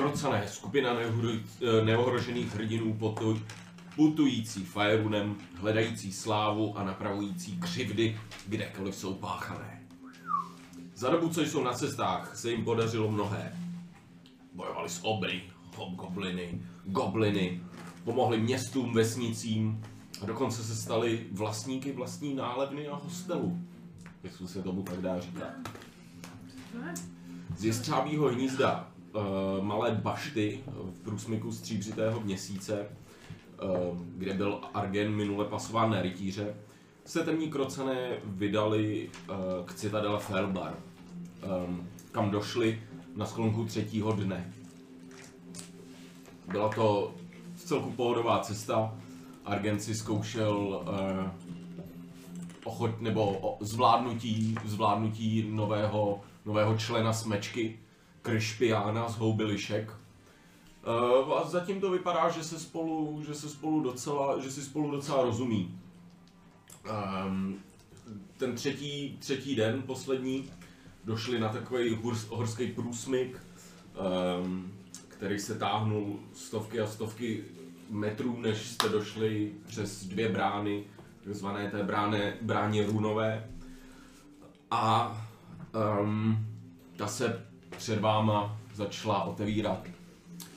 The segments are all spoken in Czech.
Temní krocané, skupina eh, neohrožených hrdinů potu- putující Firerunem, hledající slávu a napravující křivdy, kdekoliv jsou páchané. Za dobu, co jsou na cestách, se jim podařilo mnohé. Bojovali s obry, hobgobliny, gobliny, pomohli městům, vesnicím a dokonce se stali vlastníky vlastní nálevny a hostelu. Jestli se tomu tak dá říkat. Z jestřábího hnízda malé bašty v průsmyku stříbřitého měsíce, uh, kde byl Argen minule pasován na rytíře, se temní krocené vydali uh, k citadele Felbar, kam došli na sklonku třetího dne. Byla to celku pohodová cesta. Argen si zkoušel ochot, nebo zvládnutí, zvládnutí nového, nového člena smečky, Kryšpiána z houby lišek. Uh, a zatím to vypadá, že se spolu, že se spolu docela, že si spolu docela rozumí. Um, ten třetí, třetí den, poslední, došli na takový hors, horský průsmyk, um, který se táhnul stovky a stovky metrů, než jste došli přes dvě brány, takzvané té brány, bráně runové. A um, ta se před váma začala otevírat.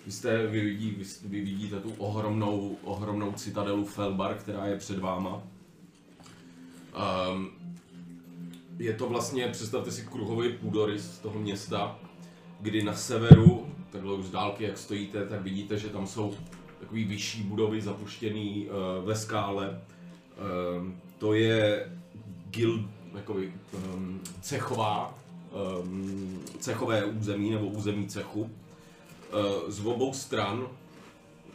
Vy, jste, vy, vidí, vy, vy vidíte tu ohromnou, ohromnou citadelu Felbar, která je před váma. Um, je to vlastně, představte si kruhový půdorys toho města, kdy na severu, takhle už z dálky, jak stojíte, tak vidíte, že tam jsou takový vyšší budovy zapuštěný uh, ve skále. Um, to je guild, jakoby, um, cechová, um, cechové území nebo území cechu. Uh, z obou stran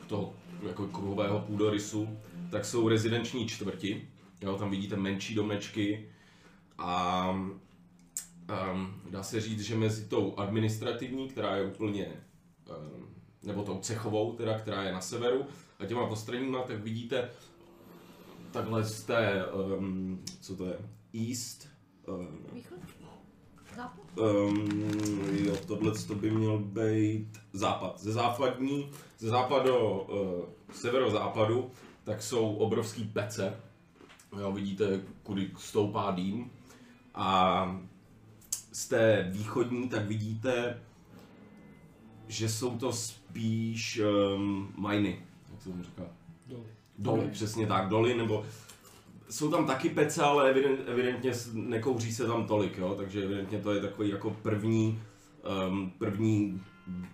toho jako kruhového půdorysu, tak jsou rezidenční čtvrti. Jo, tam vidíte menší domečky a um, dá se říct, že mezi tou administrativní, která je úplně, um, nebo tou cechovou, teda, která je na severu, a těma postranníma, tak vidíte takhle z té, um, co to je, east, um? Um, jo, tohle to by měl být západ. Ze západní, ze západu, uh, severozápadu, tak jsou obrovský pece. Jo, vidíte, kudy stoupá dým. A z té východní, tak vidíte, že jsou to spíš um, miny, jak se tomu říká. Doly. Doly, přesně tak, doly, nebo jsou tam taky pece, ale evident, evidentně nekouří se tam tolik, jo, takže evidentně to je takový jako první, um, první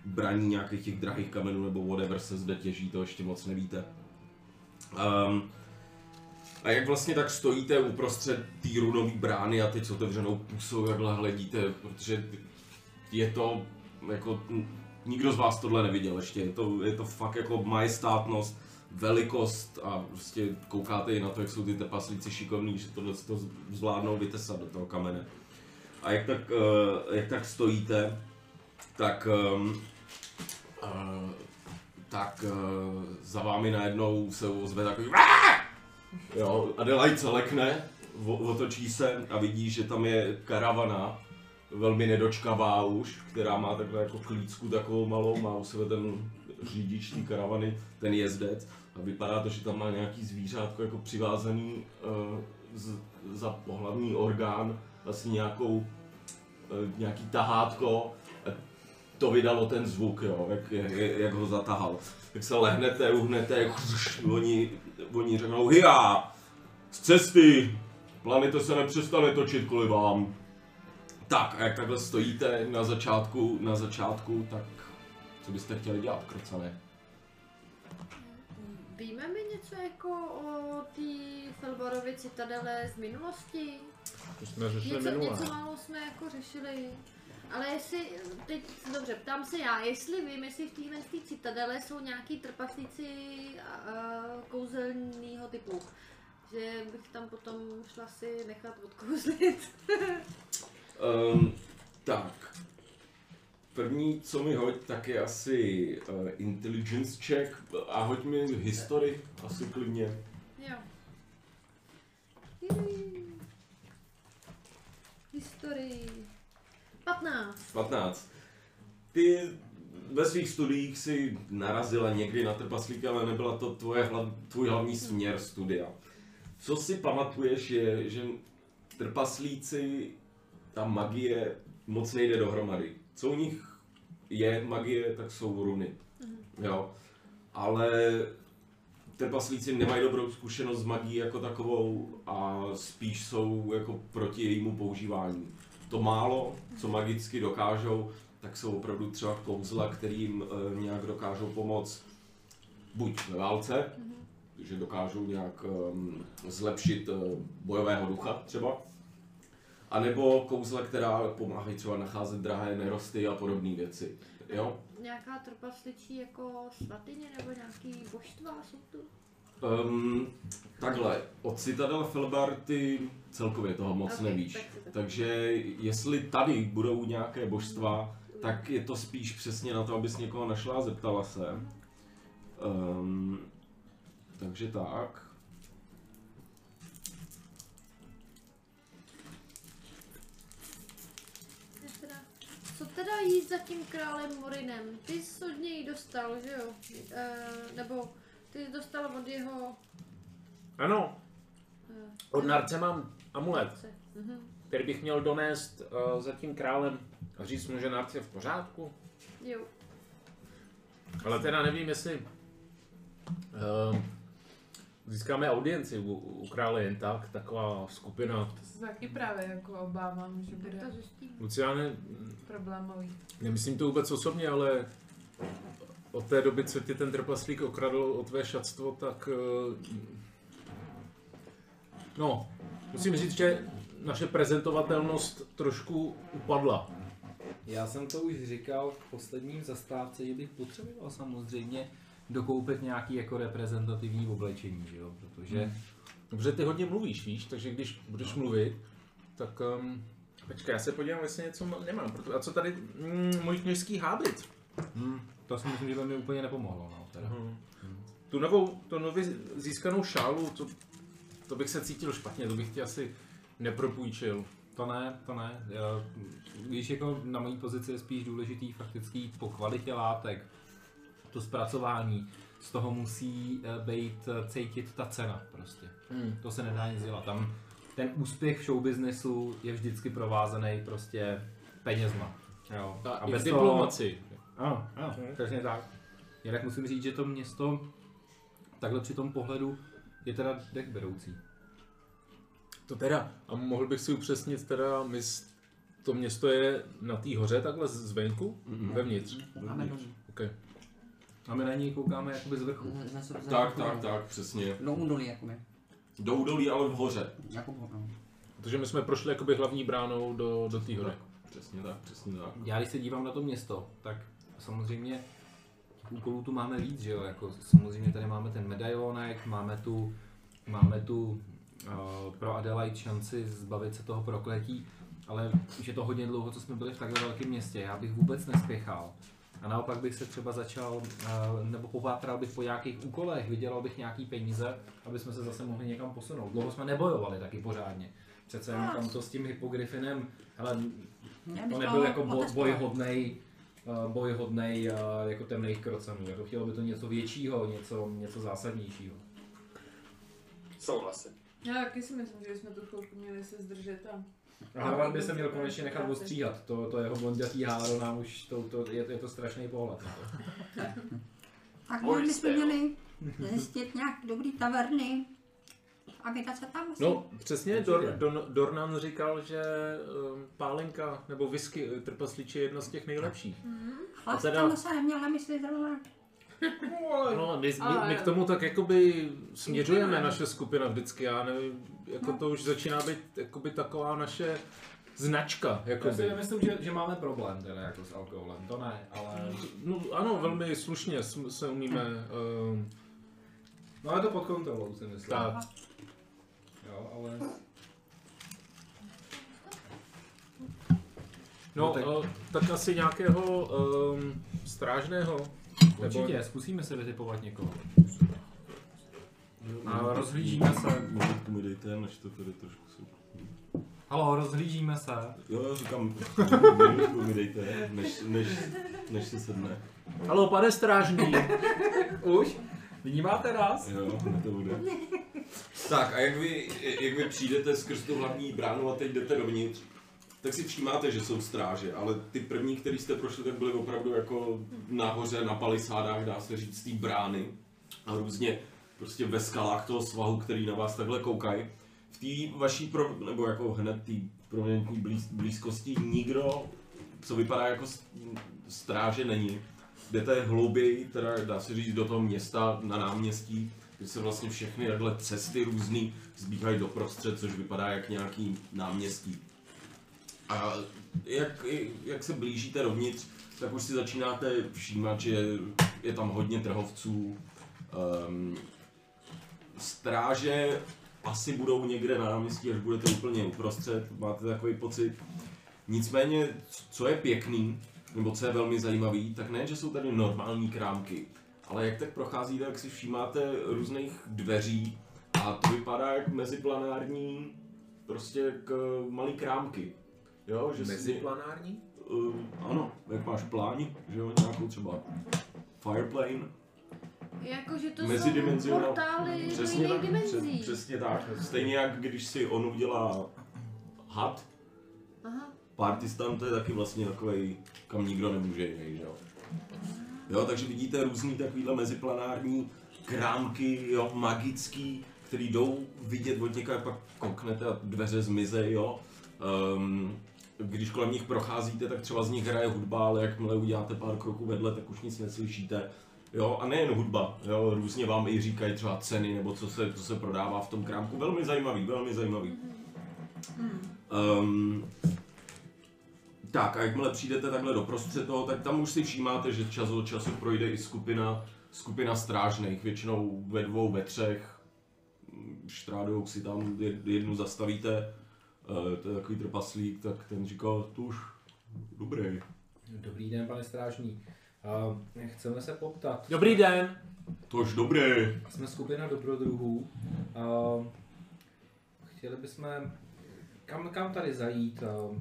braní nějakých těch drahých kamenů nebo whatever se zde těží, to ještě moc nevíte. Um, a jak vlastně tak stojíte uprostřed té runové brány a teď s otevřenou pusou takhle hledíte, protože je to jako nikdo z vás tohle neviděl ještě, je to, je to fakt jako majestátnost, velikost a prostě koukáte i na to, jak jsou ty trpaslíci šikovní, že tohle to zvládnou vytesat do toho kamene. A jak tak, uh, jak tak stojíte, tak, um, uh, tak uh, za vámi najednou se ozve takový Jo, Adelaide se lekne, otočí se a vidí, že tam je karavana, velmi nedočkavá už, která má takhle jako klícku takovou malou, má u sebe ten řidič té karavany, ten jezdec a vypadá to, že tam má nějaký zvířátko jako přivázaný uh, z, za pohlavní orgán, asi nějakou, uh, nějaký tahátko, to vydalo ten zvuk, jo, jak, jak, jak ho zatahal. Tak se lehnete, uhnete, oni, oni řeknou, hia, z cesty, planeta se nepřestane točit kvůli vám. Tak, a jak takhle stojíte na začátku, na začátku, tak co byste chtěli dělat, krocané? Víme mi něco jako o té Felbarově citadele z minulosti? To jsme řešili Něco, minule. něco málo jsme jako řešili. Ale jestli, teď dobře, ptám se já, jestli vím, jestli v téhle té citadele jsou nějaký trpaslíci a, kouzelného typu. Že bych tam potom šla si nechat odkouzlit. Um, tak, první, co mi hoď, tak je asi uh, intelligence check a hoď mi history, asi klidně. jo. Juj. Historii. 15. 15. Ty ve svých studiích si narazila někdy na trpaslíka, ale nebyla to tvoje hlav, tvůj hlavní směr studia. Co si pamatuješ je, že trpaslíci, ta magie moc nejde dohromady. Co u nich je magie, tak jsou runy. Jo. Ale trpaslíci nemají dobrou zkušenost s magií jako takovou a spíš jsou jako proti jejímu používání. To málo, co magicky dokážou, tak jsou opravdu třeba kouzla, kterým e, nějak dokážou pomoct buď ve válce, že dokážou nějak um, zlepšit uh, bojového ducha třeba, a nebo kouzla, která pomáhají třeba nacházet drahé nerosty a podobné věci. Jo? Nějaká trpasličí jako svatyně nebo nějaký božstva jsou tu? Um, takhle, od Citadel Felbar ty celkově toho moc Ok, nevíš. tak Takže jestli tady budou nějaké božstva, tak je to spíš přesně na to, abys někoho našla a zeptala se. Um, takže tak. Teda jít za tím králem Morinem? Ty jsi od něj dostal, že jo? E, nebo ty jsi dostal od jeho... Ano, e, od Narce mám amulet, otce. Mhm. který bych měl donést uh, za tím králem a říct mu, že Narce je v pořádku. Jo. Ale teda nevím, jestli uh, získáme audienci u, u krále jen tak, taková skupina. To se taky právě jako obávám, že Tak bude to zjistím. Luciane, problémový. nemyslím to vůbec osobně, ale od té doby, co ti ten trpaslík okradl o tvé šatstvo, tak... Uh, no, musím říct, že naše prezentovatelnost trošku upadla. Já jsem to už říkal v posledním zastávce, že bych potřeboval samozřejmě dokoupit nějaký jako reprezentativní oblečení, že jo? protože Dobře, ty hodně mluvíš, víš, takže když budeš mluvit, tak... Um, počkej, já se podívám, jestli něco nemám. proto- A co tady? Mm, můj kněžský hábit. hmm, to si myslím, že by mi úplně nepomohlo. No, teda. Tu novou, tu nově získanou šálu, to, to bych se cítil špatně, to bych ti asi nepropůjčil. To ne, to ne. Já, víš, jako na mojí pozici je spíš důležitý faktický po kvalitě látek, to zpracování, z toho musí eh, být eh, cítit ta cena prostě. Hmm. To se nedá nic dělat. Tam ten úspěch v showbiznesu je vždycky provázaný prostě penězma. Jo. A, a bez v toho- diplomaci. Ano, ano, přesně tak. Jinak musím říct, že to město takhle při tom pohledu je teda dechberoucí. To teda, a mohl bych si upřesnit teda, my, to město je na té hoře takhle z- zvenku? Mhm. Vevnitř? Máme dolí. Okay. A my na něj koukáme jakoby z vrchu. Z- zase Tak, jako- tak, tak, přesně. Do údolí, jakoby. Do údolí, ale v hoře. Jako, no. Protože my jsme prošli jakoby hlavní bránou do, do té hory. Přesně tak, přesně tak. Já když se dívám na to město, tak samozřejmě těch úkolů tu máme víc, že jo? Jako samozřejmě tady máme ten medailonek, máme tu, máme tu uh, pro Adelaide šanci zbavit se toho prokletí, ale už je to hodně dlouho, co jsme byli v takhle velkém městě. Já bych vůbec nespěchal. A naopak bych se třeba začal, uh, nebo popátral bych po nějakých úkolech, vydělal bych nějaký peníze, aby jsme se zase mohli někam posunout. Dlouho jsme nebojovali taky pořádně. Přece jenom tam to s tím hypogryfinem, ale to nebyl jako bo, boj hodnej, uh, boj hodnej uh, jako temných krocenů. Jako chtělo by to něco většího, něco, něco zásadnějšího. Souhlasím. Já taky si myslím, že jsme tu chvilku měli se zdržet a... A Harvard by se měl konečně nechat ostříhat. To, to jeho blondětý háro nám už, to, to, je, je to strašný pohled. na to. Tak my bychom měli zjistit nějak dobrý taverny a vydat se tam asi. No, přesně, Dor. Don, Dornan říkal, že um, pálenka nebo whisky eh, trpasliče je jedna z těch nejlepších. Chlap teda- tam se neměla myslit zrovna. No, my, my, my k tomu tak jakoby směřujeme naše skupina vždycky, já nevím, jako to už začíná být jakoby taková naše značka, Já si jakoby. nemyslím, že, že máme problém teda jako s alkoholem, to ne, ale... No ano, velmi slušně s- se umíme, um, No ale to pod kontrolou si myslím. tak, Jo, ale... no, No, tak- tak... tak asi nějakého um, strážného, Určitě, zkusíme se vytipovat někoho. A rozhlížíme se. Minutku mi dejte, než to tady trošku jsou. Halo, rozhlížíme se. Jo, jo, říkám, minutku mi dejte, než, než než se sedne. Halo, pane strážný. Už? Vnímáte nás? Jo, to bude. Tak a jak vy, jak vy přijdete skrz tu hlavní bránu a teď jdete dovnitř, tak si všímáte, že jsou stráže, ale ty první, který jste prošli, tak byly opravdu jako nahoře na palisádách, dá se říct, té brány a různě prostě ve skalách toho svahu, který na vás takhle koukají. V té vaší, pro, nebo jako hned té prominentní blíz, blízkosti nikdo, co vypadá jako stráže, není. Jdete hlouběji, teda dá se říct do toho města na náměstí, kde se vlastně všechny takhle cesty různý zbíhají do prostřed, což vypadá jak nějaký náměstí. A jak, jak se blížíte dovnitř, tak už si začínáte všímat, že je tam hodně trhovců. Um, stráže asi budou někde na náměstí, až budete úplně uprostřed, máte takový pocit. Nicméně, co je pěkný, nebo co je velmi zajímavý, tak ne, že jsou tady normální krámky, ale jak tak procházíte, tak si všímáte různých dveří a to vypadá jak meziplanární, prostě eh, malý krámky. Jo, že si- Meziplanární? Uh, ano, jak máš pláň, že jo, nějakou třeba Fireplane. Jakože to jsou portály do Přesně jiných tak, dimenzí. přes, přesně tak. Stejně jak když si on udělá had, Aha. Partistan to je taky vlastně takový, kam nikdo nemůže jít, že jo. Jo, takže vidíte různý takovýhle meziplanární krámky, jo, magický, který jdou vidět od někaď, pak kouknete a dveře zmizej, jo. Um, když kolem nich procházíte, tak třeba z nich hraje hudba, ale jakmile uděláte pár kroků vedle, tak už nic neslyšíte. Jo, a nejen hudba, jo, různě vám i říkají třeba ceny, nebo co se, co se prodává v tom krámku. Velmi zajímavý, velmi zajímavý. Um, tak a jakmile přijdete takhle do prostřed toho, tak tam už si všímáte, že čas od času projde i skupina, skupina strážných, většinou ve dvou, ve třech. Štrádou si tam jed- jednu zastavíte, to je takový trpaslík, tak ten říká, to už dobrý. Dobrý den, pane strážný. Uh, chceme se poptat. Dobrý den. To už dobrý. Jsme skupina dobrodruhů. Uh, chtěli bychom kam, kam tady zajít uh,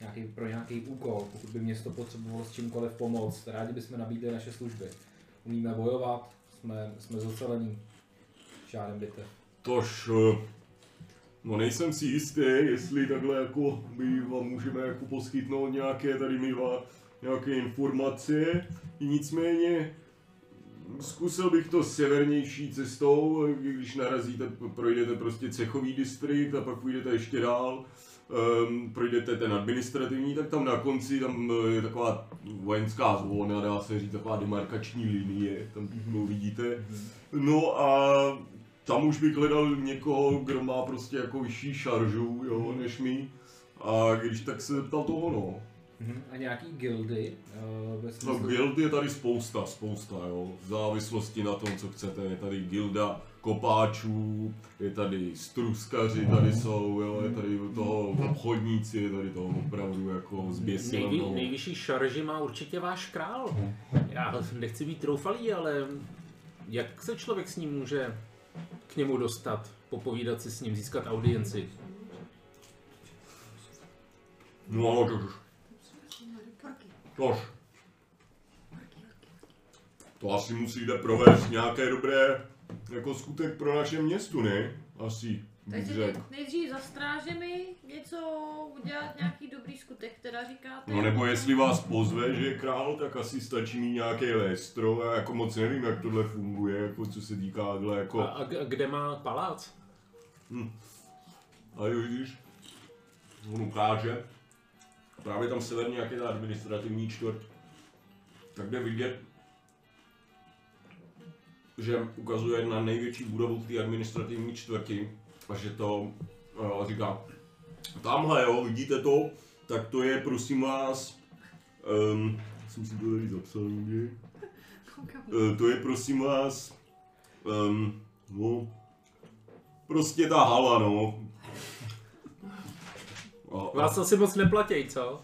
nějaký, pro nějaký úkol, pokud by město potřebovalo s čímkoliv pomoct. Rádi bychom nabídli naše služby. Umíme bojovat, jsme, jsme zocelení. Žádný bitev. Tož, eh, no nejsem si jistý, jestli takhle jako my vám můžeme jako poskytnout nějaké tady my vám nějaké informace, nicméně zkusil bych to severnější cestou, když narazíte, projdete prostě cechový distrikt a pak půjdete ještě dál, um, projdete ten administrativní, tak tam na konci tam eh, je taková vojenská zóna, dá se říct, taková demarkační linie, tam mm-hmm. vidíte. No a tam už bych hledal někoho, kdo má prostě jako vyšší šaržu, jo, než my. A když tak se ptal toho, no. Mhm. A nějaký gildy? Uh, ve No, guild je tady spousta, spousta, jo. V závislosti na tom, co chcete. Je tady gilda kopáčů, je tady struskaři, tady jsou, jo. Je tady toho obchodníci, je tady toho opravdu jako zběsilého. Nejvy, nejvyšší šarži má určitě váš král. Já nechci být troufalý, ale jak se člověk s ním může k němu dostat, popovídat si s ním, získat audienci? No, tož. Tož. To asi musíte provést nějaké dobré jako skutek pro naše město, ne? Asi, Takže nejdřív za strážemi něco udělat nějaký dobrý skutek, teda říkáte. No nebo jestli vás pozve, že je král, tak asi stačí mít nějaké lestro. Já jako moc nevím, jak tohle funguje, jako co se týká takhle A, jako... a g- kde má palác? A jo, vidíš, on ukáže. Právě tam severně, jak je ta administrativní čtvrt, tak jde vidět, že ukazuje na největší budovu v té administrativní čtvrti a že to uh, říká, tamhle jo, vidíte to, tak to je prosím vás, um, jsem si to tady zapsal někde, uh, to je prosím vás, um, no, prostě ta hala no, a, a, Vás asi moc neplatí, co?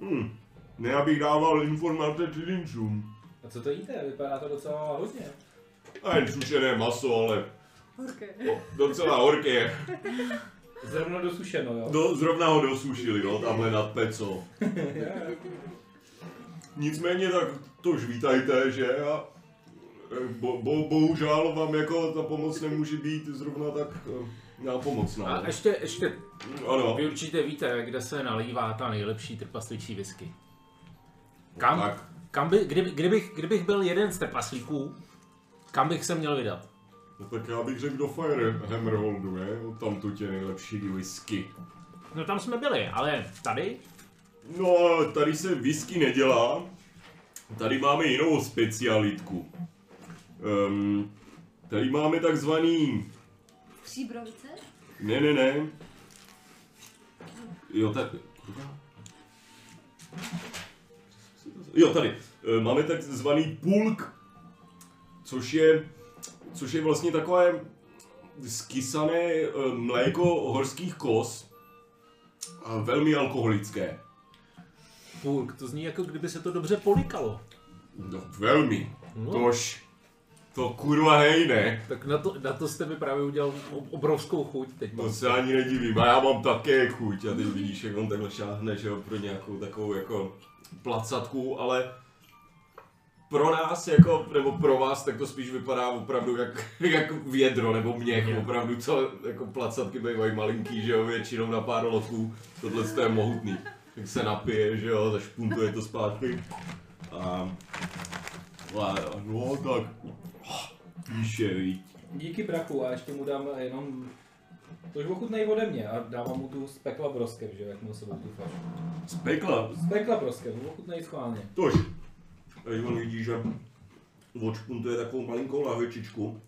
hmm, ne abych dával informace cizincům. A co to jíte? Vypadá to docela hodně. A jen sušené maso, ale Horké. o, docela horké. Zrovna dosušeno, jo? Do, zrovna ho dosušili, no, tamhle nad peco. nicméně tak to už vítajte, že? A eh, bo, bo, bohužel vám jako ta pomoc nemůže být zrovna tak eh, nápomocná. A ještě, ještě, Ano, vy určitě víte, kde se nalívá ta nejlepší trpasličí whisky. Kam, tak. kam by, kdyby, kdybych, kdybych byl jeden z trpaslíků, kam bych se měl vydat? No tak já bych řekl do Fire Hammerholdu, ne? Tam tu tě nejlepší whisky. No tam jsme byli, ale tady? No tady se whisky nedělá. Tady máme jinou specialitku. Um, tady máme takzvaný... Příbrovice? Ne, ne, ne. Jo, tak... Jo, tady. E, Máme takzvaný pulk, což je, což je vlastně takové skysané e, mléko horských kos. A velmi alkoholické. Pulk, to zní jako kdyby se to dobře polikalo. No, velmi. No. Tož, to kurva hej, ne? Tak na to, na to jste mi právě udělal obrovskou chuť teď. To se ani nedivím, a já mám také chuť a ty vidíš, jak on takhle šáhne, že jo, pro nějakou takovou jako placatku, ale pro nás, jako, nebo pro vás, tak to spíš vypadá opravdu jak, jak vědro nebo měch, opravdu, co jako placatky bývají malinký, že jo, většinou na pár loků, tohle to je mohutný. Tak se napije, že jo, zašpuntuje to zpátky a, a no tak, víš. Díky brachu a ještě mu dám jenom... To už ochutnej ode mě a dávám mu tu z pekla broskev, že jo, jak mu sebou tu flašku. z pekla, Z pekla ochutnej schválně. Tož, teď on vidí, že odšpuntuje takovou malinkou lahvičičku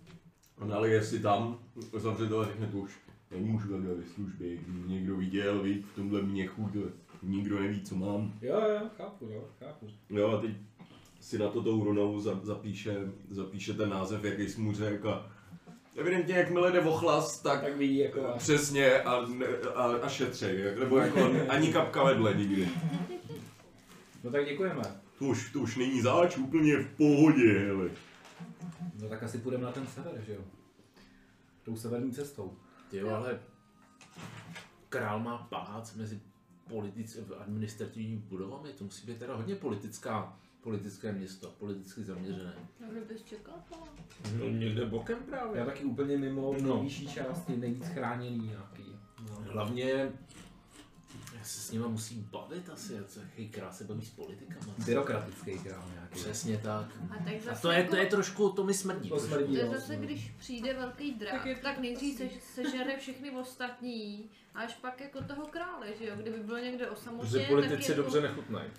a nalije si tam, zavře to a řekne to už nemůžu takhle ve službě, kdyby někdo viděl, víc v tomhle měchu, to nikdo neví, co mám. Jo, jo, chápu, jo, chápu. Jo a teď si na to tou runou za- zapíše, zapíše ten název, jaký jsi mu řekl a evidentně jakmile jde o chlas, tak Tak vidí jako... A... přesně a, a, a šetřej, nebo jako ani kapka vedle nikdy. No tak děkujeme. To už, to už není záč, úplně v pohodě, hele. No tak asi půjdeme na ten sever, že jo? Tou severní cestou. Jo, ale král má palác mezi politic, administrativními budovami, to musí být teda hodně politická, politické město, politicky zaměřené. No, kdo bys čekal? no? No, někde bokem právě. Já taky úplně mimo No. nejvyšší části, nejvíc chráněný nějaký. No. Hlavně se s nima musí bavit asi, co jaký král se baví s politikama. Byrokratický král nějaký. Přesně tak. A tak A zase to je, jako, to je trošku, to mi smrdí. To smrdí. to je jo, zase, no. když přijde velký drak, Tak je tak, to nejdřív se, prostě- sežere všechny ostatní, až pak jako toho krále, že jo? Kdyby byl někde o samotě, Protože politici jako, dobře nechutnají.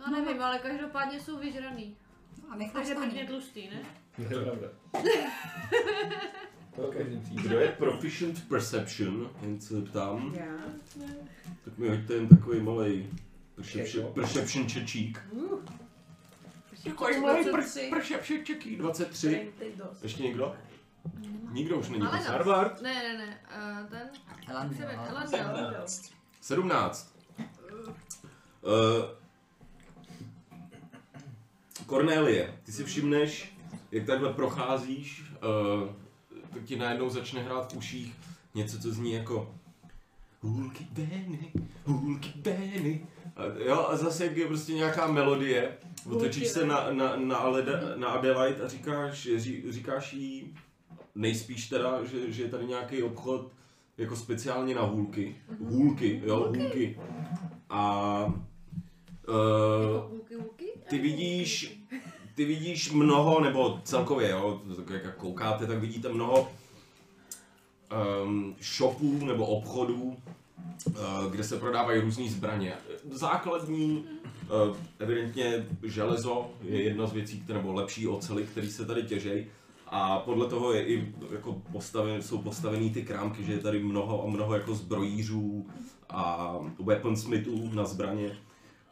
No nevím, ale každopádně jsou vyžraný. A Takže vychlastaný. pěkně tlustý, ne? To je pravda. To v případě. Kdo je proficient perception, jen se ptám, Já? tak mi hoďte jen takový malej perception, Čeko. perception čečík. Takový 23. perception čekík, 23. Ještě někdo? Nikdo už není. Ale poslední. no. Harvard? Ne, ne, ne, uh, ten... Elan, jo. Elandel. 17. Uh, Cornélie, ty si všimneš, jak takhle procházíš, uh, tak ti najednou začne hrát v uších něco, co zní jako Hůlky Benny, hůlky Benny. A, jo, a zase jak je prostě nějaká melodie, otočíš se na, na, na, Aleda, na Adelaide a říkáš, ří, říkáš jí nejspíš teda, že, že je tady nějaký obchod jako speciálně na hůlky. Hůlky, jo, hůlky. A Jako uh, Hulky, hulky? ty vidíš, ty vidíš mnoho, nebo celkově, jo, jak koukáte, tak vidíte mnoho um, shopů nebo obchodů, uh, kde se prodávají různé zbraně. Základní, uh, evidentně železo je jedna z věcí, které, nebo lepší ocely, které se tady těžejí. A podle toho je i jako postaven, jsou postavený ty krámky, že je tady mnoho a mnoho jako zbrojířů a weaponsmithů na zbraně.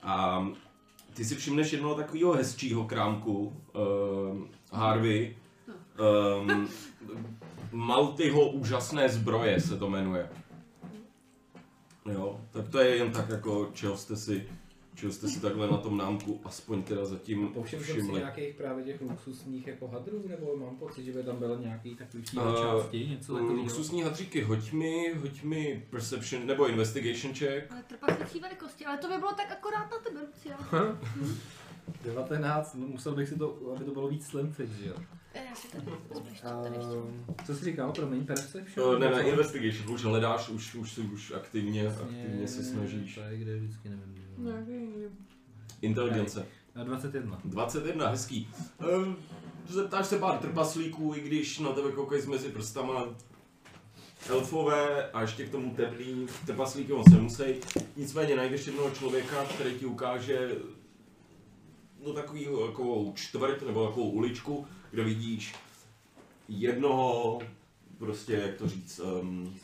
A ty si všimneš jednoho takového hezčího krámku, uh, Harvey. Um, Maltyho úžasné zbroje se to jmenuje. Jo, tak to je jen tak jako, čeho jste si, čeho jste si takhle na tom námku aspoň teda zatím Povšiml jsem si nějakých právě těch luxusních jako hadrů, nebo mám pocit, že by tam byl nějaký takový uh, části, něco takového. Luxusní hadříky, hoď mi, hoď mi perception nebo investigation check. Ale trpasličí velikosti, ale to by bylo tak akorát na tebe, Lucia. 19, no musel bych si to, aby to bylo víc slim fit, že jo? Já si tady vezmu ještě tady ještě. Ehm, co jsi říkal, promiň, perception? Uh, ne, ne, investigation, už hledáš, už, už, si, už aktivně, aktivně se snažíš. To je kde vždycky nevím. Inteligence. Na 21. 21, hezký. Ehm, Zeptáš se pár trpaslíků, i když na tebe koukají mezi prstama. Elfové a ještě k tomu temný trpaslíky moc nemusí. Nicméně najdeš jednoho člověka, který ti ukáže no takový takovou čtvrt nebo takovou uličku, kde vidíš jednoho, prostě jak to říct, um,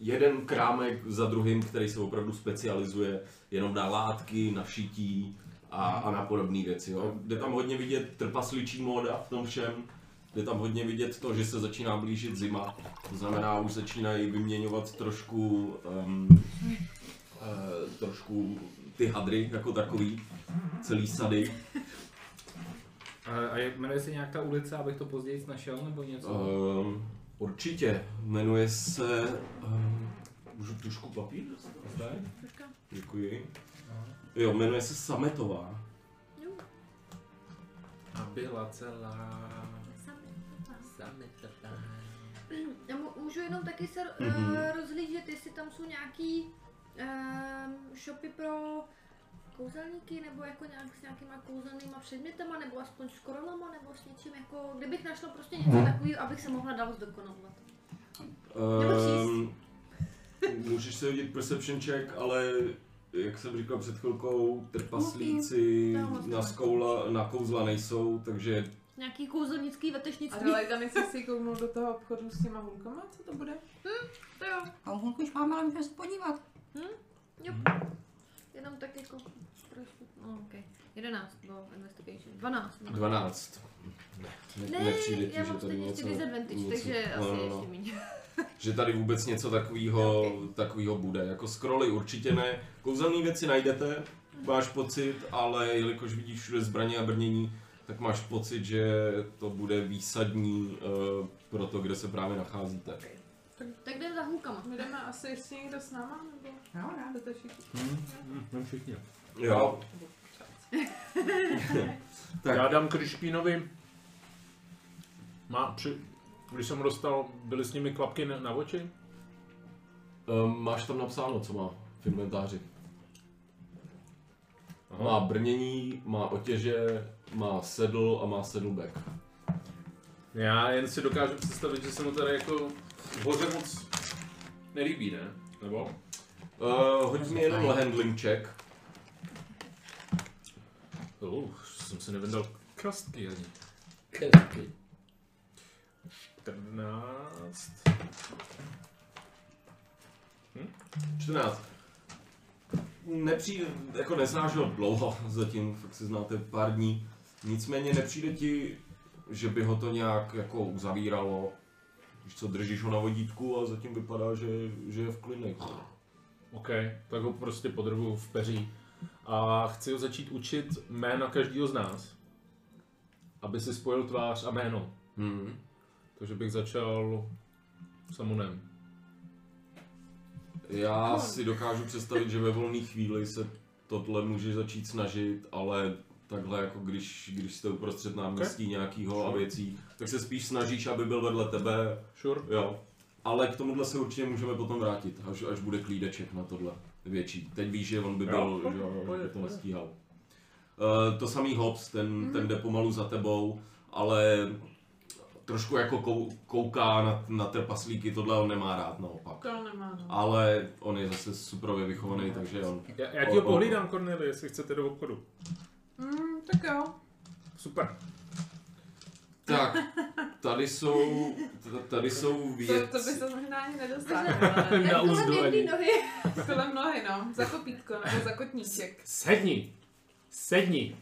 jeden krámek za druhým, který se opravdu specializuje jenom na látky, na šití a, a na podobné věci. Jo. Jde tam hodně vidět trpasličí móda v tom všem, jde tam hodně vidět to, že se začíná blížit zima, to znamená, už začínají vyměňovat trošku, um, uh, trošku ty hadry jako takový, celý sady. A, jmenuje se nějak ta ulice, abych to později našel, nebo něco? Um, určitě, jmenuje se... Um, můžu tušku papír dostat? Troška. Děkuji. Jo, jmenuje se Sametová. Jo, A byla celá... sami. Já mu- můžu jenom taky se Mhm. uh, rozhlížet, jestli tam jsou nějaký um, shopy pro kouzelníky, nebo jako nějak s nějakýma kouzelnýma předmětama, nebo aspoň s korolama, nebo s něčím jako, kdybych našla prostě něco takového, abych se mohla dál zdokonalovat. Um, můžeš se hodit perception check, ale jak jsem říkal před chvilkou, trpaslíci moc na, skoula, na kouzla nejsou, takže Nějaký kouzelnický A vetešnictví. Adelaida nechce si kouknout do toho obchodu s těma hulkama, co to bude? To jo, A hulku už máme, ale můžeme se podívat. jo. Jenom tak jako trošku, no ok. 11 bylo investigation. 12. no. 12. Ne, Ne, nepřijde ti, já že mám tady stejně ještě něco, disadvantage, něco- takže no, asi no, no. ještě méně. že tady vůbec něco takového takovýho bude. Jako scrolly určitě ne. Kouzelné věci najdete, máš pocit, ale jelikož vidíš všude zbraně a brnění, tak máš pocit, že to bude výsadní uh, pro to, kde se právě nacházíte. Tak jdem za hůlkama. My jdeme asi ještě někdo s náma, nebo Jo, jo. jdete všichni? Hm, všichni. Jo. Tak. Já dám Krišpínovi. Má při, když jsem dostal, byly s nimi klapky na, na oči? Um, máš tam napsáno, co má v inventáři. Aha. Má brnění, má otěže, má sedl a má saddleback. Já jen si dokážu představit, že se mu tady jako v hoře moc nelíbí, ne? Nebo? Uh, hoď mi jenom handling check. Uh, jsem si nevydal kastky ani. 14. 14. Nepřijde, jako neznáš ho dlouho zatím, fakt si znáte pár dní. Nicméně nepřijde ti, že by ho to nějak jako uzavíralo. Víš co, držíš ho na vodítku a zatím vypadá, že, že je v klinik. OK, tak ho prostě podrbuju v peří. A chci ho začít učit jména každého z nás. Aby si spojil tvář a jméno. Hmm. Takže bych začal Samunem. Já si dokážu představit, že ve volné chvíli se tohle může začít snažit, ale takhle jako když, když jste uprostřed náměstí nějakýho a věcí, tak se spíš snažíš, aby byl vedle tebe, Sure. jo. Ale k tomuhle se určitě můžeme potom vrátit, až, až bude klídeček na tohle větší. Teď víš, že on by byl, Jo, že jo, pojď, by to nestíhal. Uh, to samý Hobbs, ten, ten jde pomalu za tebou, ale trošku jako kou, kouká na, na trpaslíky, tohle on nemá rád naopak. To nemá, no. Ale on je zase superově vychovaný, takže on... Já, já ti ho pohlídám, Corneli, jestli chcete do obchodu. Mm, tak jo. Super. Tak, tady jsou, tady jsou To, to by věci. se možná ani nedostal. Na úzdu kolem ani. jedné nohy. Kolem nohy, no. Za kopítko nebo za kotníček. Sedni. Sedni.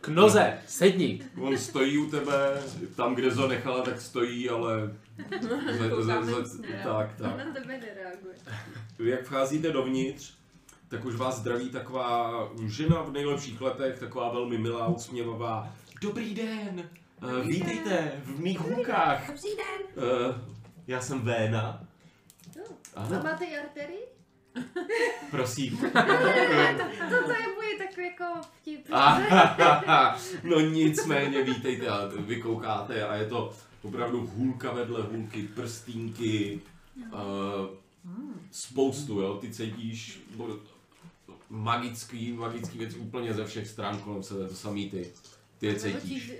K noze. Sedni. On stojí u tebe, tam, kde ho nechala, tak stojí, ale... Minc, ze, ne? tak, tak. Na tebe nereaguje. Jak vcházíte dovnitř, tak už vás zdraví taková žena v nejlepších letech, taková velmi milá, usměvavá. Dobrý den, uh, vítejte v mých hůkách. Dobrý den. Uh, já jsem Véna. Jo. Ano. A máte i arterii? Prosím. To, to no nicméně vítejte a vy koukáte a je to opravdu hůlka vedle hůlky, prstínky, uh, spoustu, jo, ty cítíš bo- magický, magický věc úplně ze všech stran kolem sebe, to samý ty, ty je cítíš.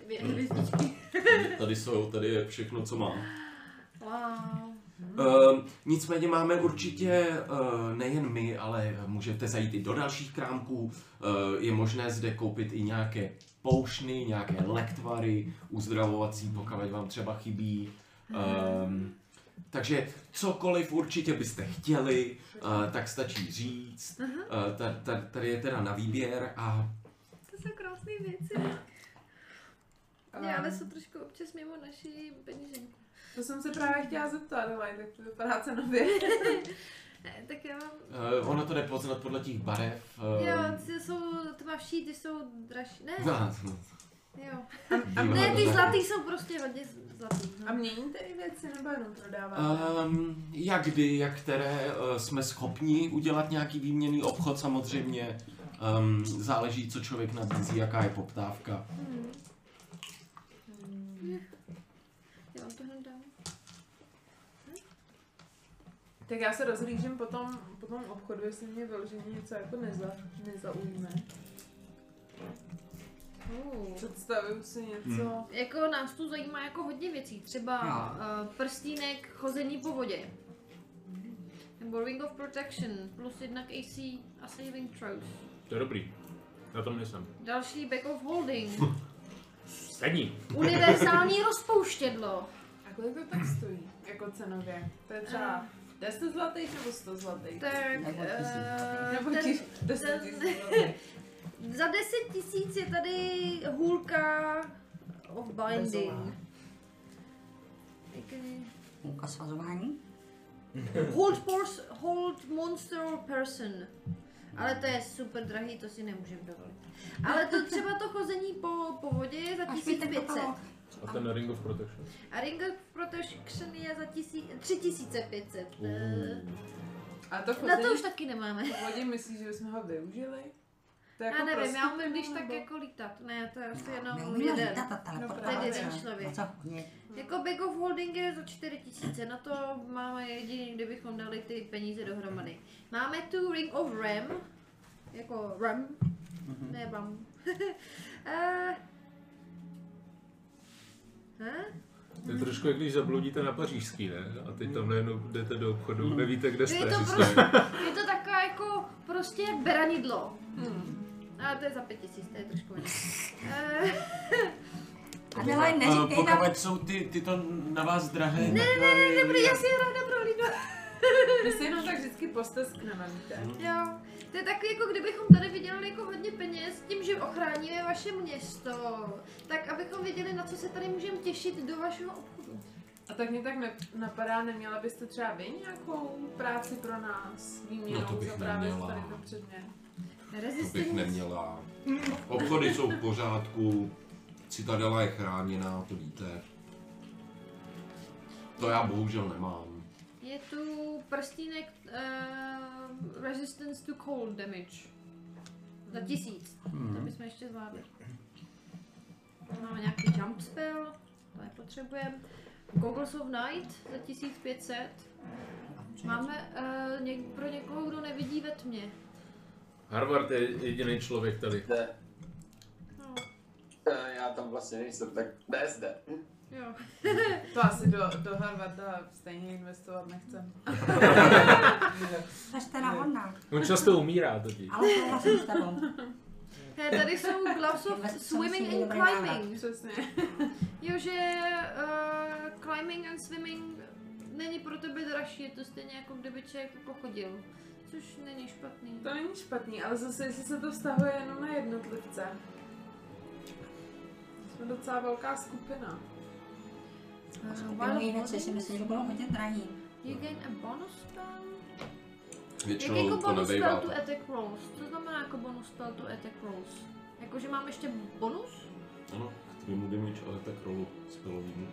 Tady jsou, tady je všechno, co mám. Wow. Uh, nicméně máme určitě uh, nejen my, ale můžete zajít i do dalších krámků. Uh, je možné zde koupit i nějaké poušny, nějaké lektvary, uzdravovací, pokud vám třeba chybí. Um, takže cokoliv určitě byste chtěli, uh, tak stačí říct. Uh, ta- ta- tady je teda na výběr a To jsou krásné věci. Ne, ale jsou trošku občas mimo naši peněženku. To jsem se právě chtěla zeptat, ale jak to vypadá cenově. Ne, tak já mám... uh, ono to jde poznat podle těch barev. Uh, Jo, ty jsou tmavší, ty jsou dražší. Ne, no, jo. A, Dívám Ne, ty zlatý jsou prostě hodně zlatý. a No. měníte i věci nebo jenom prodáváte? Um, jak kdy, jak které uh, jsme schopni udělat nějaký výměný obchod samozřejmě. Um, záleží, co člověk nabízí, jaká je poptávka. Hmm. Já vám to hned dám. Tak já se rozhlížím po tom, po tom obchodu, jestli mě vyloženě něco jako neza, nezaujme. Uh. Představuju si něco. Hmm. Jako nás tu zajímá jako hodně věcí, třeba uh, prstínek chození po vodě. Nebo Ring of Protection, plus jednak AC a saving throws. To je dobrý. Na tom nejsem. Další Back of Holding, Sedni. univerzální rozpouštědlo. A kolik to tak stojí, jako cenově? To je třeba 10 zlatých nebo 100 zlatých? Tak, Nebo tisíc eh, Nebo ten, ti 10 ten- tisíc zlatých. za 10 tisíc je tady hůlka of binding. Půlka svazování. Hold, force, hold monster or person. Ale to je super drahý, to si nemůžeme dovolit. Ale to třeba to chození po, po vodě je za Až mi ten 1500. A ten Ring of Protection. A Ring of Protection je za tisí, 3500. Eh, A to Na chození to už taky nemáme. v vodě myslíš, že bychom ho využili? To je Já jako nevím, já prostupný, umím když tak jako lítat. Ne, to je asi jenom Neumím jeden. lítat a No, teleportovat jeden člověk. No co, Jako Bag of Holding je za 4000, na to máme jediný, kdybychom dali ty peníze dohromady. Máme tu Ring of Ram, jako Ram, ne Ram. uh, To je trošku jak když zabloudíte na pařížský, ne? A teď tam najednou jdete do obchodu, nevíte, kde Je jste. to prostě, je to taková jako prostě beranidlo. Hmm. Ale to je za 5000, to je trošku. Eh, Adelaide, Uh, neříkej nám, pokud jsou ty, tyto na vás drahé, ne, ne, ne, dobrý, já si ráda prohlídnu. My si jenom tak vždycky posteskneme, víte? Jo, to je takový, jako kdybychom tady vydělali jako hodně peněz tím, že ochráníme vaše město, tak abychom věděli, na co se tady můžeme těšit do vašeho obchodu. A tak mě tak ne, napadá, neměla byste třeba vy nějakou práci pro nás výměnou No to bych za právě neměla. tady ten předmět? to bych neměla. Obchody jsou v pořádku, citadela je chráněná, to víte. To já bohužel nemám. Je tu prstínek uh, resistance to cold damage. Za tisíc. To bychom ještě zvládli. Máme nějaký jump spell, to nepotřebujeme. Goggles of Night za 1500. Máme uh, něk- pro někoho, kdo nevidí ve tmě. Harvard je jediný člověk tady. Jde. No, Eh, Já tam vlastně nejsem, tak ne zde. Jo. To asi do, do Harvarda stejně investovat nechcem. Jsi teda hodná, On často umírá totiž. ale souhlasím s tebou. He, tady jsou gloves of swimming and climbing. Přesně. Jo, že uh, climbing and swimming není pro tebe dražší, je to stejně jako kdyby člověk jako chodil. Což není špatný. To není špatný, ale zase jestli se to vztahuje jenom na jednotlivce. Jsme docela velká skupina. Uh, Druhý věci si myslím, že budou hodně drahý. You gain a bonus spell? Jak Většinou jako to bonus nebejvá. spell to attack rolls? Co znamená jako bonus spell to attack rolls? Jakože mám ještě bonus? Ano, k tvýmu damage, ale tak rolu spellovýmu.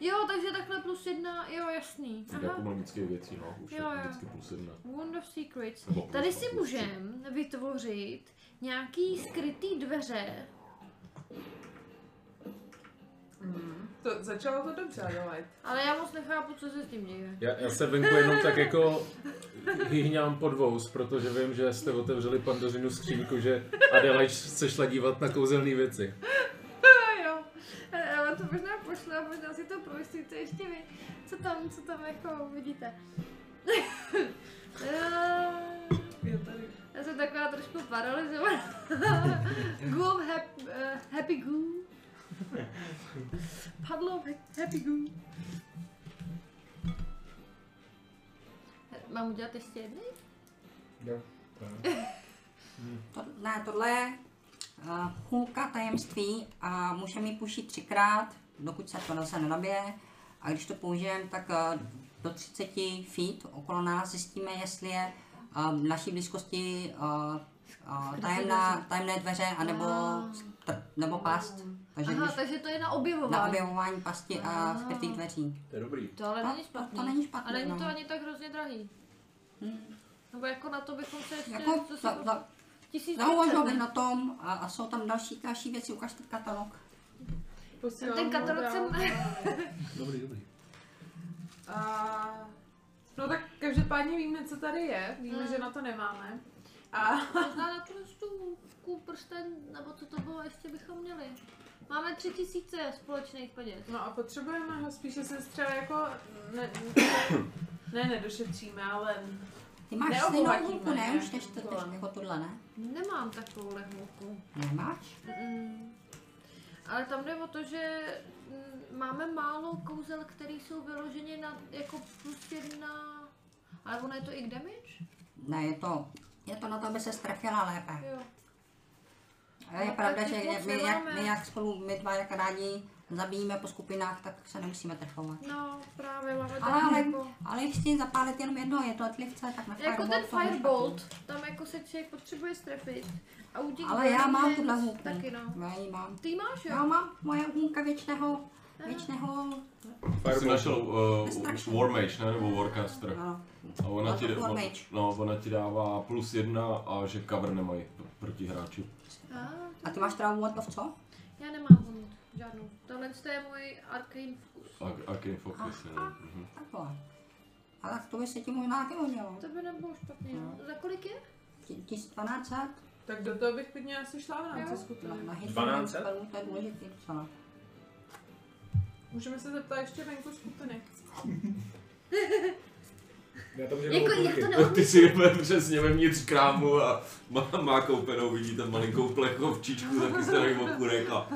Jo, takže takhle plus jedna, jo jasný. Jako Aha. magické věci, no, už Jo, je jo. vždycky plus jedna. Wound of Secrets. Nebo plus Tady si plus tři. můžem vytvořit nějaký skrytý dveře. Mm. To, začalo to dobře, Adelaide. Ale já moc nechápu, co se s tím děje. Já, já se venku jenom tak jako hyhňám pod vous, protože vím, že jste otevřeli pandořinu skřínku, že Adelaide se šla dívat na kouzelné věci. Jo, Eh, ale to možná pošlu a možná si to promyslíte ještě vy. Co tam, co tam jako vidíte? Eh, Je tady. Já jsem taková trošku paralizovaná. Goo, hap, uh, happy goo. Padlo happy goo. Mám udělat ještě jedný? To, ne, tohle je uh, hůlka tajemství a můžeme ji pušit třikrát, dokud se to zase nenabije. A když to použijeme, tak uh, do 30 feet okolo nás zjistíme, jestli je uh, v naší blízkosti uh, uh, tajemná, tajemné dveře anebo, tr- nebo past. Takže Aha, když, takže to je na na objevování. objevování pasti a skrytých dveří. To je dobrý. To ale To- není to- špatný. to není špatný, A není to no. ani tak hrozně drahý. Hmm. Nebo jako na to bychom se ještě... Jako, co za, za, Tisíc zauvažoval bych na tom a, a jsou tam další, další věci, ukažte katalog. Posílám Ten katalog jsem... Dobrý, dobrý. A... No tak každopádně víme, co tady je, víme, Mm. že na to nemáme. A Možná na tu prsten, nebo co to bylo, ještě bychom měli. Máme tři tisíce společných peněz. No a potřebujeme ho spíše se třeba jako, ne, ne nedošetříme, ale Ty máš stejnou hůlku, ne? Už než to úkolem. jako tuhle, ne? Nemám takovou lehmouku. Nemáš? Mm. Ale tam jde o to, že mm, máme málo kouzel, které jsou vyloženě na jako plus jedna... Ale ono je to i k damage? Ne, je to, je to na to, aby se strefila lépe. Jo. A je No, pravda, že my jak, my jak spolu, my dva jak rádi zabijíme po skupinách, tak se nemusíme trefovat. No, právě máme Ale, ale, jako... ale chci zapálit jenom jedno, je to odlivce, tak na Jako ten firebolt, tam jako se člověk potřebuje strefit. A u těch Ale já mám tuhle hands hůlku. Taky no. Já ji mám. Ty máš jo? Já mám moje hůlka věčného, věčného, Ty jsi našel uh, Destruction. War Mage, ne? Nebo Warcaster. no, A ona ti, War on, Mage. no, ona ti dává plus jedna a že cover nemají pr- proti hráči. A, a ty máš teda Ward of co? já nemám hund, žádnou. Tohle to je můj arcane focus. A- Arcane Focus, jo. Mhm. Takhle. A tak to by se ti možná taky hodilo. To by nebylo špatný. No. Za kolik je? 1200 tak do toho bych klidně asi šla v Jo. rámci na, skupiny. na hit 1200? spelů, to je důležitý docela. Můžeme se zeptat ještě venku skupiny. Já to můžu Jako já to Ty si je přesně vevnitř krámu a má, má koupenou, vidíte malinkou plechovčičku, chystaný okurek a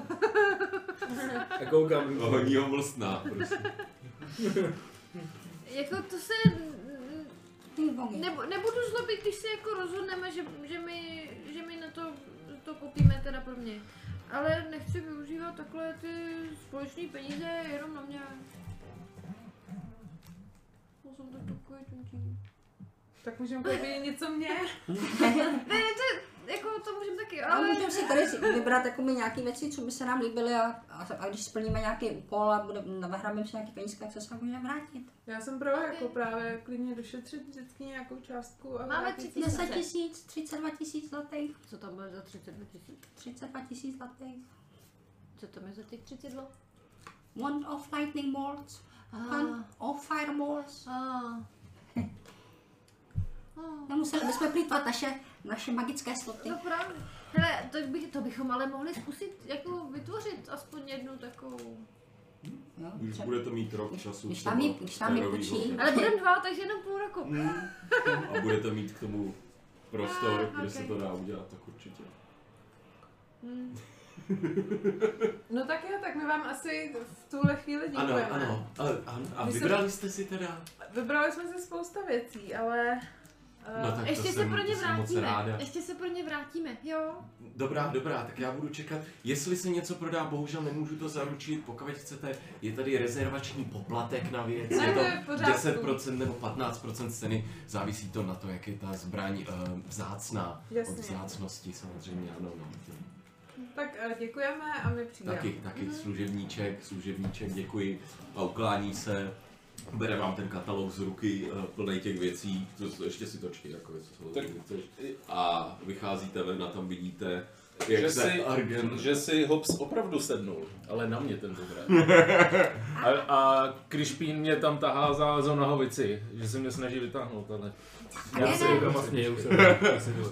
A koukám. a honí ho mlstná. Prostě. Jako to se... Ty. Nebo, nebudu zlobit, když se jako rozhodneme, že, že, my, že my na to, to kopíme teda pro mě. Ale nechci využívat takhle ty společné peníze jenom na mě. Já jsem tak takový tuntí. Tak můžeme koupit něco mě? Ne, to, jako to můžeme taky, Ale ale... můžeme si tady vybrat jako my nějaké věci, co by se nám líbily a, a, a když splníme nějaký úkol a bude, nahrabíme si nějaký penízka, tak se můžeme vrátit. Já jsem pro jako právě klidně došetřit vždycky nějakou částku. A Máme vrátit 30 se. 10 tisíc, 32 tisíc zlatých, Co tam bude za 32 tisíc? 32 tisíc zlatých. Co tam je za těch 32? Wand of lightning bolts, Wand of fireballs. Ah. Nemuseli bychom plýtvat naše, naše magické sloty. No právě. Hele, to, bych, to bychom ale mohli zkusit jako vytvořit aspoň jednu takovou. Jo, Už třeba- budete mít rok času. Když tam je- když tam je půjčí. Ale budeme dva, takže jenom půl roku. Mm. A budete mít k tomu prostor, Ah, kde ok. se to dá udělat, tak určitě. Hmm. No tak jo, tak my vám asi v tuhle chvíli děkujeme. Ano, ano. A, a, a vybrali jste si teda? Vybrali jsme si spousta věcí, ale... eh, No tak Ještě se pro ně vrátíme. ráda. Ještě se pro ně vrátíme, jo. Dobrá, dobrá, tak já budu čekat. Jestli se něco prodá, bohužel nemůžu to zaručit, pokud chcete, je tady rezervační poplatek na věc, je to to je v pořádku. 10% nebo 15% ceny, závisí to na to, jak je ta zbraň uh, vzácná. Jasně. Od vzácnosti samozřejmě, ano. No. Tak eh, děkujeme a my přijdeme. Taky, taky služebníček, služebníček, děkuji a uklání se bere vám ten katalog z ruky eh, plný těch věcí, to, to ještě si točky, jako se Tak-. A vycházíte ven a tam vidíte, jak Že se si, Argen... že si Hobbs opravdu sednul. Ale na mě tentokrát. A, a Krišpín mě tam tahá za, za nohavici, že se mě snaží vytáhnout, ale... Ne, se doma směju.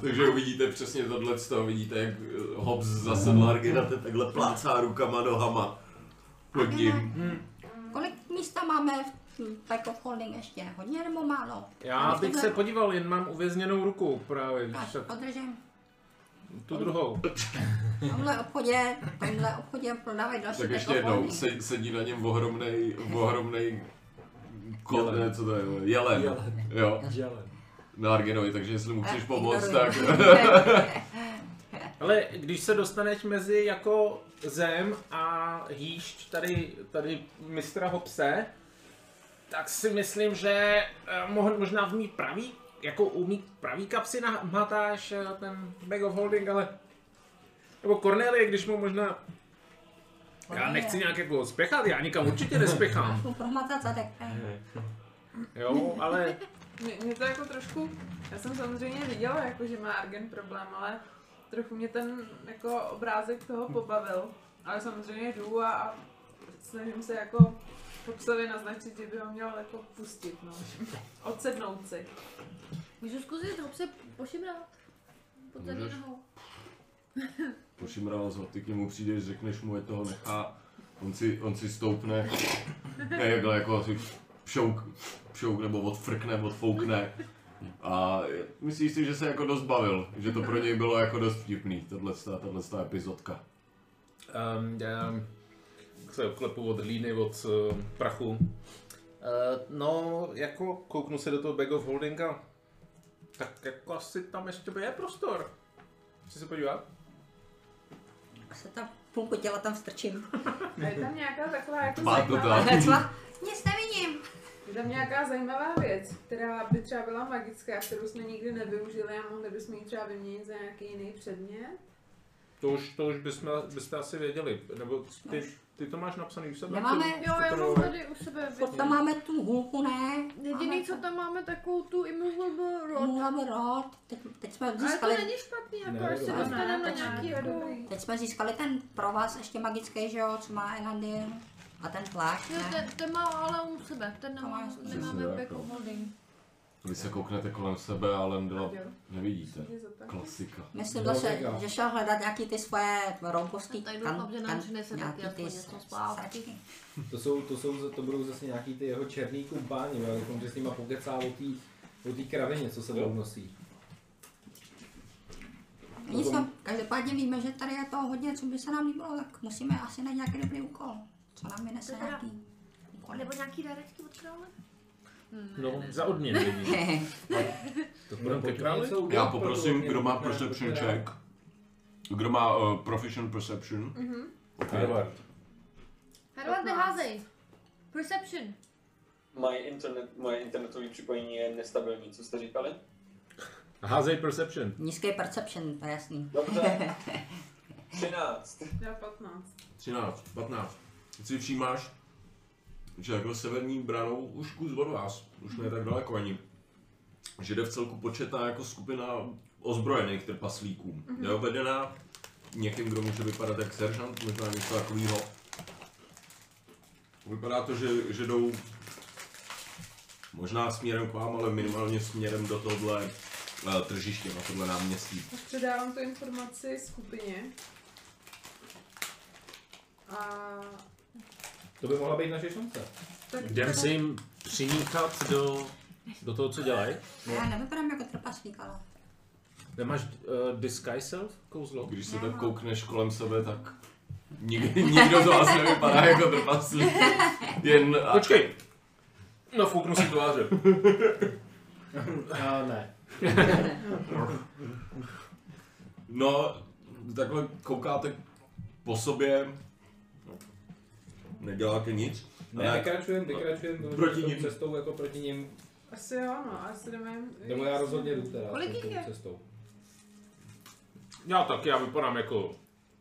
Takže uvidíte přesně tohle z toho, vidíte, jak eh, Hobbs zasedl Argena, ten takhle plácá rukama, nohama pod ním. Kolik místa máme v Pack of Holding ještě? Hodně nebo málo? Já bych se podíval, jen mám uvězněnou ruku právě, když Tak, tak podržím. tu druhou. V tomhle obchodě, v tomhle obchodě prodávají další Tak ještě jednou, se, sedí na něm ohromnej, ohromnej kol, ne, co to je, jelen, Jelen. jo, Želen. na Argenovi, takže jestli mu chceš pomoct, tak Ale když se dostaneš mezi jako zem a hýšť tady, tady mistra Hopse, tak si myslím, že eh, mohl možná v mý pravý, jako umí pravý kapsy nahmatáš eh, ten bag of holding, ale nebo Cornelie, když mu možná já nechci nějak jako spěchat, já nikam určitě nespěchám. Mu prohmatat zadek. Jo, ale Mě, mě to jako trošku, já jsem samozřejmě viděla, jako, že má Argen problém, ale trochu mě ten jako obrázek toho pobavil. Ale samozřejmě jdu a, a snažím se jako Popsovi naznačit, že by ho měl jako pustit, no. Odsednout si. Můžu zkusit ho se pošimrat? Pod zadní Můžeš. nohou. pošimral ho, ty k němu přijdeš, řekneš mu, je toho nechá, on si, on si stoupne, ne, jakhle jako si pšouk, pšouk nebo odfrkne, odfoukne. A myslíš si, že se jako dost bavil, že to pro něj bylo jako dost vtipný, tahle, tahle epizodka. Um, um, se oklepu od hlíny, od uh, prachu. Uh, no, jako kouknu se do toho bag of holdinga, tak jako asi tam ještě je prostor. Chci se podívat? Se tam půlku těla tam strčím. A je tam nějaká taková jako Má to zajímavá, nic nevidím. je tam nějaká zajímavá věc, která by třeba byla magická, kterou jsme nikdy nevyužili a mohli bychom ji třeba vyměnit za nějaký jiný předmět. To už, to už bychom, byste asi věděli, nebo ty, ty to máš napsaný u sebe? Nemáme. Ty- Jo, já mám tady u sebe tam máme tu hůlku, ne? Jediný, co tam máme, takovou tu immovable rod. Máme rod. Teď, teď jsme Ale to získali, není špatný, jako Ne, až se dostaneme na nějaký je jako... dobrý. teď jsme získali ten provaz ještě magický, že jo, co má Elandir. A ten plášť, Jo, ne? ten, ten má ale u sebe, ten nemá, nemáme back of holding. Vy se kouknete kolem sebe a Lendla Jo. nevidíte. Je to tak. Klasika. Myslím No, jo. že šel hledat nějaký ty svoje roubovský Tady doufám, že nám přinese taky aspoň něco zpátky. sračky. To, jsou, to, jsou, to budou zase nějaký ty jeho černý kumpáni, jo, jako, že s nima pokecá o té o té kravině, co se tam nosí. Nic každopádně víme, že tady je toho hodně, co by se nám líbilo, tak musíme asi najít nějaký dobrý úkol. Co nám vynese nějaký úkol. Nebo nějaký dárečky od krále? No, za odměn vidíš. To půjdeme ke králi? Já pro poprosím, kdo má perception pojďme check. Kdo má uh, proficient perception? Harvard. Harvard neházej. Perception. Moje, internet, moje internetové připojení je nestabilní, co jste říkali? Házej perception. Nízký perception, to je jasný. Dobře. 13. Já 15. 13, 15. Teď si všímáš, že jako severní branou už kus od vás, už ne tak daleko ani, že jde v celku početná jako skupina ozbrojených trpaslíků. Mm-hmm. Je vedená někým, kdo může vypadat jak seržant, možná něco takového. Vypadá to, že, že jdou možná směrem k vám, ale minimálně směrem do tohle uh, tržiště, na tohle náměstí. Tak předávám tu informaci skupině. A To by mohla být naše šance. tak Jdem si jim přiníkat do, do toho, co dělají. Já nevypadám jako trpaslík, ale Nemáš uh, disguise self kouzlo? Když se tak koukneš kolem sebe, tak nikdy, nikdo z vás nevypadá jako trpaslík. Jen... A, Počkej! Nafouknu si tváře. A ne. no, takhle koukáte po sobě, neděláte nic. Ne, ale vykračujem, vykračujem Proti tou nim. cestou jako proti nim. asi jo, no, asi jdeme. Nebo já rozhodně jdu teda Kolik jich je? cestou. Já taky, já vypadám jako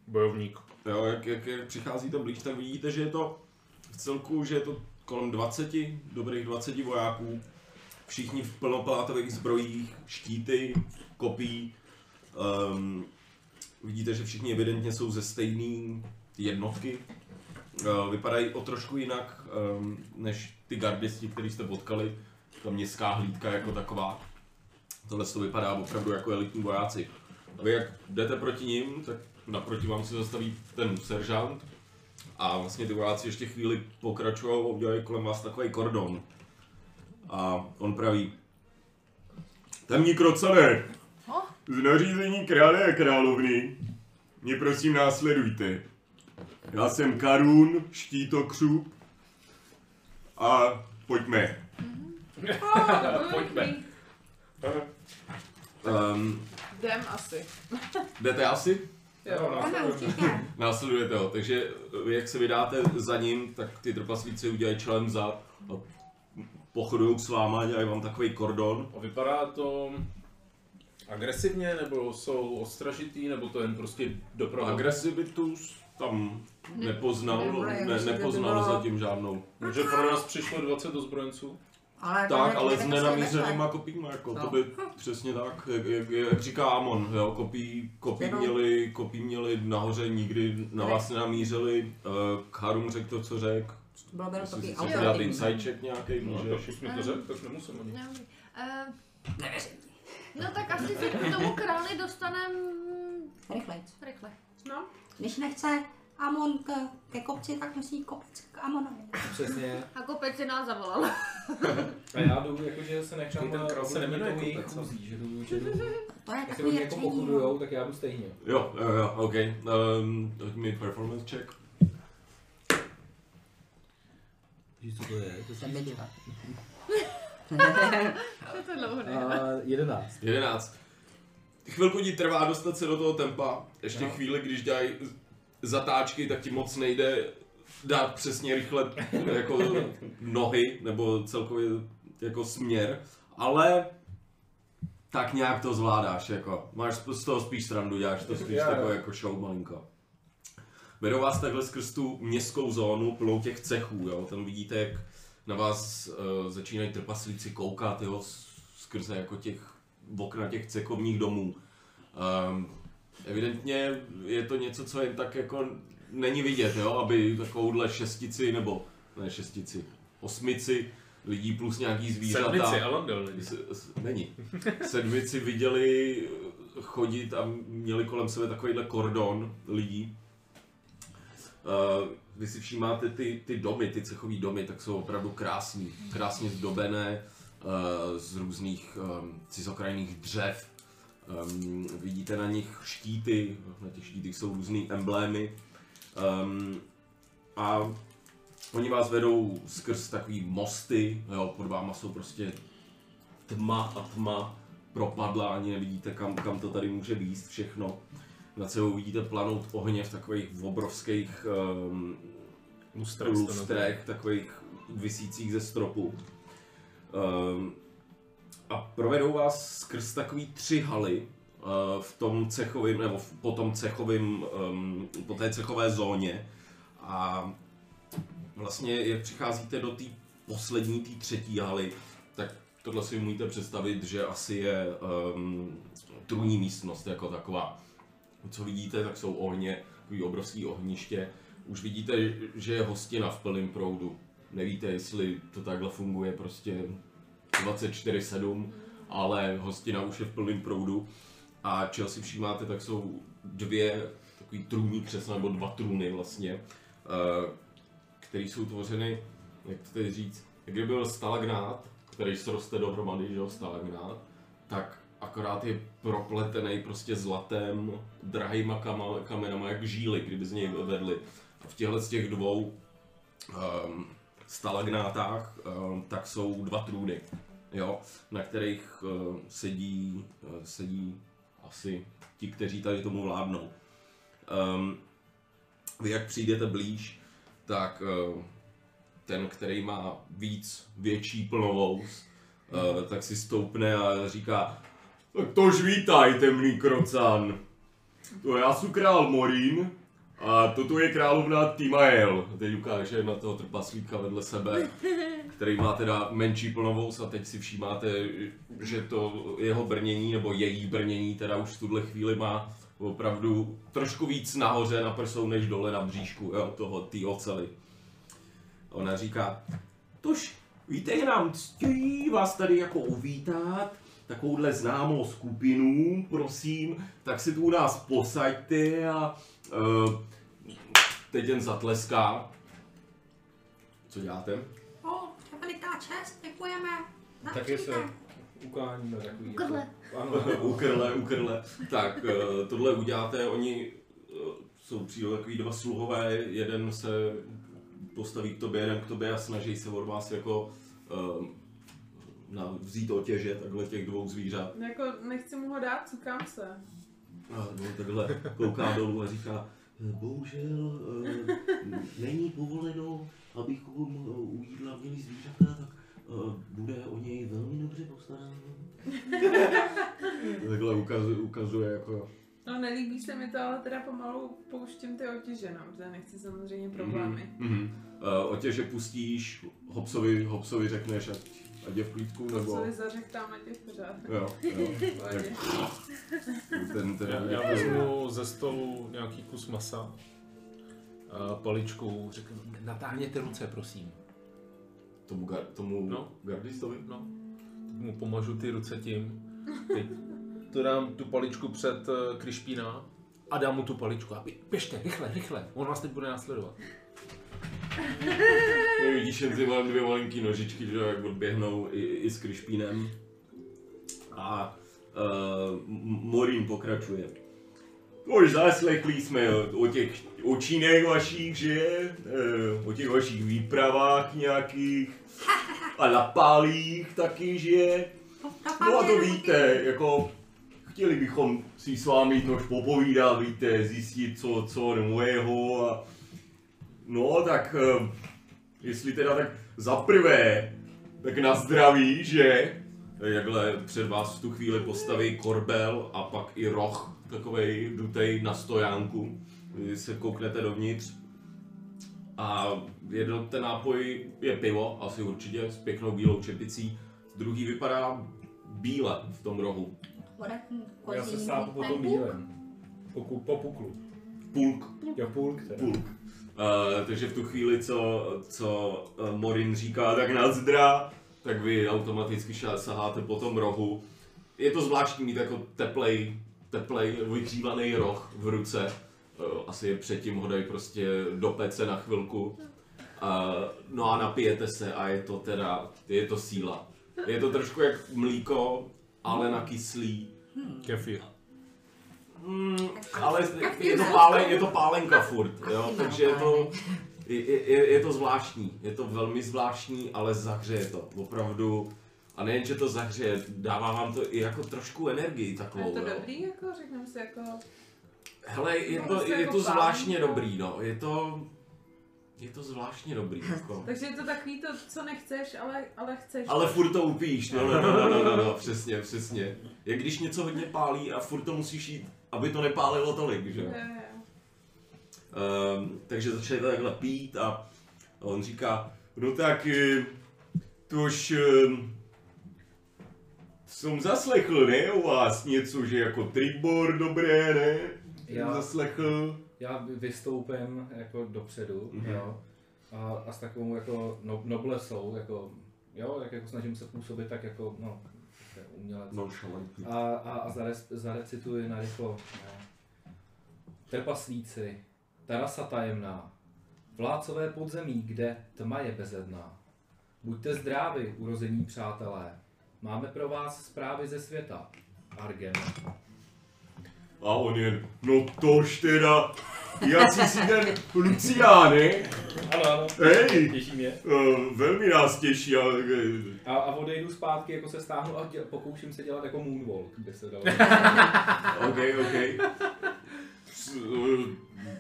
bojovník. jo, jak, jak, jak přicházíte blíž, tak vidíte, že je to v celku, že je to kolem 20, dobrých 20 vojáků. Všichni v plnoplátových zbrojích, štíty, kopí. Um, vidíte, že všichni evidentně jsou ze stejné jednotky. Uh, vypadají o trošku jinak um, než ty gardisti, který jste potkali. Ta městská hlídka jako taková. Tohle to vypadá opravdu jako elitní vojáci. A vy jak jdete proti ním, tak naproti vám se zastaví ten seržant a vlastně ty vojáci ještě chvíli pokračují a udělají kolem vás takový kordon. A on praví, Temní krocané, No. z nařízení krále a královny mě prosím následujte. Já jsem Karun, štítokřup a pojďme. Pojďme. Um, Jdem asi. jdete asi? Jo, no. Ano, určitě. Následujete ho, takže vy jak se vydáte za ním, tak ty trpaslíci udělají čelem za a pochodují s váma, dělají vám takový kordon. A vypadá to agresivně, nebo jsou ostražitý, nebo to jen prostě doprovod? Agresivitu tam nepoznal, ne, nepoznal zatím žádnou. Že pro nás přišlo 20 ozbrojenců? Ale Tak, ale s nenamířenýma rychle. kopíma, jako No. to by přesně tak, jak, jak, jak říká Amon, jo, kopí, kopí, Jenom- měli, kopí měli nahoře, nikdy na vás nenamířili, uh, Karum řekl to, co řekl, To bylo jestli takový si chcete dát autoritativní. insight check nějaký, No, můžeš. tak už mi to řekl, tak nemusím ani. Dobrý. Uh, no tak asi se k tomu králi dostanem Rychlejc. rychle. No, Když nechce Amon k, ke kopci, tak musí kopec k Amonovi. Přesně. A kopec si nás zavolal. A já jdu, jakože se nechám, Ten se problem neměnou je jejich kopec, co? chůzí, že jdu, že jdu. To je takový oni jako rčení, no. tak já jdu stejně. Jo, jo, jo, ok. Um, hoď mi performance check. Víš, co to je? To Jsem viděl. Je to dlouho A 11. 11. Chvilku ti trvá dostat se do toho tempa, ještě Jo. chvíli, když dělají zatáčky, tak ti moc nejde dát přesně rychle jako nohy, nebo celkově jako směr, ale tak nějak to zvládáš, jako máš z toho spíš srandu, děláš to spíš takové jako show malinko. Vedou vás takhle skrz tu městskou zónu plnou těch cechů, jo? tam vidíte, jak na vás uh, začínají trpaslíci koukat, jo, skrze jako těch okna těch cekovních domů. Um, evidentně je to něco, co jen tak jako není vidět, jo, aby takovouhle šestici, nebo ne šestici, osmici lidí plus nějaký zvířata. Sedmici, Alondel lidi. S, s, není. Sedmici viděli chodit a měli kolem sebe takovýhle kordon lidí. Uh, vy si všímáte ty, ty domy, ty cechové domy, tak jsou opravdu krásný, krásně zdobené z různých um, cizokrajných dřev. Um, vidíte na nich štíty, na těch štítech jsou různé emblémy. Um, a oni vás vedou skrz takový mosty, jo, pod váma jsou prostě tma a tma propadla, ani nevidíte kam, kam to tady může být všechno. Nad sebou vidíte planout ohně v takových obrovských um, Lustrech. lustrech, takových visících ze stropu. Um, a provedou vás skrz takový tři haly uh, v tom cechovém, nebo v, po tom cechovém, um, po té cechové zóně. A vlastně, jak přicházíte do té poslední, té třetí haly, tak tohle si můžete představit, že asi je um, trůní místnost jako taková. Co vidíte, tak jsou ohně, takový obrovský ohniště. Už vidíte, že je hostina v plném proudu. Nevíte, jestli to takhle funguje prostě 24-7, ale hostina už je v plném proudu. A čeho si všímáte, tak jsou dvě takový trůní křesla, nebo dva trůny vlastně, eh, které jsou tvořeny, jak to teď říct, jak kdyby byl stalagnát, který sroste dohromady, že jo, stalagnát, tak akorát je propletený prostě zlatem, drahýma kama, kamenama, jak žíly, kdyby z něj vedli. A v těchto z těch dvou um, stalagnátách um, tak jsou dva trůny, jo, na kterých uh, sedí, uh, sedí asi ti, kteří tady tomu vládnou. Um, vy jak přijdete blíž, tak ten, který má víc větší plnovous, tak si stoupne a říká tak tož vítaj, temný krocan. To já jsem král Morín A toto je královna Timael. Teď ukáže na toho trpaslíka vedle sebe, který má teda menší plnovous a teď si všímáte, že to jeho brnění, nebo její brnění teda už v tuhle chvíli má opravdu trošku víc nahoře na prsou, než dole na bříšku, jo, toho, té ocely. Ona říká, tož víte, je nám ctí vás tady jako uvítat, takovouhle známou skupinu, prosím, tak si tu u nás posaďte a uh, teď jen zatleská. Co děláte? O, to je veliká čest, děkujeme. Taky se přítel. ukláníme takový. Ukrle. Jako, ano, u krle, u krle. Tak, eh, tohle uděláte, oni eh, jsou přijde takový dva sluhové, jeden se postaví k tobě, jeden k tobě a snaží se od vás jako eh, na, vzít otěže takhle těch dvou zvířat. No Jako nechci mu ho dát, cukám se. A no, takhle kouká dolů a říká, "Eh, bohužel eh, není povoleno, abychom eh, u jídla měli zvířata, tak bude o něj velmi dobře postaráno. takhle ukazuje, ukazuje jako... No nelíbí se mi to, ale teda pomalu pouštím ty otěže, no, protože nechci samozřejmě problémy. Mm-hmm. Uh, otěže pustíš, Hopsovi, Hopsovi řekneš, ať, ať je v klídku, nebo... Co vy zařek tam na těch pořád. Jo, jo. Pohodě. Ten, ten, Já, já vezmu ze stolu nějaký kus masa, a paličku, řeknu, natáhněte ruce, prosím. tomu, gar, tomu No. gardistovi? no, mu pomažu ty ruce tím. Teď to dám tu paličku před eh, Krišpína a dám mu tu paličku a bě- běžte, rychle, rychle, on vás teď bude následovat. No, vidíš jen ty malé dvě malinký nožičky, že jak odběhnou i, i s Krišpínem. A uh, Morín pokračuje. Už zaslechli jsme o, těch očínech vašich, že? Uh, o těch vašich výpravách nějakých. A na pálích taky, že? No a to víte, jako chtěli bychom si s vámi nož popovídat, víte, zjistit co, co nového a no tak eh, jestli teda tak za prvé, tak na zdraví, že? Jakhle před vás v tu chvíli postaví korbel a pak i roh, takovej dutej na stojánku. Vy se kouknete dovnitř a jeden ten nápoj je pivo, asi určitě, s pěknou bílou čepicí. Druhý vypadá bíle v tom rohu. Já se sápu po tom bílém. Po, ku- po puklu. Pulk. Jo, pulk teda. Pulk. Uh, takže v tu chvíli, co, co uh, Morin říká, tak nazdra, tak vy automaticky saháte po tom rohu. Je to zvláštní mít jako teplej, teplej, vyhřívaný roh v ruce. Uh, asi je předtím ho dají prostě do pece na chvilku. Uh, no a napijete se a je to teda, je to síla. Je to trošku jak mlíko, ale na kyslý. Kefir. Mm, ale je to, pálen, je to pálenka furt, jo, takže je to, je, je, je to zvláštní, je to velmi zvláštní, ale zahřeje to, opravdu. A nejen, že to zahřeje, dává vám to i jako trošku energii A je takovou, to jo. dobrý, jako řekneme si jako... Hele, je to, Prostě je jako to zvláštně pálenka. dobrý, no, je to, je to zvláštně dobrý, jako. Takže je to takový to, co nechceš, ale, ale chceš. Ale furt to upíš, no, no, no, no, no, no, no, přesně, přesně. Jak když něco hodně pálí a furt to musíš jít, aby to nepálilo tolik, že. Um, takže začali takhle pít a, a on říká, no tak eh, to už um, jsem zaslechl, ne, u vás něco, že jako tribor dobré, ne? Já- Zaslechl. Já vy- vystoupím jako dopředu, Mhm. jo. A, a s takovou jako no, noblesou, jako, jo, jak jako snažím se působit tak jako, no, jako umělec. Nonšalantní. A, a, a zares, zarecituji na rychlo. No. Trpaslíci, terasa tajemná, vládcové podzemí, kde tma je bezedná. Buďte zdraví, urození přátelé. Máme pro vás zprávy ze světa. Argen. A on jen, no tož teda, jsi si ten Luciáne, Ano, ano. hej, Těší mě. uh, velmi nás těší, ale A, a odejdu zpátky, jako se stáhnu a děl, pokouším se dělat jako moonwalk, kde se dalo. OK, OK. Eh,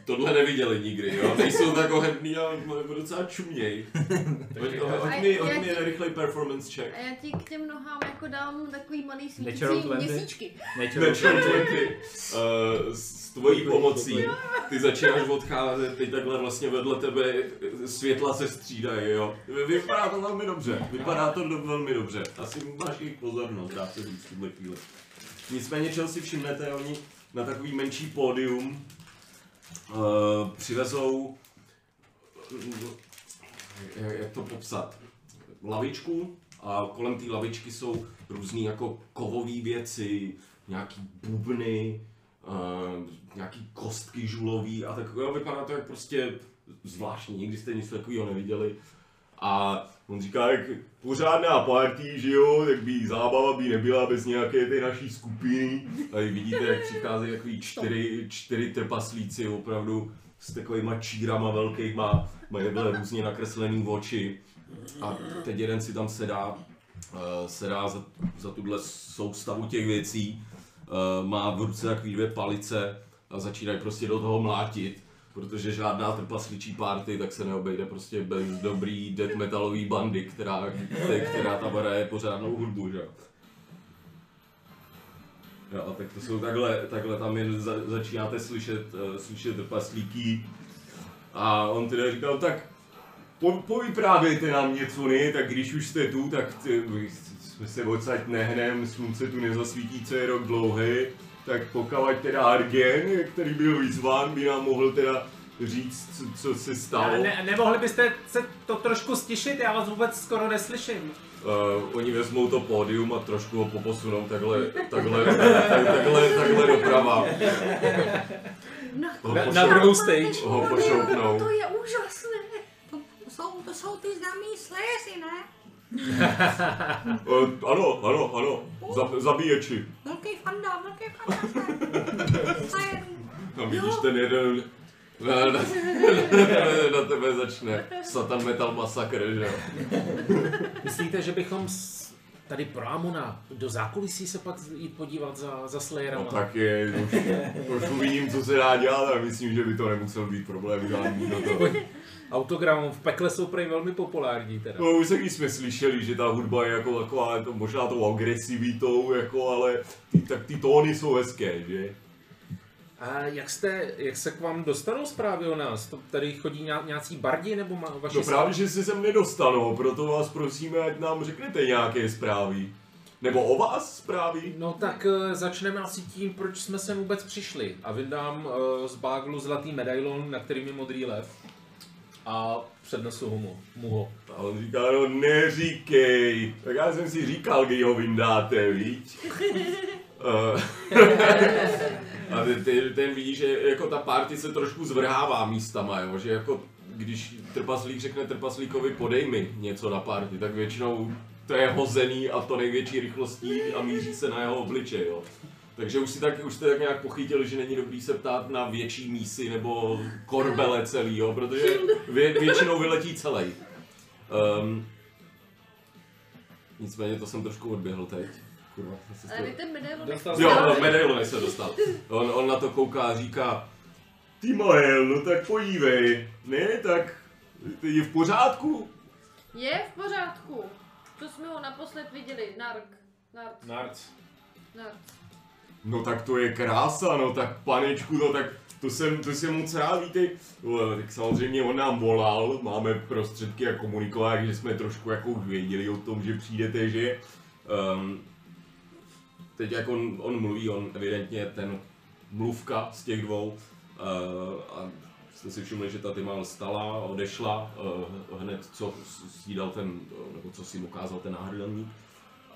tohle neviděli nikdy, jo? Nejsou tak ohedný a docela čuměj. Hoď, hoď mi, hoď mi rychlej performance check. A já ti k těm nohám jako dám takový malý svítící 20. měsíčky. Natural Natural 20. Uh, s tvojí pomocí ty začínáš odcházet, teď takhle vlastně vedle tebe světla se střídají, jo. Vypadá to velmi dobře, vypadá to do, velmi dobře. Asi máš jejich pozornost, dá se říct v tuhle chvíli. Nicméně, čeho si všimnete, oni na takový menší pódium uh, přivezou, jak, jak to popsat, lavičku a kolem té lavičky jsou různé jako kovové věci, nějaký bubny, uh, nějaký kostky žulový a tak jo, vypadá to jak prostě zvláštní, nikdy jste nic takového neviděli. A on říká, jak pořádná party, že jo, tak by zábava by nebyla bez nějaké té naší skupiny. A vidíte, jak přicházejí takový čtyři, čtyři trpaslíci opravdu s takovýma čírama velkýma, mají takhle různě nakreslený oči. A teď jeden si tam sedá, uh, sedá za, za tuhle soustavu těch věcí, uh, má v ruce takový dvě palice a začínají prostě do toho mlátit, protože žádná trpasličí party tak se neobejde prostě bez dobrý death metalový bandy, která, která tam hraje pořádnou hudbu, že jo. Tak to jsou takhle, takhle tam jen za, začínáte slyšet, uh, slyšet trpaslíky a on teda říkal, tak po, povyprávějte nám něco, ne? Tak když už jste tu, tak ty, jsme se odsaď nehnem, slunce tu nezasvítí, co je rok dlouhý, tak pokud teda Argen, který byl vyzván, by nám mohl teda říct, co, co se stalo. Ne, nemohli byste se to trošku stišit? Já vás vůbec skoro neslyším. Uh, oni vezmou to pódium a trošku ho poposunou takhle, takhle, tak, takhle, takhle doprava. No, Ho, Na, pošou- na druhou stage. ho pošoupnou. to je úžasné. To, to, jsou, to jsou ty známý slézy, ne? Uh, ano, ano, ano, Zab, zabíječi. Velký fanda, velký fanda. jsem. A vidíš ten jeden, na, na, na, na tebe začne Satan Metal Massacre, že jo? Myslíte, že bychom s, tady pro Amona do zákulisí se pak jít podívat za, za No Slayerama? tak je, už, už uvidím, co se dá dělat a myslím, že by to nemusel být problém žádný do toho. Autogram v pekle jsou prej velmi populární teda. No už se jsme slyšeli, že ta hudba je jako taková, to, možná tou agresivitou, jako, ale ty, tak ty tóny jsou hezké, že? A jak jste, jak se k vám dostanou zprávy o nás? To tady chodí ně, nějací bardi nebo má, vaši No právě, že se sem nedostanou, proto vás prosíme, ať nám řeknete nějaké zprávy. Nebo o vás zprávy? No tak eh, začneme asi tím, proč jsme sem vůbec přišli. A vydám uh, z báglu zlatý medailon, na kterým je modrý lev. A přednesu ho mu, mu ho. A on říká, no neříkej. Tak já jsem si říkal, kdy ho vyndáte, víš? Eh, a ten, ten, ten vidí, že jako ta party se trošku zvrhává místama, jo? že jako když trpaslík řekne trpaslíkovi podej mi něco na party, tak většinou to je hozený a to největší rychlostí a míří se na jeho obličej, jo. Takže už si tak, už jste tak nějak pochytili, že není dobrý se ptát na větší mísy nebo korbele celý, jo, protože vě, většinou vyletí celý. Um, nicméně to jsem trošku odběhl teď. Kurva, zase Ale vy ten medailon Dostal Jo, jsem- no, se dostal. On, on na to kouká a říká, ty Mael, no tak podívej, ne, tak je v pořádku? Je v pořádku. To jsme ho naposled viděli. Nark. Nark. Narc. Nark. No tak to je krása, no tak panečku, no tak to jsem, to jsem moc rád, víte, No, tak samozřejmě on nám volal, máme prostředky a komunikovat, že jsme trošku jako věděli o tom, že přijdete, že um, teď jak on, on mluví, on evidentně ten mluvka z těch dvou uh, a jste si všimli, že ta Tymal stala, odešla uh, hned, co snídal ten, nebo co si ukázal ten náhrdelník.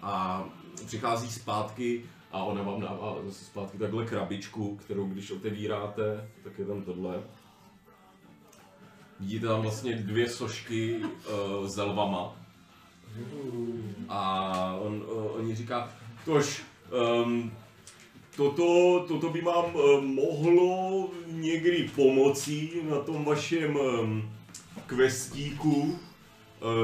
A přichází zpátky a ona vám dává zase zpátky takhle krabičku, kterou když otevíráte, tak je tam tohle. Vidíte tam vlastně dvě sošky uh, s elvama. A on, uh, on jí říká, tož, um, toto, toto by vám uh, mohlo někdy pomoci na tom vašem um, questíku.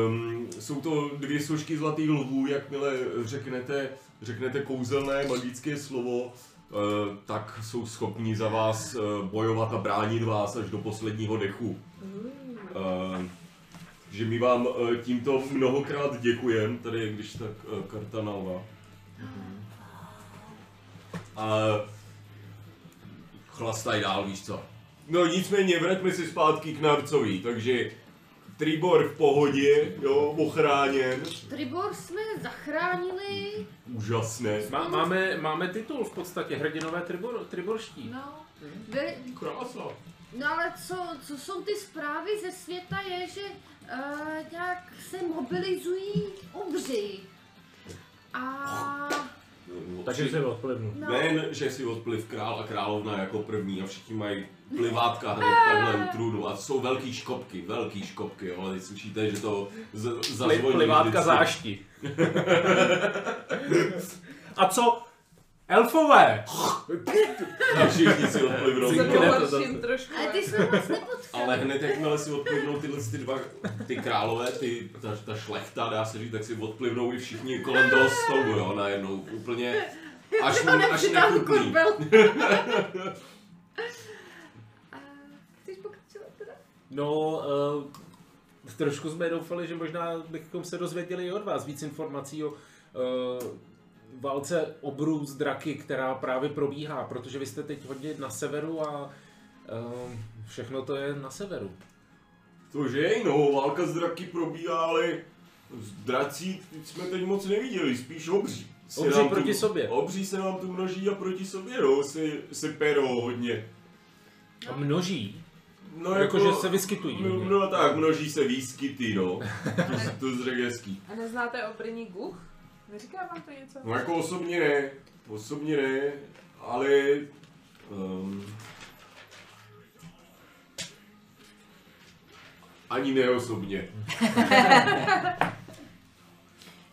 Um, jsou to dvě složky zlatých lvů, jakmile řeknete, řeknete kouzelné magické slovo, eh, tak jsou schopni za vás eh, bojovat a bránit vás až do posledního dechu. Eh, že my vám tímto mnohokrát děkujem, tady když tak karta nalva. A chlastaj dál, víš co. No nicméně, vraťme se zpátky k Narcovi, takže Tribor v pohodě, jo, ochráněn, Tribor jsme zachránili, úžasné. Má, máme, máme titul v podstatě, hrdinové tribor, triborští. no, byli, Krása. no ale co, co jsou ty zprávy ze světa je, že uh, nějak se mobilizují obři. A Takže se odplivnu. no, Ven, že si odpliv král a královna jako první a všichni mají plivátka hned takhle u trůnu a jsou velký škopky, velký škopky, jo, ale teď slyšíte, že to z- Pli, zazvoní plivátka vždycky. zášti. A co? Elfové! A všichni si odplivnou. Ale ty jsme moc nepotkali. Ale hned jakmile si odplivnou tyhle ty dva, ty králové, ty, ta, ta šlechta, dá se říct, tak si odplivnou i všichni kolem toho stolu, jo, najednou, úplně, až, až nechutný. korbel. A Chceš pokračovat teda? No, uh, trošku jsme doufali, že možná bychom se dozvěděli i od vás víc informací o uh, válce obrů z draky, která právě probíhá, protože vy jste teď hodně na severu a uh, všechno to je na severu. Cože, no, válka z draky probíhá, ale z drací jsme teď moc neviděli, spíš obří. Se Obří proti tu, sobě. Obří se nám tu množí a proti sobě, no, se, se perou hodně. A množí, No, jakože se vyskytují. No, no tak, množí se výskyty, no. To, to zřejmě hezký. A neznáte obrní guch? Neříká vám to něco? No jako osobně ne, osobně ne, ale... Um, ani ne osobně.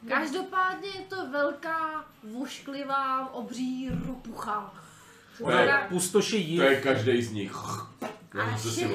Každopádně je to velká, vošklivá, obří ropucha. To je, Pustoši to je každý z nich. A No, to si jí.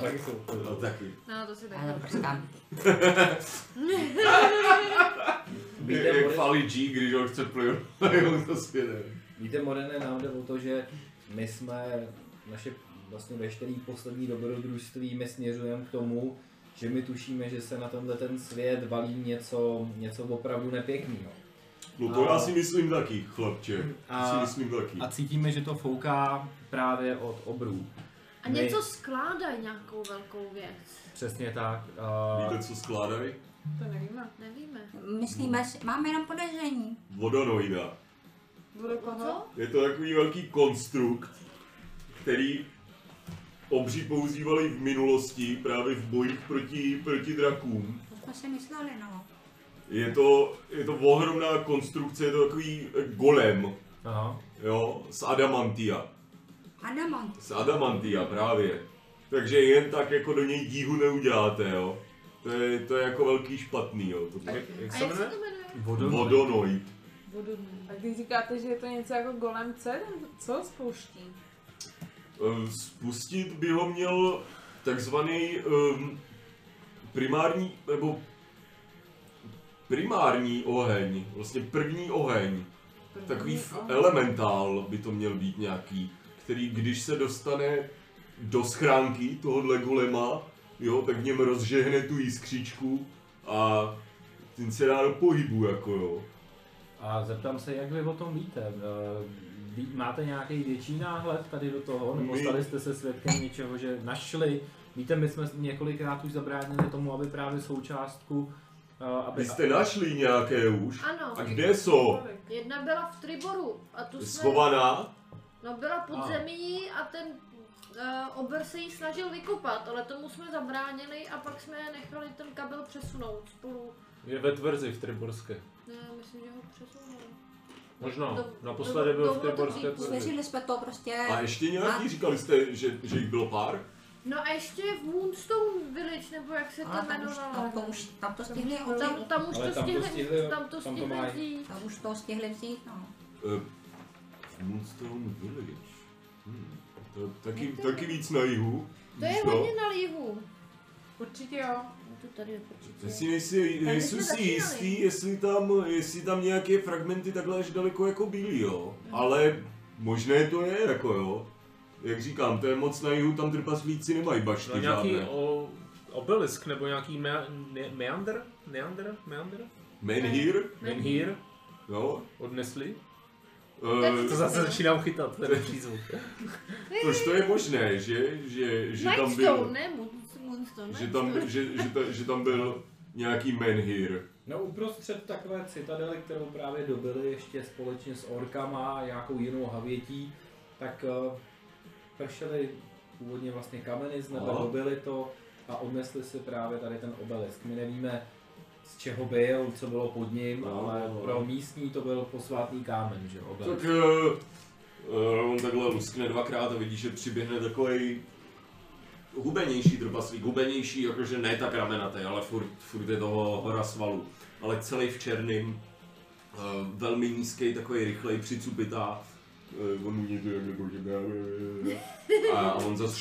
Taky jsou No taky. No, to si to Je, jak Fali G, když ho chce plivnout, to svěde. Víte, Morene, nám jde o to, že my jsme, naše vlastně veškerý poslední dobrodružství, my směřujeme k tomu, že my tušíme, že se na tenhle ten svět valí něco, něco opravdu nepěkného. No to A- já si myslím taky, chlapče. A- si myslím taky. A cítíme, že to fouká právě od obrů. A něco skládají nějakou velkou věc. Přesně tak. A Víte, co skládají? To nevíme. Nevíme. Myslíme si, máme jenom podezření. Vodonoida. Budu koho? Co? Je to takový velký konstrukt, který obří používali v minulosti právě v bojích proti, proti drakům. To jsme si mysleli, no. Je to, je to ohromná konstrukce, je to takový eh, golem, Aha. jo, z adamantia. Adamant. Z adamantia právě. Takže jen tak jako do něj díhu neuděláte, jo. To je, to je jako velký špatný, jo. To Jak, jak A se jak se jmenuje? to jmenuje? Vodonoid. A když říkáte, že je to něco jako golem C, co spouští? Eh, Spustit by ho měl takzvaný um, primární, nebo primární oheň, vlastně první oheň. Takový f- oheň. elementál by to měl být nějaký, který když se dostane do schránky tohohle golema, jo, tak v něm rozžehne tu jiskřičku a ten se dá do pohybu, jako jo. A zeptám se, jak vy o tom víte? Eh, Ví, máte nějaký větší náhled tady do toho? Nebo My- stali jste se svědkem něčeho, že našli? Víte, my jsme několikrát už zabránili tomu, aby právě součástku, eh, aby... Vy jste našli nějaké už? Ano. A kde jsou? Jedna byla v Triboru a tu jsme... Schovaná? No byla pod zemí a ten uh, ober se jí snažil vykopat, ale tomu jsme zabránili a pak jsme nechali ten kabel přesunout spolu. Je ve tvrzi v Triborské. Ne, myslím, že ho přesunuli. Možná. Do- Naposledy byl v Triborské tvrzi. Svěřili jsme to prostě. A ještě nějaký, říkali jste, že, že jich bylo pár? No a ještě v Moonstone Village, nebo jak se to Ale tam už, tam to jmenovalo. už, tam to stihli Tam, odejít. tam už to tam to stihli, stihli- tam to tam to stihli vzít. Tam už to stihli vzít, no. Uh, Moonstone Village. Hmm. To taky, taky víc na jihu. To je no? hodně na jihu. Určitě jo. No to tady je Já určitě. si nejsi, si jistý, jestli tam, jestli tam nějaké fragmenty takhle až daleko jako byly, jo. Ale možné to je, jako jo. Jak říkám, to je moc na jihu, tam trpaslíci nemají bašty No, nějaký žádné. o, obelisk nebo nějaký me, ne, meander? Neander? Meander? Menhir, Menhir? jo. Odnesli? Uh, To zase začínám chytat, ten přízvuk. tož to je možné, že, že, že tam byl, ne? Moon- Moonstone, že tam, že, že, ta, že tam byl nějaký menhir. No uprostřed takové citadely, kterou právě dobili ještě společně s orkama a nějakou jinou havětí, tak uh, pršeli původně vlastně kameny z nebe, dobili to a odnesli si právě tady ten obelisk. My nevíme, z čeho byl, co bylo pod ním, No, ale no. pro místní to byl posvátný kámen, že jo. Tak uh, on takhle luskne dvakrát a vidí, že přiběhne takový hubenější trpaslík, hubenější, jakože ne tak ramenatý, ale furt, furt je toho hora svalu. Ale celý v černým, uh, velmi nízký, takový rychlej, přicupitá. Uh, on umí to jak že a, on zase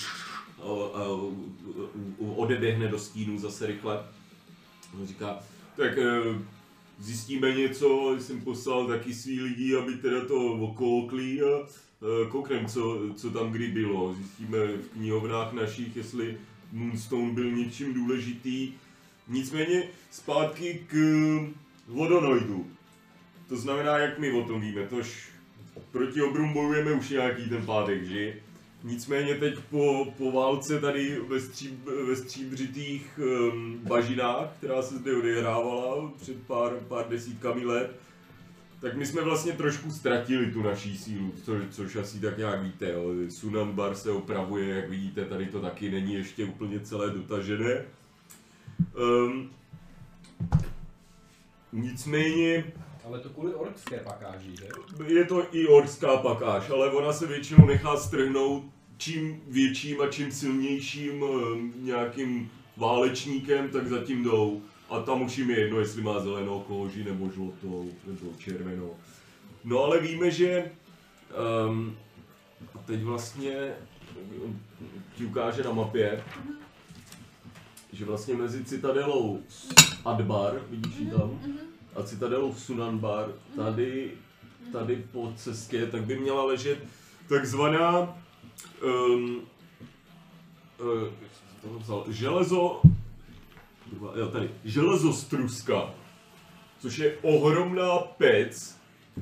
odeběhne do stínu zase rychle. On říká, tak uh, zjistíme něco, jsem poslal taky svý lidi, aby teda to okoukli a e, koukneme, co, co tam kdy bylo. Zjistíme v knihovnách našich, jestli Moonstone byl něčím důležitý. Nicméně zpátky k vodonoidu. To znamená, jak my o tom víme, tož proti obrům bojujeme už nějaký ten pátek, že? Nicméně teď po, po válce tady ve, stříb, ve stříbřitých um, bažinách, která se zde odehrávala před pár, pár desítkami let, tak my jsme vlastně trošku ztratili tu naší sílu, co, což asi tak nějak víte. Jo. Sunan Bar se opravuje, jak vidíte, tady to taky není ještě úplně celé dotažené. Um, nicméně Ale to kvůli orkské pakáži, že? je to i orská pakáž, ale ona se většinou nechá strhnout čím větším a čím silnějším eh, nějakým válečníkem, tak zatím jdou. A tam už jim je jedno, jestli má zelenou kóži, nebo žlutou, nebo červenou. No ale víme, že um, teď vlastně eh, ti ukáže na mapě, že vlastně mezi citadelou Adbar, vidíš ji tam, a citadelou Sunanbar, tady, tady po cestě, tak by měla ležet takzvaná um, uh, to napsal, železo, jo, tady, železostruska, což je ohromná pec,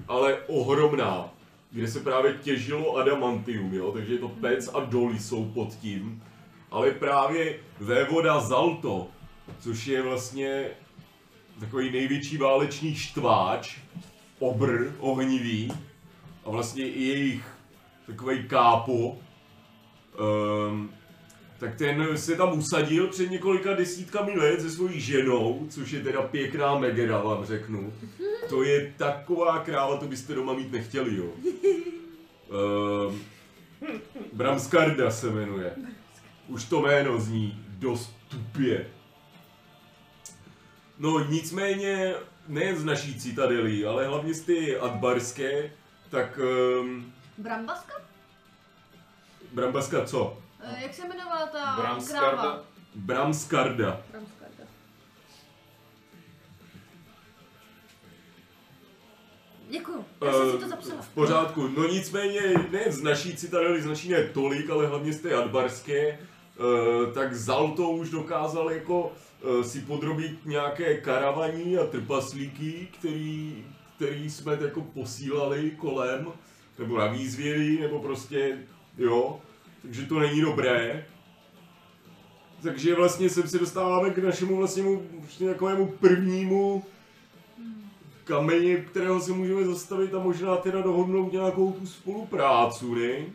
ale ohromná, kde se právě těžilo adamantium, jo, takže je to pec a doly jsou pod tím, ale právě vévoda Zalto, což je vlastně takový největší válečný štváč, obr, ohnivý, a vlastně i jejich takový kápo, um, tak ten se tam usadil před několika desítkami let se svojí ženou, což je teda pěkná Megera, vám řeknu. To je taková kráva, to byste doma mít nechtěli, jo. Um, Bramskarda se jmenuje. Už to jméno zní dost tupě. No nicméně, nejen z naší citadely, ale hlavně z ty adbarské, tak um, Brambaska? Brambaska co? Eh, Jak se jmenovala ta Bramskarda. kráva? Bramskarda. Bramskarda. Děkuju, já jsem si to Eh, zapsala. V pořádku, no nicméně ne z naší citadely, z naší ne tolik, ale hlavně z té adbarské, eh, tak Zalto už dokázal jako si podrobit nějaké karavaní a trpaslíky, který, který jsme jako posílali kolem, nebo na výzvěry, nebo prostě, jo, takže to není dobré. Takže vlastně sem se dostáváme k našemu vlastnímu vlastně takovému prvnímu kameni, kterého se můžeme zastavit a možná teda dohodnout nějakou tu spolupráci, ne?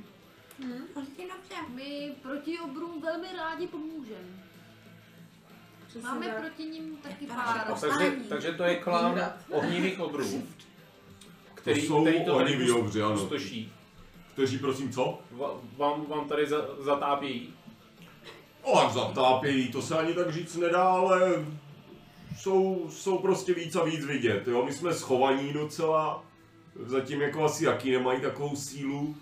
Prostě dobře. My proti obrům velmi rádi pomůžeme. Přesně Máme tak. proti ním taky pár. Takže, takže to je klán ohnivých obrů, který, To jsou který to tady ohniví obři, ano. pustoší. Kteří prosím co? Va- Vám, vám tady za, zatápějí. O, tak zatápějí, to se ani tak říct nedá, ale jsou, jsou prostě víc a víc vidět, jo. My jsme schovaní docela, zatím jako asi jaký nemají takovou sílu,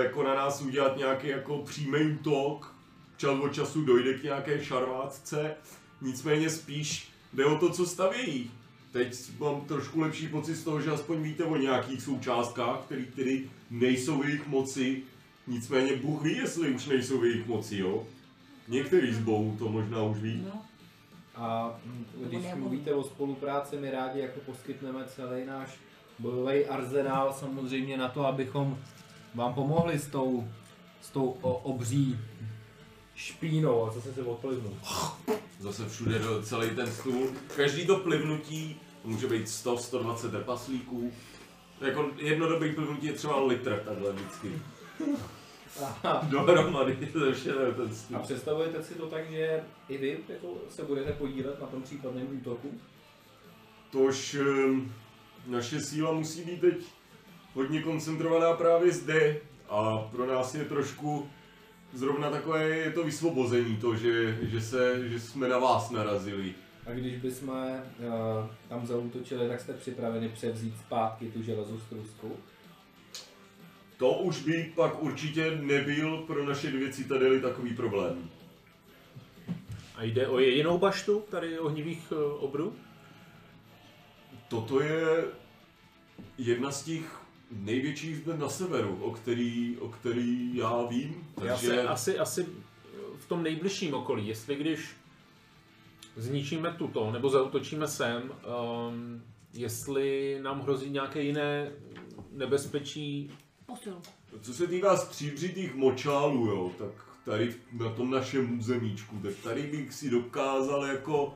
eh, jako na nás udělat nějaký jako přímý útok, čas od času dojde k nějaké šarvátce, nicméně spíš jde o to, co stavějí. teď mám trošku lepší pocit z toho, že aspoň víte o nějakých součástkách, které tedy nejsou v jejich moci. Nicméně Bůh ví, jestli už nejsou v jejich moci, jo? Některý z bohů to možná už ví. No, A když mluvíte o spolupráci, my rádi jako poskytneme celý náš bojový arzenál samozřejmě na to, abychom vám pomohli s tou, s tou obří špínou. A zase se odplivnu. Zase všude do celý ten stůl. Každý to plivnutí může být 100, 120 trpaslíků. Jako jedno plivnutí je třeba litr takhle vždycky. Dohromady ze všeho ten A stůl. představujete si to tak, že i vy jako se budete podílet na tom případném útoku? Tož ehm, naše síla musí být teď hodně koncentrovaná právě zde. A pro nás je trošku zrovna takové je to vysvobození, to, že, že, se, že jsme na vás narazili. A když bychom uh, tam zautočili, tak jste připraveni převzít zpátky tu železostrusku? To už by pak určitě nebyl pro naše dvě citadely takový problém. A jde o jedinou baštu tady ohnivých eh, obrů? Toto je jedna z těch největších zde na severu, o který, o který já vím. Já Takže se asi, asi v tom nejbližším okolí, jestli když zničíme tuto, nebo zautočíme sem, um, jestli nám hrozí nějaké jiné nebezpečí. Posil. co se týká stříbřitých močálů, jo, tak tady na tom našem územíčku, tak tady bych si dokázal jako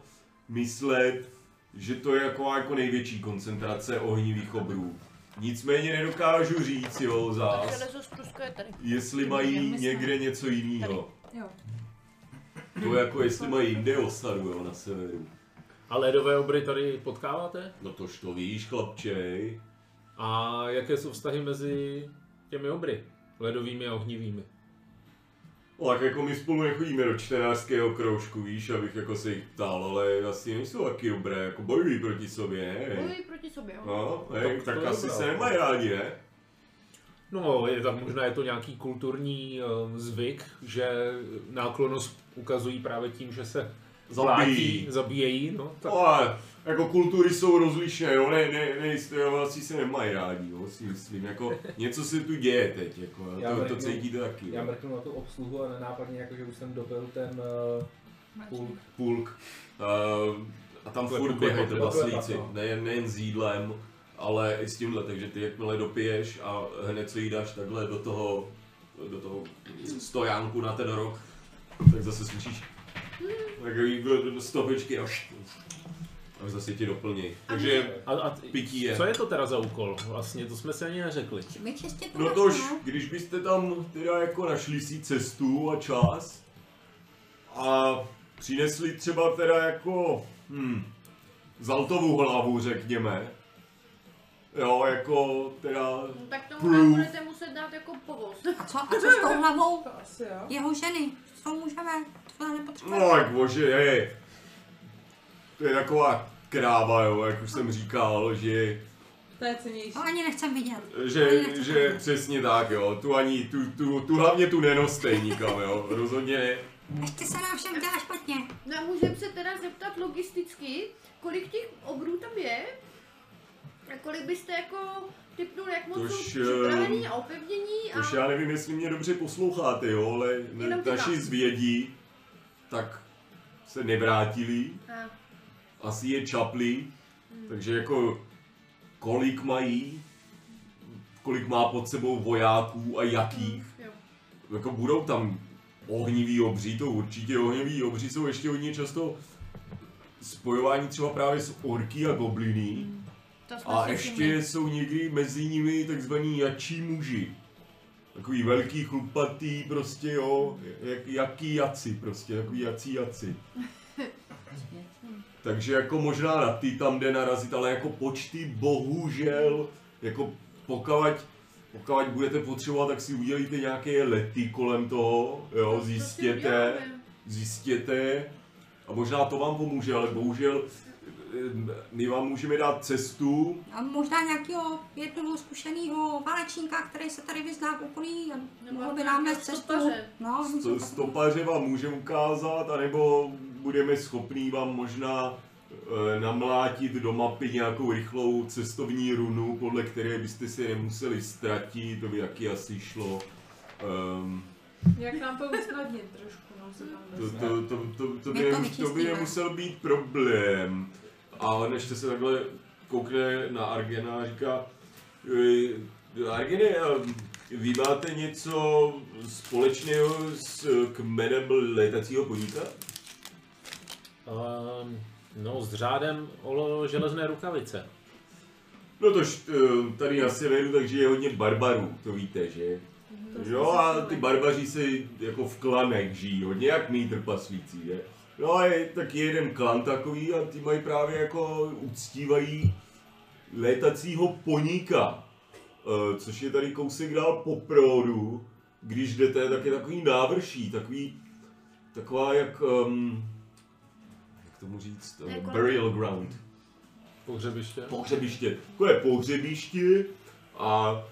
myslet, že to je jako, jako největší koncentrace ohnivých obrů. Nicméně nedokážu říct, jo, zás, je tady. jestli mají někde něco jiného. Jo. To jako jestli mají jinde osadu, jo, na severu. A ledové obry tady potkáváte? No tož to víš, chlapčej. A jaké jsou vztahy mezi těmi obry? Ledovými a ohnivými. Tak jako my spolu nechodíme do čtenářského kroužku, víš, abych jako se jich ptal, ale asi nejsou taky dobré, jako bojují proti sobě, ne? Bojují proti sobě, jo. No, hej, Tak tak, je asi dobrá se nemají rádi, ne? No, je tam možná je to nějaký kulturní uh, zvyk, že náklonost ukazují právě tím, že se Zabíjí. Zabíjejí, no. Tak, No, ale jako kultury jsou rozlišné, jo, ne, ne, ne, jo, asi se nemají rádi, jo, si myslím, jako něco se tu děje teď, jako, Já to, to mrknu- cítíte taky, Já mrknu na tu obsluhu a nenápadně, jako, že už jsem dobil ten uh, půl. pulk. Uh, a tam Klepu, furt běhají klepu, trpaslíci, klepu. nejen, nejen s jídlem, ale i s tímhle, takže ty jakmile dopiješ a hned co jí dáš takhle do toho, do toho stojánku na ten rok, tak zase slyšíš takový stopičky a a zase ti doplní. Takže a, a t- pití je. co je to teda za úkol? Vlastně, to jsme si ani neřekli. No baštu, tož, no. když byste tam teda jako našli si cestu a čas a přinesli třeba teda jako, hm, zaltovou hlavu, řekněme, jo, jako teda, No, tak tomu Proof. nám budete muset dát jako povoz. A co, a co s tou hlavou To asi jo. jeho ženy? Co můžeme? To no nepotřebujeme. jak bože, hej, to je taková kráva, jo, jak už jsem říkal, že To je cenější. To ani nechcem vidět. že, že přesně tak, jo, tu ani, tu, tu, tu hlavně tu nenoste nikam, jo, rozhodně ne. Ještě se nám všem dělá špatně. No a můžeme se teda zeptat logisticky, kolik těch obrů tam je? A kolik byste jako typnul, jak moc Tož, jsou připravený ehm, a opevnění a... Už já nevím, jestli mě dobře posloucháte, jo, ale naši zvědí, tak se nevrátili, a asi je čapli, takže jako kolik mají, kolik má pod sebou vojáků a jakých, jo. jako budou tam ohniví obří, to určitě ohniví obří jsou ještě hodně často spojování třeba právě s orky a gobliny. Jsme A ještě všimli. jsou někdy mezi nimi takzvaní jačí muži. Takový velký, chlupatý, prostě jo, jak, jaký jaci, prostě, takový jací jaci. Takže jako možná na ty tam jde narazit, ale jako počty bohužel, jako pokavať, pokavať budete potřebovat, tak si udělejte nějaké lety kolem toho, jo, zjistěte, zjistěte a možná to vám pomůže, ale bohužel eh, my vám můžeme dát cestu, A možná nějakého jednoho zkušeného válečníka, který se tady vyzná v okolí a mohl by nám vést cestu. stopaře. No, stopaře vám může ukázat, anebo budeme schopní vám možná eh, namlátit do mapy nějakou rychlou cestovní runu, podle které byste se nemuseli ztratit, to by jaký asi šlo. Um, Jak nám to usnadnit trošku, no se tam to, to, to, to, to, by, to to by nemusel být problém. A než se takhle koukne na Argena a říká, "Eh, Argene, eh, vy máte něco společného s kmenem letacího podnika? Um, no, s řádem o železné rukavice. No tož eh, tady na severu, takže je hodně barbarů, to víte, že? To Jo, a ty barbaři se jako v klanech žijí, hodně jak my trpaslíci, že? No a je taky jeden klan takový a ty mají právě jako uctívají létacího poníka, eh, což je tady kousek dál po produ, když jdete, tak je takový návrší, takový, taková jak, um, jak tomu říct, eh, Jako- burial ground Pohřebiště. pohřebiště. Takové pohřebiště a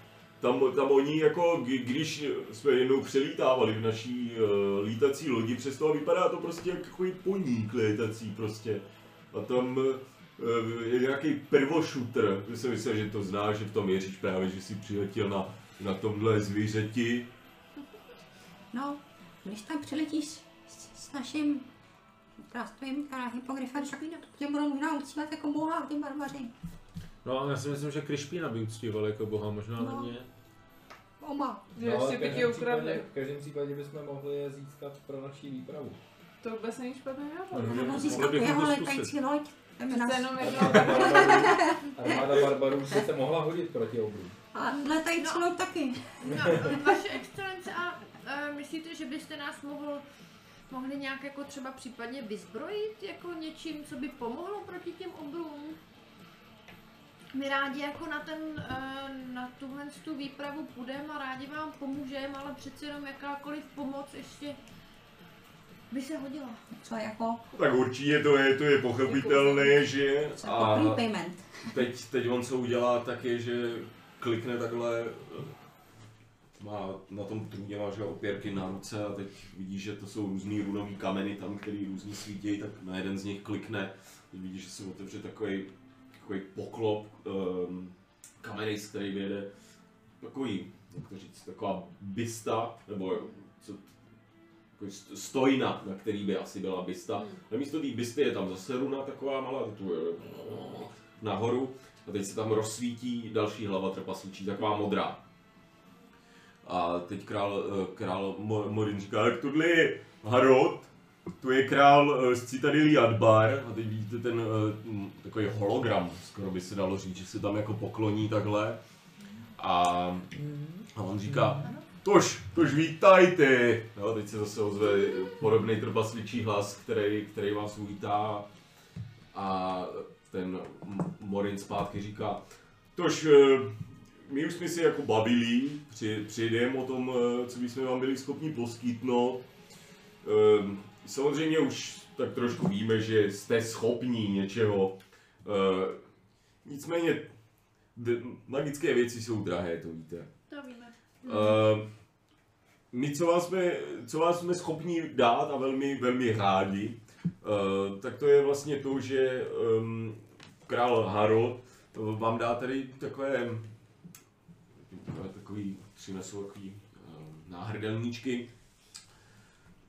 tam, tam oni jako, kdy- když jsme jednou přelítávali v naší uh, lítací lodi, přes toho vypadá to prostě jako takový poník létací prostě. A tam uh, je nějaký prvošutr, že jsem myslel, že to znáš, že v tom Jeříš právě, že si přiletěl na, na tomhle zvířeti. No, když tam přiletíš s, s naším rastovým hypogryfem, tak tě budou možná uctívat jako boha, ty barbaři. No a já si myslím, že Krišpína by uctíval jako boha, možná No. no. ne. Oba. Že ale ještě v by každém tě ukradli. případě- V každém případě bychom mohli je získat pro naší výpravu. To vůbec není špatný nápad. Nebo Mohli získat jeho létající loď. Armáda barbarů by se mohla hodit proti obrům. A létající No. loď taky. No, vaše excelence, a uh, myslíte, že byste nás mohl, mohli nějak jako třeba případně vyzbrojit jako něčím, co by pomohlo proti těm obrům? My rádi jako na ten, uh, na tuhle tu výpravu půjdeme a rádi vám pomůžeme, ale přece jenom jakákoliv pomoc ještě by se hodila. Co jako, Tak určitě to je, to je pochopitelné, že? co jako prepayment. teď, teď on co udělá, tak je, že klikne takhle, má na tom trůně má že opěrky na ruce a teď vidí, že to jsou různý runový kameny tam, který různě svítí, tak na jeden z nich klikne, teď vidí, že se otevře takový, takový poklop um, kameny, z který vyjede takový, jak to říct, taková bysta, nebo co, stojna, na který by asi byla bysta. Na místo té bysty je tam zase runa taková malá, tu je nahoru a teď se tam rozsvítí další hlava trpasličí, taková modrá. A teď král, eh, král Mo- Morin říká, tak tohle je Harod, to je král eh, z Citadely Adbar a teď vidíte ten eh, takový hologram, skoro by se dalo říct, že se tam jako pokloní takhle. A, a on říká, tož, tož vítajte. Jo, teď se zase ozve podobný trpasličí hlas, který, který vás uvítá. A ten Morin zpátky říká, tož my už jsme si jako bavili, při, přijdeme o tom, eh, co bychom vám byli schopni poskytnout. Ehm, Samozřejmě už tak trošku víme, že jste schopní něčeho. Eh, Nicméně magické věci jsou drahé, to víte. To víme. Uh, my, co vás, jsme, co vás jsme schopni dát a velmi, velmi rádi, tak to je vlastně to, že král Harold vám dá tady takové takový, přinesou takový uh, náhrdelníčky.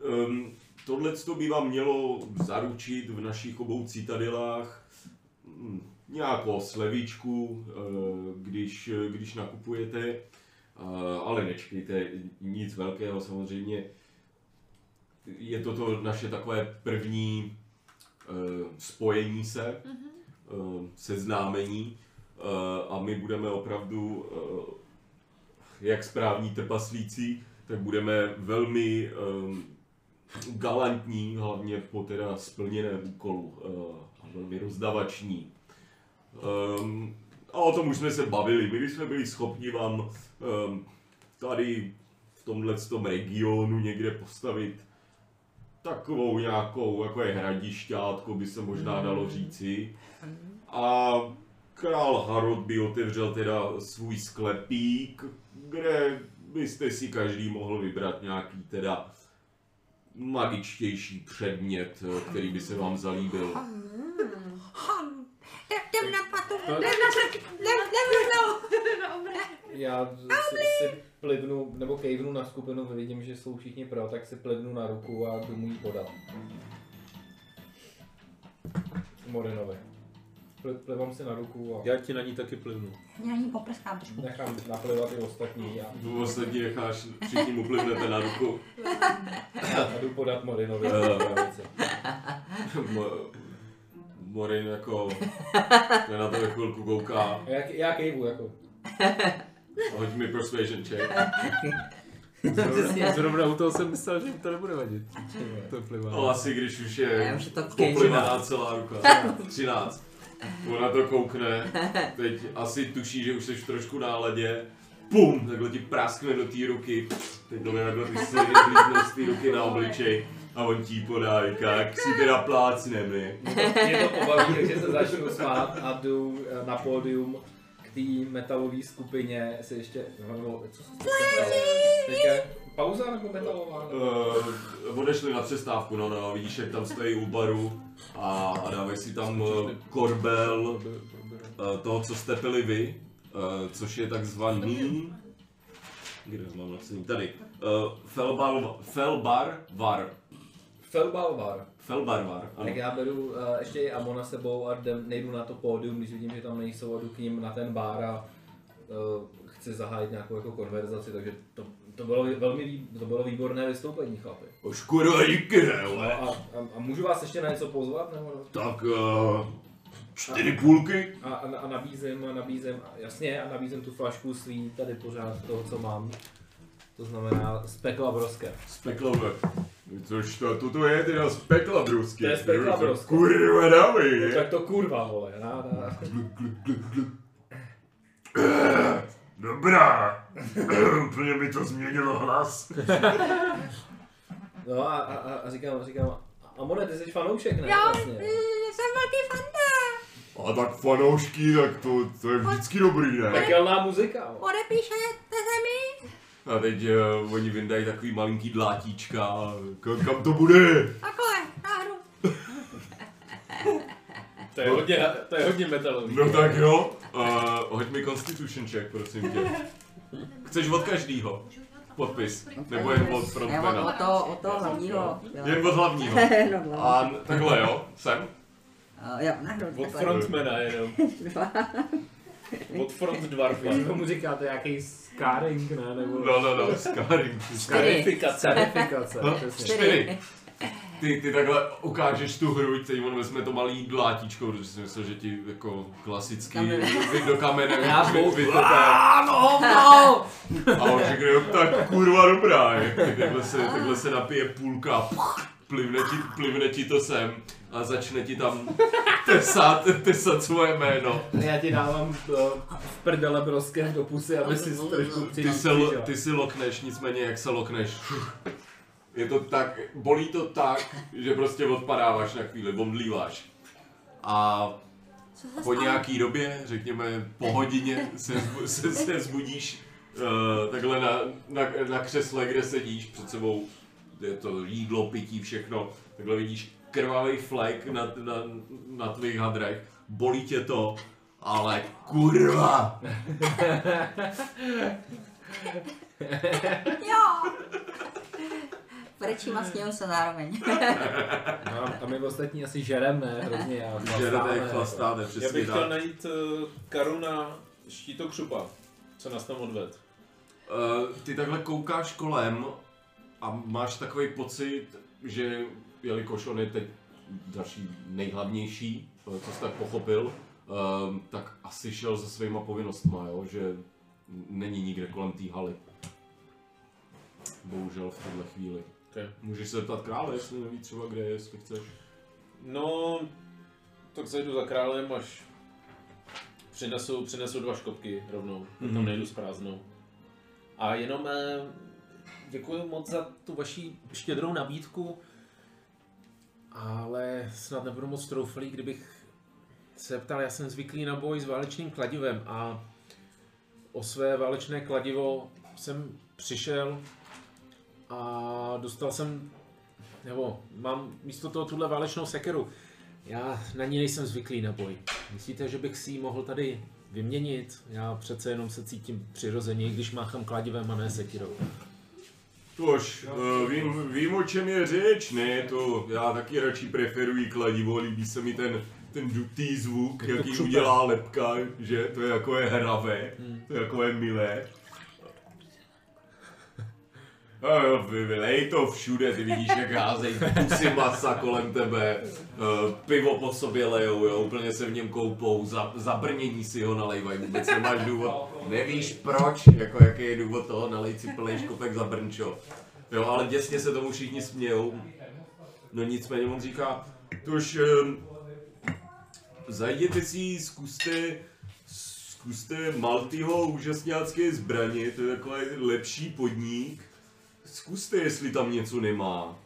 Um, Tohle by vám mělo zaručit v našich obou citadelách hm, nějakou slevičku, eh, když, když nakupujete. Ale nečekejte nic velkého samozřejmě. Je to to naše takové první spojení se, eh, seznámení a my budeme opravdu, jak správní trpaslíci, tak budeme velmi eh, galantní, hlavně po teda splněném úkolu eh, a velmi rozdavační. Um, a o tom už jsme se bavili. My jsme byli schopni vám um, tady v tomhle tom regionu někde postavit takovou nějakou, jako je hradišťátko, by se možná dalo říci. A král Harod by otevřel teda svůj sklepík, kde byste si každý mohl vybrat nějaký teda magičtější předmět, který by se vám zalíbil. To, Jdem na srk, jdem, jdem rovnou. Já si, si plivnu, nebo kejvnu na skupinu, vidím, že jsou všichni pro, tak si plivnu na ruku a jdu mu ji podat. Morinovi. Pli- Plivám si na ruku a Já ti na ní taky plivnu. Já na ní poprskám trošku. nechám naplivat i ostatní a, V ostatní necháš, všichni mu plivnete na ruku. a jdu podat Morinovi. Eh. Mo- Morin jako na to chvilku kouká. Já, já kejvu, jako. Hoď mi persuasion check. Přesně. Zrovna u toho jsem myslel, že mi to nebude vadit. To plivá. No asi když už je Já už je to kejžina. poplivaná celá ruka. 13. Ona to koukne, teď asi tuší, že už jsi v trošku náladě. Pum, takhle ti praskne do té ruky. Teď to takhle ty vlítnou z té ruky na obličej. A on ti podá, jak si teda plácne mi. Mě to pobaví, takže se začnu smát a jdu eh, na pódium k té metalové skupině si ještě, no, co se stalo? Pauza nebo metalová? Uh, odešli na přestávku, no, no, vidíš, jak tam stojí u baru a, a dávají si tam uh, korbel uh, toho, co jste pili vy, uh, což je takzvaný... Kde mám napsaný? Tady. Uh, Felbar, Felbar Var. Felbalvar. Felbar Var, ano. Tak já beru uh, ještě i Amona sebou a jdem, nejdu na to pódium, když vidím, že tam nejsou a jdu k ním na ten bar a uh, chci zahájit nějakou jako konverzaci, takže to, to bylo velmi to bylo výborné vystoupení, chlapi. Už kurva díky, ne, No vole. a, a, a, můžu vás ještě na něco pozvat? Nebo? Tak uh, čtyři půlky. A, a, a nabízím, a nabízím, jasně, a nabízím tu flašku svý tady pořád toho, co mám. To znamená z pekla broske. Z pekla, vole. Což to, toto je teda z pekla brusky. To je z pekla brusky. Kurva dávej. Tak to kurva, vole, na. Dobrá. Úplně mi to změnilo hlas. No a, a, a, a říkám, říkám, Amone, ty jsi fanoušek, ne? Jo, Vlastně. mm, jsem velký fanda. A tak fanoušky, tak to, to je vždycky dobrý, ne? Pekelná muzika. vole. Podepíšete se mi? A teď uh, oni vyndají takový malinký dlátíčka. a Kam, to bude? Takhle, nahoru. To je hodně, to je hodně metalový. No tak jo. Uh, hoď mi constitution check, prosím tě. Chceš od každýho? Podpis. Nebo jen od Ne, od, frontmana? od toho, od toho hlavního. Jen od hlavního. no. A n- takhle jo, sem. Uh, jo, nahoru. Od takhle. frontmana jenom. Od front dwarfa. Vy tomu říkáte nějaký scarring, ne? Nebo No, no, no, scarring. Skarifikace. Certifikace, No, přesně. čtyři. Ty, ty takhle ukážeš tu hruď, teď on vezme to malý dlátíčko, protože si myslel, že ti jako klasicky Kamen. do kamene Já vy-. Ano, no! A on řekne, jo, tak kurva dobrá, je. Takhle se, takhle se napije půlka, puch, plivne ti, plivne ti to sem a začne ti tam tesat, tesat svoje jméno. Já ti dávám uh, v prdele broskev do pusy, aby si trošku Ty se, ty si lokneš, nicméně jak se lokneš. Je to tak, bolí to tak, že prostě odpadáváš na chvíli, omdlíváš. A po nějaký době, řekněme po hodině, se, se, se zbudíš uh, takhle na, na, na křesle, kde sedíš, před sebou je to jídlo, pití, všechno. Takhle vidíš krvavý flek na, na, na tvých hadrech, bolí tě to, ale kurva! Jo. Brečím a sněju se zároveň. No, a my ostatní asi žerem, ne? Hrozně a Žerete, chlastáme, chlastáte, Já přesně bych chtěl najít uh, karu na štítokřupa. Co nás tam odved? Uh, ty takhle koukáš kolem a máš takový pocit, že jelikož on je teď další nejhlavnější, eh, co jsi tak pochopil, um, tak asi šel se svýma povinnostma, jo? že není nikde kolem té haly. Bohužel v této chvíli. Okay. Můžeš se zeptat krále, jestli neví třeba kde je, jestli chceš. No, tak zajdu za králem, až přinesu, přinesu dva škopky rovnou, mm-hmm. Mhm. tam nejdu s prázdnou. A jenom eh, děkuji moc za tu vaši štědrou nabídku, ale snad nebudu moc trouflý, kdybych se ptal, já jsem zvyklý na boj s válečným kladivem a o své válečné kladivo jsem přišel a dostal jsem nebo mám místo toho tuhle válečnou sekeru. Já na ní nejsem zvyklý na boj. Myslíte, že bych si ji mohl tady vyměnit? Já přece jenom se cítím přirozeně, když máchám kladivem a ne sekirou. Tož, uh, vím, vím, o čem je řeč, ne, to já taky radši preferuji kladivo, líbí se mi ten, ten dutý zvuk, jaký křupe. udělá lepka, že to je jako je hravé, Hmm. to je jako je milé. A jo, to všude, ty vidíš, jak házejí kusy masa kolem tebe, uh, pivo po sobě lejou, jo, úplně se v něm koupou, za, si ho nalejvají, vůbec nemáš důvod, nevíš proč, jako jaký je důvod toho, nalej si plný škopek za brnčo. Jo, ale děsně se tomu všichni smějou. No nicméně on říká, tož um, zajděte si, zkuste, zkuste Maltyho úžasňácké zbraně, to je takový lepší podnik. Zkuste, jestli tam něco nemá.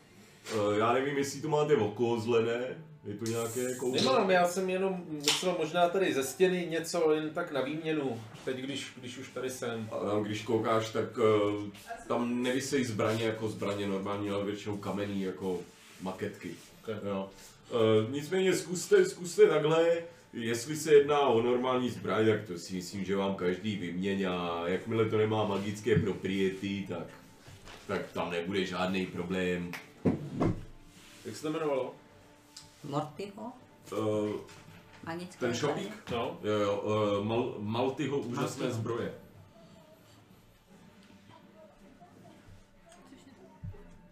Eh, Já nevím, jestli to máte okouzlené, je to nějaké kouzlo? Nemám, já jsem jenom myslel možná tady ze stěny něco jen tak na výměnu, teď když, když už tady jsem. A tam, když koukáš, tak uh, tam nevysejí zbraně jako zbraně normální, ale většinou kamenný jako maketky. Okay. Jo. Uh, nicméně zkuste, zkuste takhle, jestli se jedná o normální zbraň, tak to si myslím, že vám každý vyměňá. Jakmile to nemá magické propriety, tak, tak tam nebude žádný problém. Jak se to jmenovalo? Mortyho? Uh, Magické ten šopík? No. Jo, jo, uh, Mal, Maltyho úžasné Maltyho. zbroje.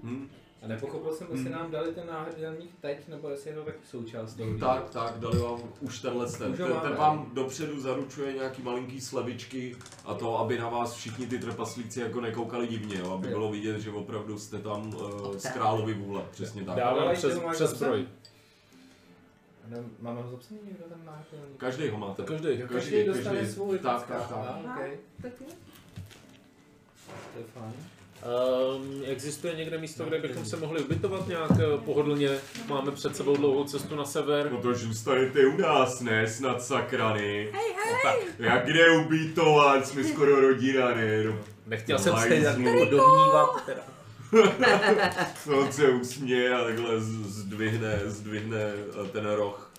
Hm? A nepochopil jsem, jestli nám dali ten náhrdelník teď, nebo jestli je to taky součást toho. Tak, tak, dali vám už tenhle ten. Už Ten, ten vám dopředu zaručuje nějaký malinký slevičky a to, aby na vás všichni ty trpaslíci jako nekoukali divně, jo, aby bylo vidět, že opravdu jste tam uh, z královy vůle, přesně tak. Dávám přes, přes zbroj. Máme ho zapsaný někdo ten náhrdelník? Každý ho máte. Každý. Každý dostane svůj. Tak, tak, tak. Okej, Taky? to je fajn. Um, existuje někde místo, kde bychom se mohli ubytovat nějak eh, pohodlně? Máme před sebou dlouhou cestu na sever. No to zůstanete u nás, ne? Snad sakrany. Hej, hej! Jak kde ubytovat? Jsme skoro rodina, ne? No, Nechtěl jsem se jako domnívat. Teda. no, on se usměje a takhle zdvihne, zdvihne eh, ten roh.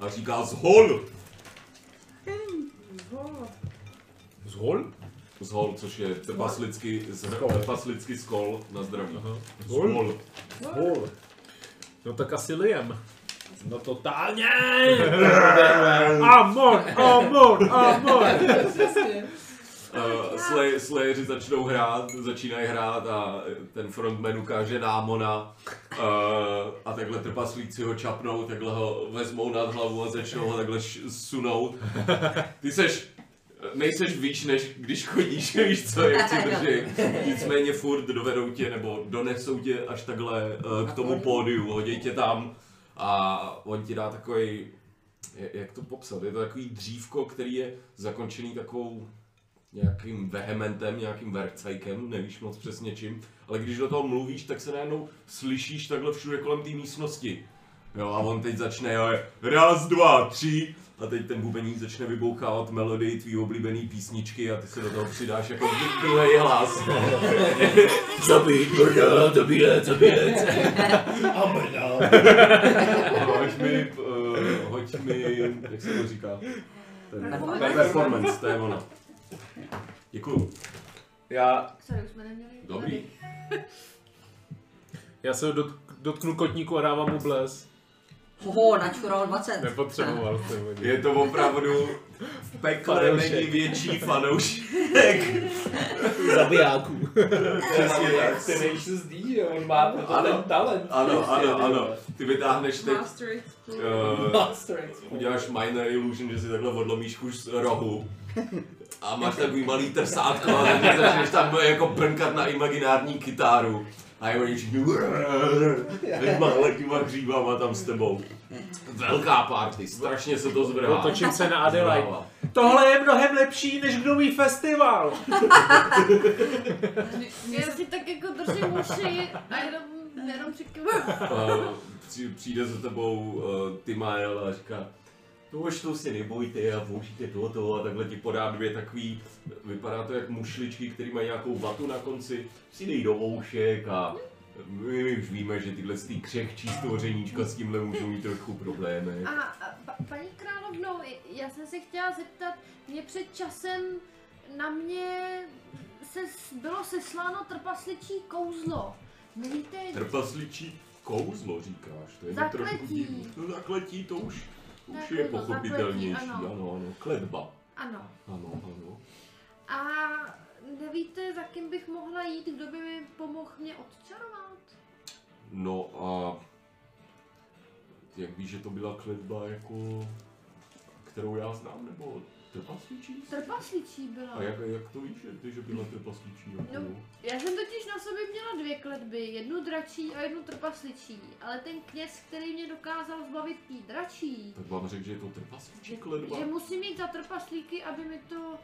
A říká zhol! Zhol? Zhol, což je trpaslicky, Skol. trpaslicky skol na zdraví. Aha. Zhol. Zhol. No tak asi lijem. No totálně! Amor, amor, amor! Uh, slay, slayeři začnou hrát, začínají hrát a ten frontman ukáže námona uh, a takhle trpaslíci ho čapnou, takhle ho vezmou nad hlavu a začnou ho takhle š- sunout. Ty seš, nejseš víš, než když chodíš, víš co, jak si drží. Nicméně furt dovedou tě, nebo donesou tě až takhle uh, k tomu pódiu, hodí tě tam a on ti dá takový, jak to popsat, je to takový dřívko, který je zakončený takovou nějakým vehementem, nějakým vercajkem, nevíš moc přesně čím, ale když do toho mluvíš, tak se najednou slyšíš takhle všude kolem té místnosti. Jo, a on teď začne, jo, raz, dva, tři, a teď ten bubeník začne vybouchávat melodii tvý oblíbený písničky a ty se do toho přidáš jako druhý hlas. Zabít, brda, zabíjet, zabíjet. Hoď mi, uh, hoď mi, jak se to říká? Ten Performance. performance, to je ono. Děkuju. Já, Sorry, už jsme neměli. Dobrý. já se dotknu kotníku a dávám mu bles. Hoho, načural 20. Nepotřeboval jsem ho. Je to opravdu v pekle Fanoušek. není větší fanoušek. Zabijáků. Přesně tak. Ten HSD, že on má proto Ano. ten talent. Ano, ano, ano. Ty vytáhneš teď, Master uh, Master Explode. uděláš minor illusion, že si takhle odlomíš kus z rohu. A máš takový malý trsátko a teď začneš tam jako brnkat na imaginární kytáru. A je oni všichni těma hřívama tam s tebou. Velká party, strašně se to zvrhá. Otočím se na Adelaide. Zvrhává. Tohle je mnohem lepší než nový festival. Já si tak jako držím uši a jenom, jenom přikyvuju. Uh, při- přijde za tebou uh, Timael a říká, to už to si nebojte a použijte toto a takhle ti podá dvě takový, vypadá to jak mušličky, které mají nějakou vatu na konci, si dej do oušek a my už víme, že tyhle ty křehčí stvořeníčka s tímhle můžou mít trochu problémy. A, a pa, paní královna rovnou, já jsem se chtěla zeptat, mě před časem na mě se, bylo sesláno trpasličí kouzlo. Nevíte, Trpasličí kouzlo říkáš, to je Zakletí. trošku divný. No zakletí to už, už je to pochopitelnější, ano. ano, ano, kletba, ano. ano, ano. A nevíte, za kým bych mohla jít, kdo by mi pomohl mě odčarovat? No a jak víš, že to byla kletba jako, kterou já znám, nebo trpasličí? Trpasličí byla. A jak, jak to víš, že, ty, že byla trpasličí? No. Já jsem totiž na sobě měla dvě kletby, jednu dračí a jednu trpasličí, ale ten kněz, který mě dokázal zbavit té dračí, Tak vám řekl, že je to trpasličí kletba? že musím mít za trpaslíky, aby mi to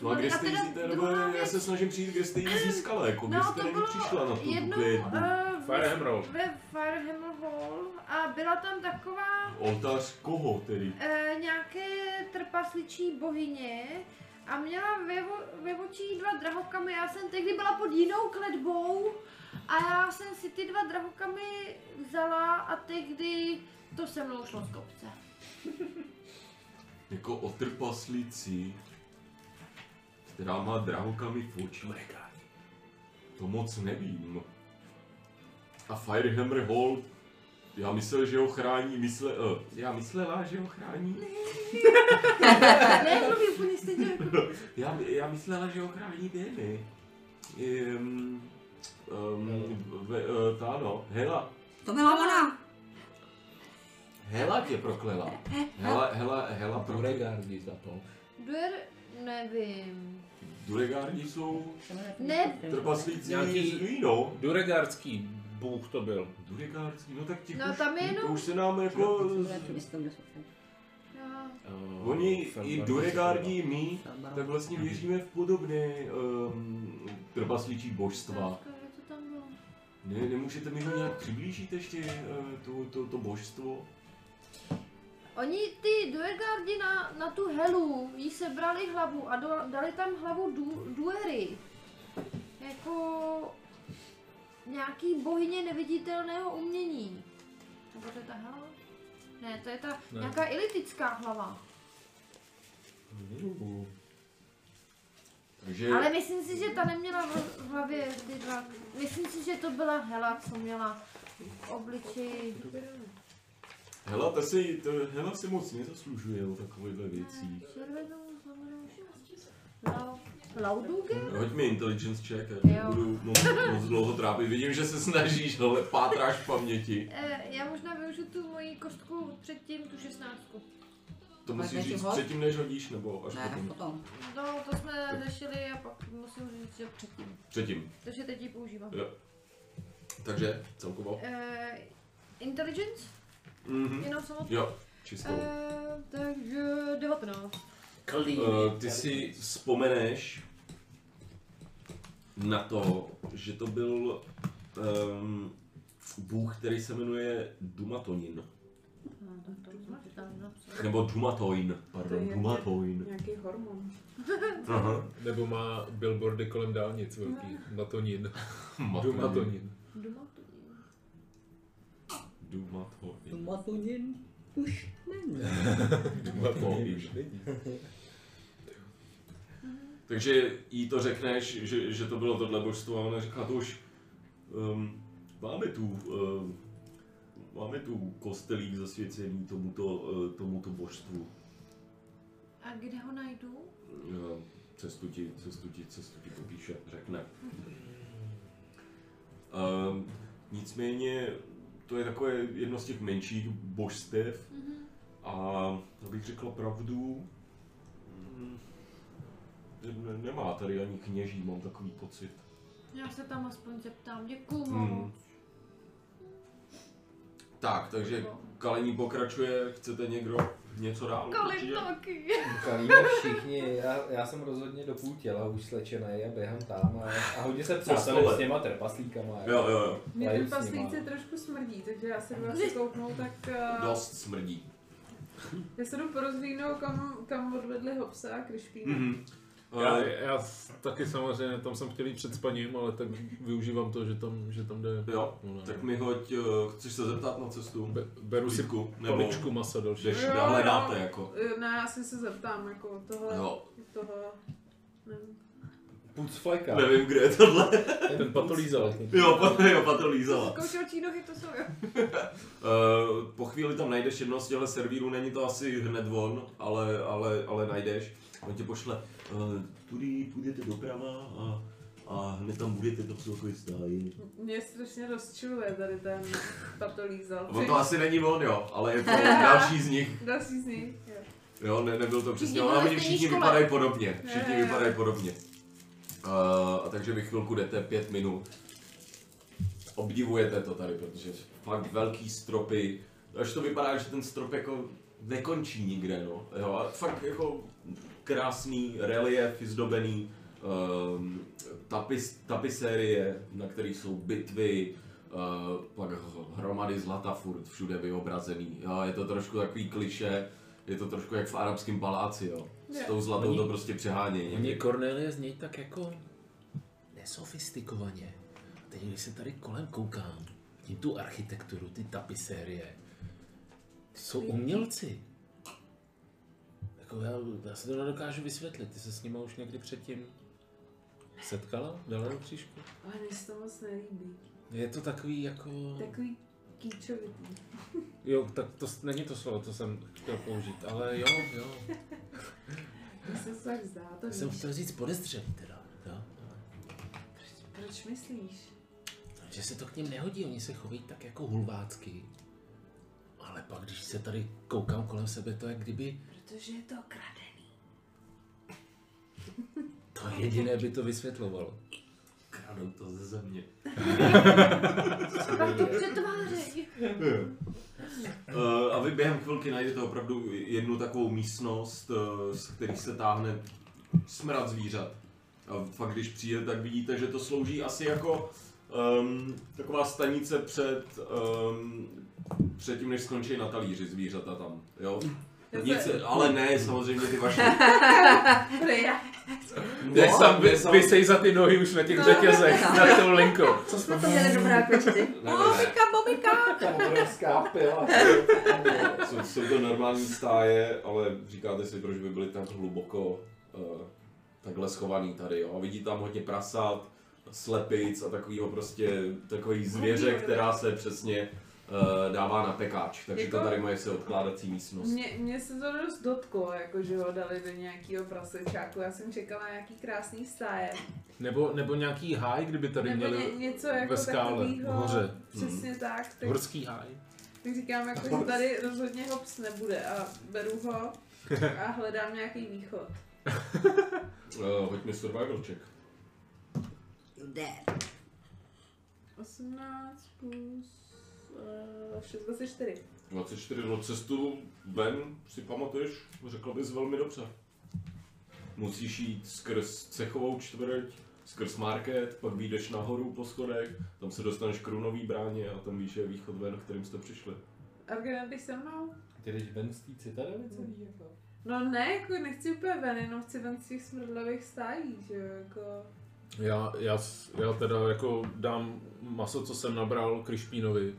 No a kde jste ji, nebo druhá já se snažím přijít, kde jste ji získala, jako kde no jste to na ní bylo přišla na tu jednou kletbu? uh, Fire Emerald. ve Firehammer Hall a byla tam taková Oltář koho tedy? uh, nějaké trpasličí bohyně a měla ve, očí dva drahokamy. Já jsem tehdy byla pod jinou kletbou a já jsem si ty dva drahokamy vzala a tehdy to se mnou šlo z kopce. Jako o trpaslici, která má drahokamy v očích. To moc nevím. A Firehammer Hall, já myslel, že ho chrání, mysle, uh, já myslela, že ho chrání. Ne, mluví úplně stejně. Já, já myslela, že ho chrání Danny. Um, um, ve, uh, ta no, Hela. To byla ona. Hela tě proklela. Hela, Hela, Hela proklela. Za to. Duer, nevím. Duregardi jsou Ne, trpaslíci Nějaký- z Víno. Duregardský bůh to byl. Duregardi, no tak těch No, už, tam je to jenom- už se nám jako... no, Oni i Duregardi, my, tak vlastně věříme v podobné um, trpaslíčí božstva. Tam bylo? Ne, nemůžete mi ho nějak přiblížit ještě uh, to, to, to božstvo? Oni ty Duergardi na, na tu helu jí sebrali hlavu a do, dali tam hlavu du, Duery. Jako nějaký bohyně neviditelného umění. Nebo to je ta hela? Ne, to je ta Ne. nějaká elitická hlava. Takže Ale myslím si, že ta neměla v v hlavě ty dva. Myslím si, že to byla hela, co měla v obličeji. Hela, ta si, to, Hela si moc nezaslužuje o takovýchhle věcích. Červenou, Lauduge? Hoď mi intelligence check, já budu moc, moc dlouho trápit. Vidím, že se snažíš, ale pátráš v paměti. Eh, já možná využiju tu moji kostku předtím, tu šestnáctku. To musíš říct hod? předtím, než hodíš, nebo až Ne, potom? potom. No, to jsme řešili a pak musím říct, že předtím. Předtím. Takže teď ji používám. Jo. Takže celkovo. Eh, intelligence? Mhm. Jenom samotný? Jo, čistou. Eh, takže 19. Uh, ty si vzpomeneš na to, že to byl um, bůh, který se jmenuje Dumatonin. Nebo Dumatoin, pardon, je- Dumatoin. Nějaký hormon. Aha. Nebo má billboardy kolem dálnic velký. Matonin. Matonin. Dumatonin. Dumatoin. Matunin už není. Dumatonin už není. Takže jí to řekneš, že, že to bylo tohle božstvo a ona říká to už um, máme tu um, máme tu kostelík zasvěcený tomuto, uh, tomuto božstvu. A kde ho najdu? Jo, cestu ti, cestu ti, cestu ti popíše, řekne. Um, nicméně to je takové jedno z těch menších božstev a abych řekl pravdu, mm, ne- nemá tady ani kněží, mám takový pocit. Já se tam aspoň zeptám. Děkuju Hmm. Tak, takže kalení pokračuje, chcete někdo něco dál? Určitě? taky. Kalíme všichni, já, já jsem rozhodně do půl těla už slečený a běhám tam a, a hodně se přátelím s těma trpaslíkama. Jo, jo, jo, Mě Laju ten s nima. paslíci trošku smrdí, takže já se jdu asi kouknout, tak uh, dost smrdí. já se jdu porozhlídnout, kam, kam odvedli Hobsa a Krišpína. Mhm. Já, Eh, já taky samozřejmě, tam jsem chtěl jít před spaním, ale tak využívám to, že tam, že tam jde. Jo, No, ne. tak mi hoď, eh, chceš se zeptat na cestu? Be, beru si Klidku, nebo paličku masa další. jdeš, Jo, hledáte jo. jako. Eh, Ne, já si se zeptám, jako tohle, Jo, toho, nevím. Puc fleka. nevím, kde je tohle. Ten patolízal. Jo, pa- jo, pato lízala. Zkoušel nohy, to jsou jo. Uh, po chvíli tam najdeš jedno z těchto servírů, není to asi hned von, ale, ale, ale najdeš. On tě pošle, tudy půjdete doprava a, a hned tam budete, to jsou takový stáji. Mě strašně rozčiluje tady ten patolízal. On to asi není on, jo, ale je to další z nich. Další z nich, jo. Jo, ne, nebyl to přesně, Všichni ale oni všichni škole. vypadají podobně. Všichni vypadají podobně. Uh, a takže vy chvilku jdete pět minut. Obdivujete to tady, protože fakt velký stropy. Až to vypadá, že ten strop jako nekončí nikde, no. Jo, a fakt jako krásný relief, vyzdobený, um, tapis, tapisérie, na kterých jsou bitvy, uh, pak hromady zlata furt všude vyobrazený. Jo, je to trošku takový kliše, je to trošku jak v arabském paláci, jo. S tou zlatou Oni- to prostě přehánějí. Mně Cornelie zní tak jako nesofistikovaně. Teď, když se tady kolem koukám, tím tu architekturu, ty tapisérie, jsou umělci. Jako já, já se to nedokážu vysvětlit. Ty se s nimi už někdy předtím setkala? Dala do křížku? Ale mně se to moc nelíbí. Je to takový jako... Takový kýčovitý. Jo, tak to není to slovo, co jsem chtěl použít, ale jo, jo. Mně se to tak zdá, to Já jsem víš. chtěl říct podezřelý teda. Jo? Proč myslíš? Že se to k ním nehodí, oni se chovají tak jako hulvácky. Ale pak, když se tady koukám kolem sebe, to je jak kdyby Protože je to kradený. to jediné by to vysvětlovalo. Kradou to ze země. Pak to přetvářej. Uh, a vy během chvilky najdete opravdu jednu takovou místnost, uh, z kterých se táhne smrad zvířat. A fakt, když přijde, tak vidíte, že to slouží asi jako um, taková stanice před, um, před tím, než skončí na talíři zvířata tam. Jo? Nic, ale ne, samozřejmě ty vaše. Ne, sam, vy, vysej za ty nohy už na těch řetězech, na tou linkou. Co jsme to měli ne, ne. Bobika, bobika! Ta obrovská pila. Jsou, jsou to normální stáje, ale říkáte si, proč by byly tak hluboko uh, takhle schovaný tady, jo. A vidí tam hodně prasat, slepic a takovýho prostě, takový zvěře, která se přesně dává na pekáč. Takže to Jako- tady moje se odkládací místnost. Mně, mně se to dost dotklo, jako že ho dali do nějakého prasečáku. Já jsem čekala nějaký krásný stáje. Nebo, nebo nějaký háj, kdyby tady Nebo měli ně, něco jako ve skále, hoře. Přesně tak. Tak, horský háj. tak říkám, jako, že tady rozhodně hops nebude a beru ho a hledám nějaký východ. Uh, hoď mi survival check. Jde. 18 plus 6, 24. 24 no cestu ven si pamatuješ, řekl bys velmi dobře. Musíš jít skrz cechovou čtvrť, skrz market, pak vyjdeš nahoru po schodech, tam se dostaneš k runový bráně a tam víš, že je východ ven, kterým jste přišli. Argent, ty se mnou? Ty jdeš ven z té citadely celý jako. No ne, jako nechci úplně ven, jenom chci ven z těch smrdlavých stájí, že jo, jako... Já, já, já teda jako dám maso, co jsem nabral Krišpínovi.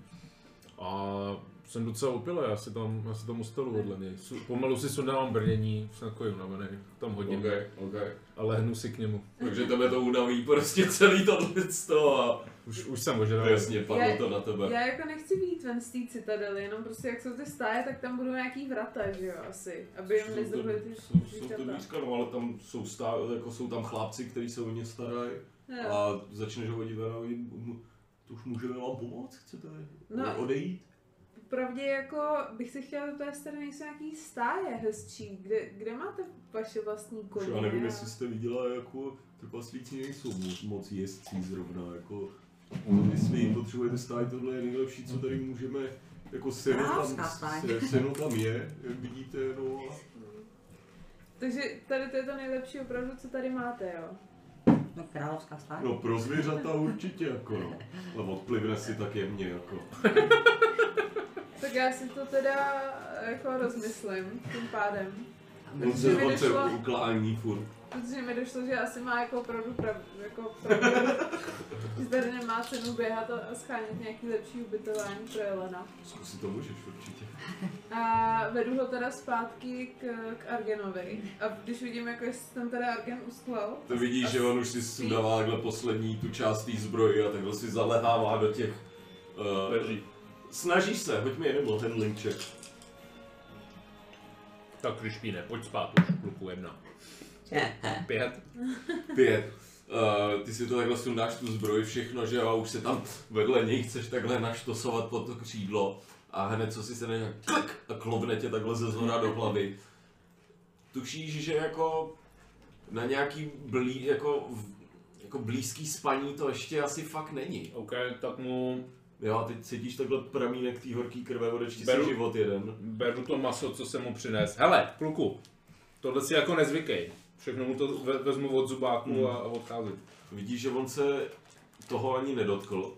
A jsem docela opilý, já si tam, já si tam ustalu vedle něj. Pomalu si sundávám brnění, jsem takový unavený, tam hodně, Ok, ok. a lehnu si k němu. Takže tebe to unaví prostě celý tohle z toho a Už, už jsem ožral. jasně, padlo Já- to na tebe. Já jako nechci být ven z té citadely, jenom prostě jak jsou ty stáje, tak tam budou nějaký vrata, že jo, asi, aby jim to, nezdrhly ty jsou, jsou to no ale tam jsou, stá, jako jsou tam chlápci, kteří se o ně starají a začneš ho hodit ven a oni, "M- to už můžeme vám pomoct, chcete No. odejít? Popravdě jako bych se chtěla zeptat, jestli tady nejsou nějaký stáje hezčí, kde, kde máte vaše vlastní koně? já nevím, jestli jste viděla, jako trpaslíci nejsou moc, moc jezdcí zrovna, jako jestli jim potřebujete stát, tohle je nejlepší, co tady můžeme, jako seno tam, se- seno tam je, jak vidíte, no a Takže tady to je to nejlepší opravdu, co tady máte, jo? No královská stáj. No pro zvířata určitě jako no. Ale odplivne si tak jemně jako. Tak já si to teda jako rozmyslím tím pádem. On se, on se uklání furt. Protože mi došlo, že asi má jako opravdu pravdu, jako pravdu, že tady nemá cenu běhat a schánět nějaký lepší ubytování pro Jelena. Zkusit to můžeš určitě. A vedu ho teda zpátky k, k Argenovi. A když vidím, jako jestli tam teda Argen usklal, To vidíš, že on už si sundává takhle poslední tu část té zbroji a takhle si zalehává do těch... Uh, Drží. snažíš se, hoď mi jeden handling check. Tak Krišpíne, pojď spát už, kluku jedna. Pět. Pět. Uh, ty si to takhle sundáš tu zbroj, všechno, že jo, a už se tam vedle něj chceš takhle naštosovat pod to křídlo a hned co si se nějak klik a klovne tě takhle ze zhora do hlavy. Tušíš, že jako na nějaký blí, jako, jako blízký spaní to ještě asi fakt není. OK, tak mu Jo, a teď cítíš takhle pramínek té horké krve, odečti si Beru. život jeden. beru to maso, co jsem mu přines. Hele, kluku, tohle si jako nezvykej. Všechno mu to ve- vezmu od zubáku Hmm. a, a odcházím. Vidíš, že on se toho ani nedotkl,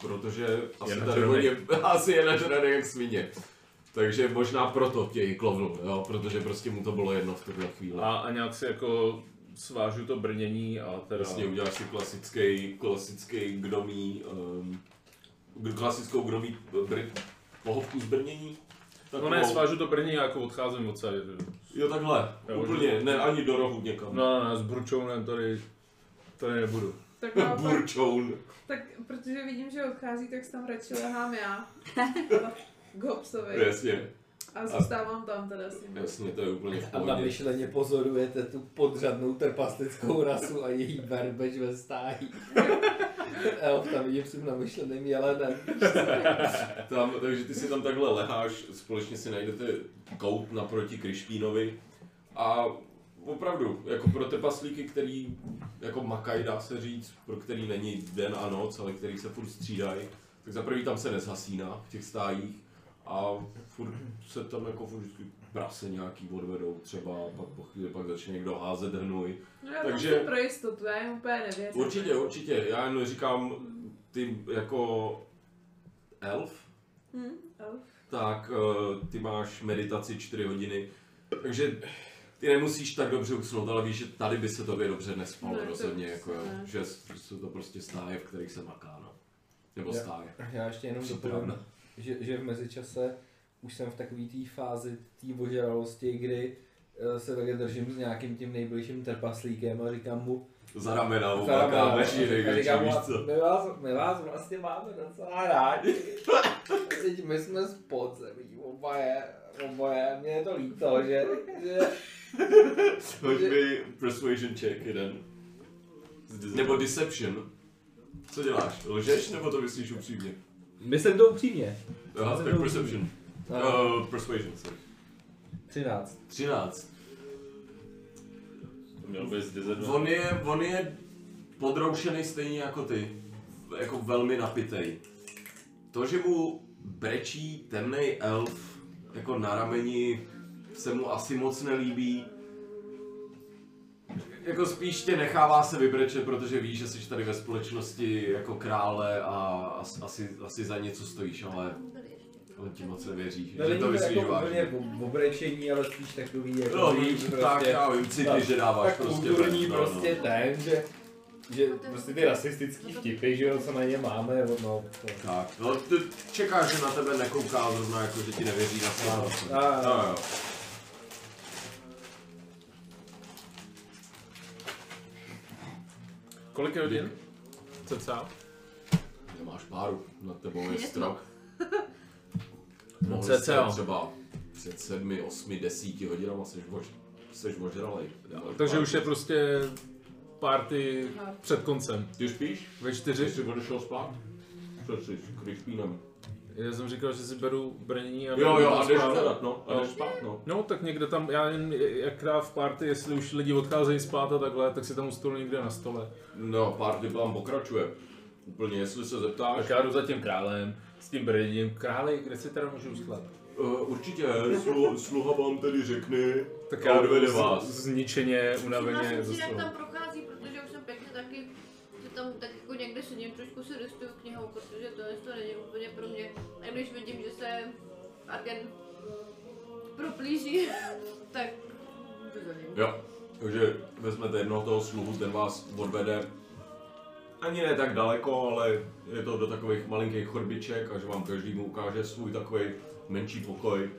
protože asi tady nažranej. oni, asi je nažraný jak svině. Takže možná proto tě i klovnul, jo, protože prostě mu to bylo jedno v tuhle chvíli. A, a nějak si jako svážu to brnění a teda... Vlastně uděláš si klasický, klasický gnomí, um, klasickou gnomí br- pohovku z brnění. No Takovou- ne, svážu to a jako odcházím od celé. Jo takhle, Jo, úplně, ne ani do rohu někam. No, ne, s bručounem tady, tady nebudu. tak naopak, Burčoun. tak protože vidím, že odchází, tak se tam radši lehám já. K Hopsovi. Jasně, A zůstávám tam teda s ním. jasně, to je úplně v A pohodě. namyšleně pozorujete tu podřadnou trpaslickou rasu a její verbeč ve stáji. Elf tam vidím s tím namyšleným jelenem. Tam, takže ty si tam takhle leháš, společně si najdete kout naproti Krišpínovi a opravdu, jako pro trpaslíky, který jako makají, dá se říct, pro který není den a noc, ale který se furt střídají, tak za prvý tam se nezhasíná v těch stájích a furt se tam jako furt vždycky prase nějaký odvedou třeba, pak po chvíli pak začne někdo házet hnůj. No já Takže- pro jistotu, já jim úplně nevěřím. Určitě, určitě, já jen říkám, ty jako elf, Hm? Elf. tak uh, ty máš meditaci 4 hodiny, takže ty nemusíš tak dobře usnout, ale víš, že tady by se tobě dobře nespalo Ne, to rozhodně, jako ne. že jsou to prostě stáje, v kterých se maká, no. Nebo Já- stáje. Já ještě jenom Připravena. Že, že v mezičase už jsem v takové té fázi té ožralosti, kdy eh, se takhle držím s nějakým tím nejbližším trpaslíkem a říkám mu, Za ramena, a větší, říkám mu, víš co. my vás, my vás vlastně máme docela rádi. Teď my jsme z podzemí, oboje, oboje, mně je to líto, že, že Hoď mi persuasion check jeden. Nebo deception. Co děláš? Lžeš nebo to myslíš upřímně? Myslím to upřímně. Aha, tak to perception. No, Uh, persuasion, sorry. 13. 13. To měl být z 10 On je, on je podroušený stejně jako ty. Jako velmi napitej. To, že mu brečí temný elf jako na rameni se mu asi moc nelíbí. Jako spíš tě nechává se vybrečet, protože ví, že jsi tady ve společnosti jako krále a as, asi, asi za něco stojíš, ale on ti moc nevěří, No že to myslíš jako vážně. v- obrečení, ale spíš takový jako No, víš, víš, tak já vím, cítíš, že dáváš tak prostě kulturní no, prostě no. ten, že, že prostě ty rasistický vtipy, že jo, co na ně máme, no, to. Tak, no ty čekáš, že na tebe nekouká zrovna jako, že ti nevěří na slovo. A, a, No, Kolik je hodin? Cca? Nemáš páru, nad tebou je strop. No, Mohli cca. jste třeba před sedmi, osmi, desíti hodinama seš, mož, seš ožralej. Takže už je prostě party před koncem. Ty už spíš? Ve Ty čtyři? jsi odešel spát? Co jsi, kryšpínem? Já jsem říkal, že si beru brnění a Jo, jo, a jdeš spát. hledat, no. A No. jdeš spát, no. No, tak někde tam, já jen jak dá v party, jestli už lidi odcházejí spát a takhle, tak si tam u stolu někde na stole. No, party tam pokračuje. Úplně, jestli se zeptáš. Tak já jdu za tím králem, s tím brněním. Králi, kde si teda můžu usklat? Uh, určitě, slu, sluha vám tedy řekne Tak já odvede jdu vás. z- zničeně, unaveně stolu. tam prochází, protože už jsem pěkně taky, že tam tak sedím, trošku si listuju knihou, protože to, to není úplně pro mě. A když vidím, že se Argen proplíží, tak ním. Jo, Takže vezmete jednoho toho sluhu, ten vás odvede ani ne tak daleko, ale je to do takových malinkých chodbiček a že vám každému ukáže svůj takový menší pokoj,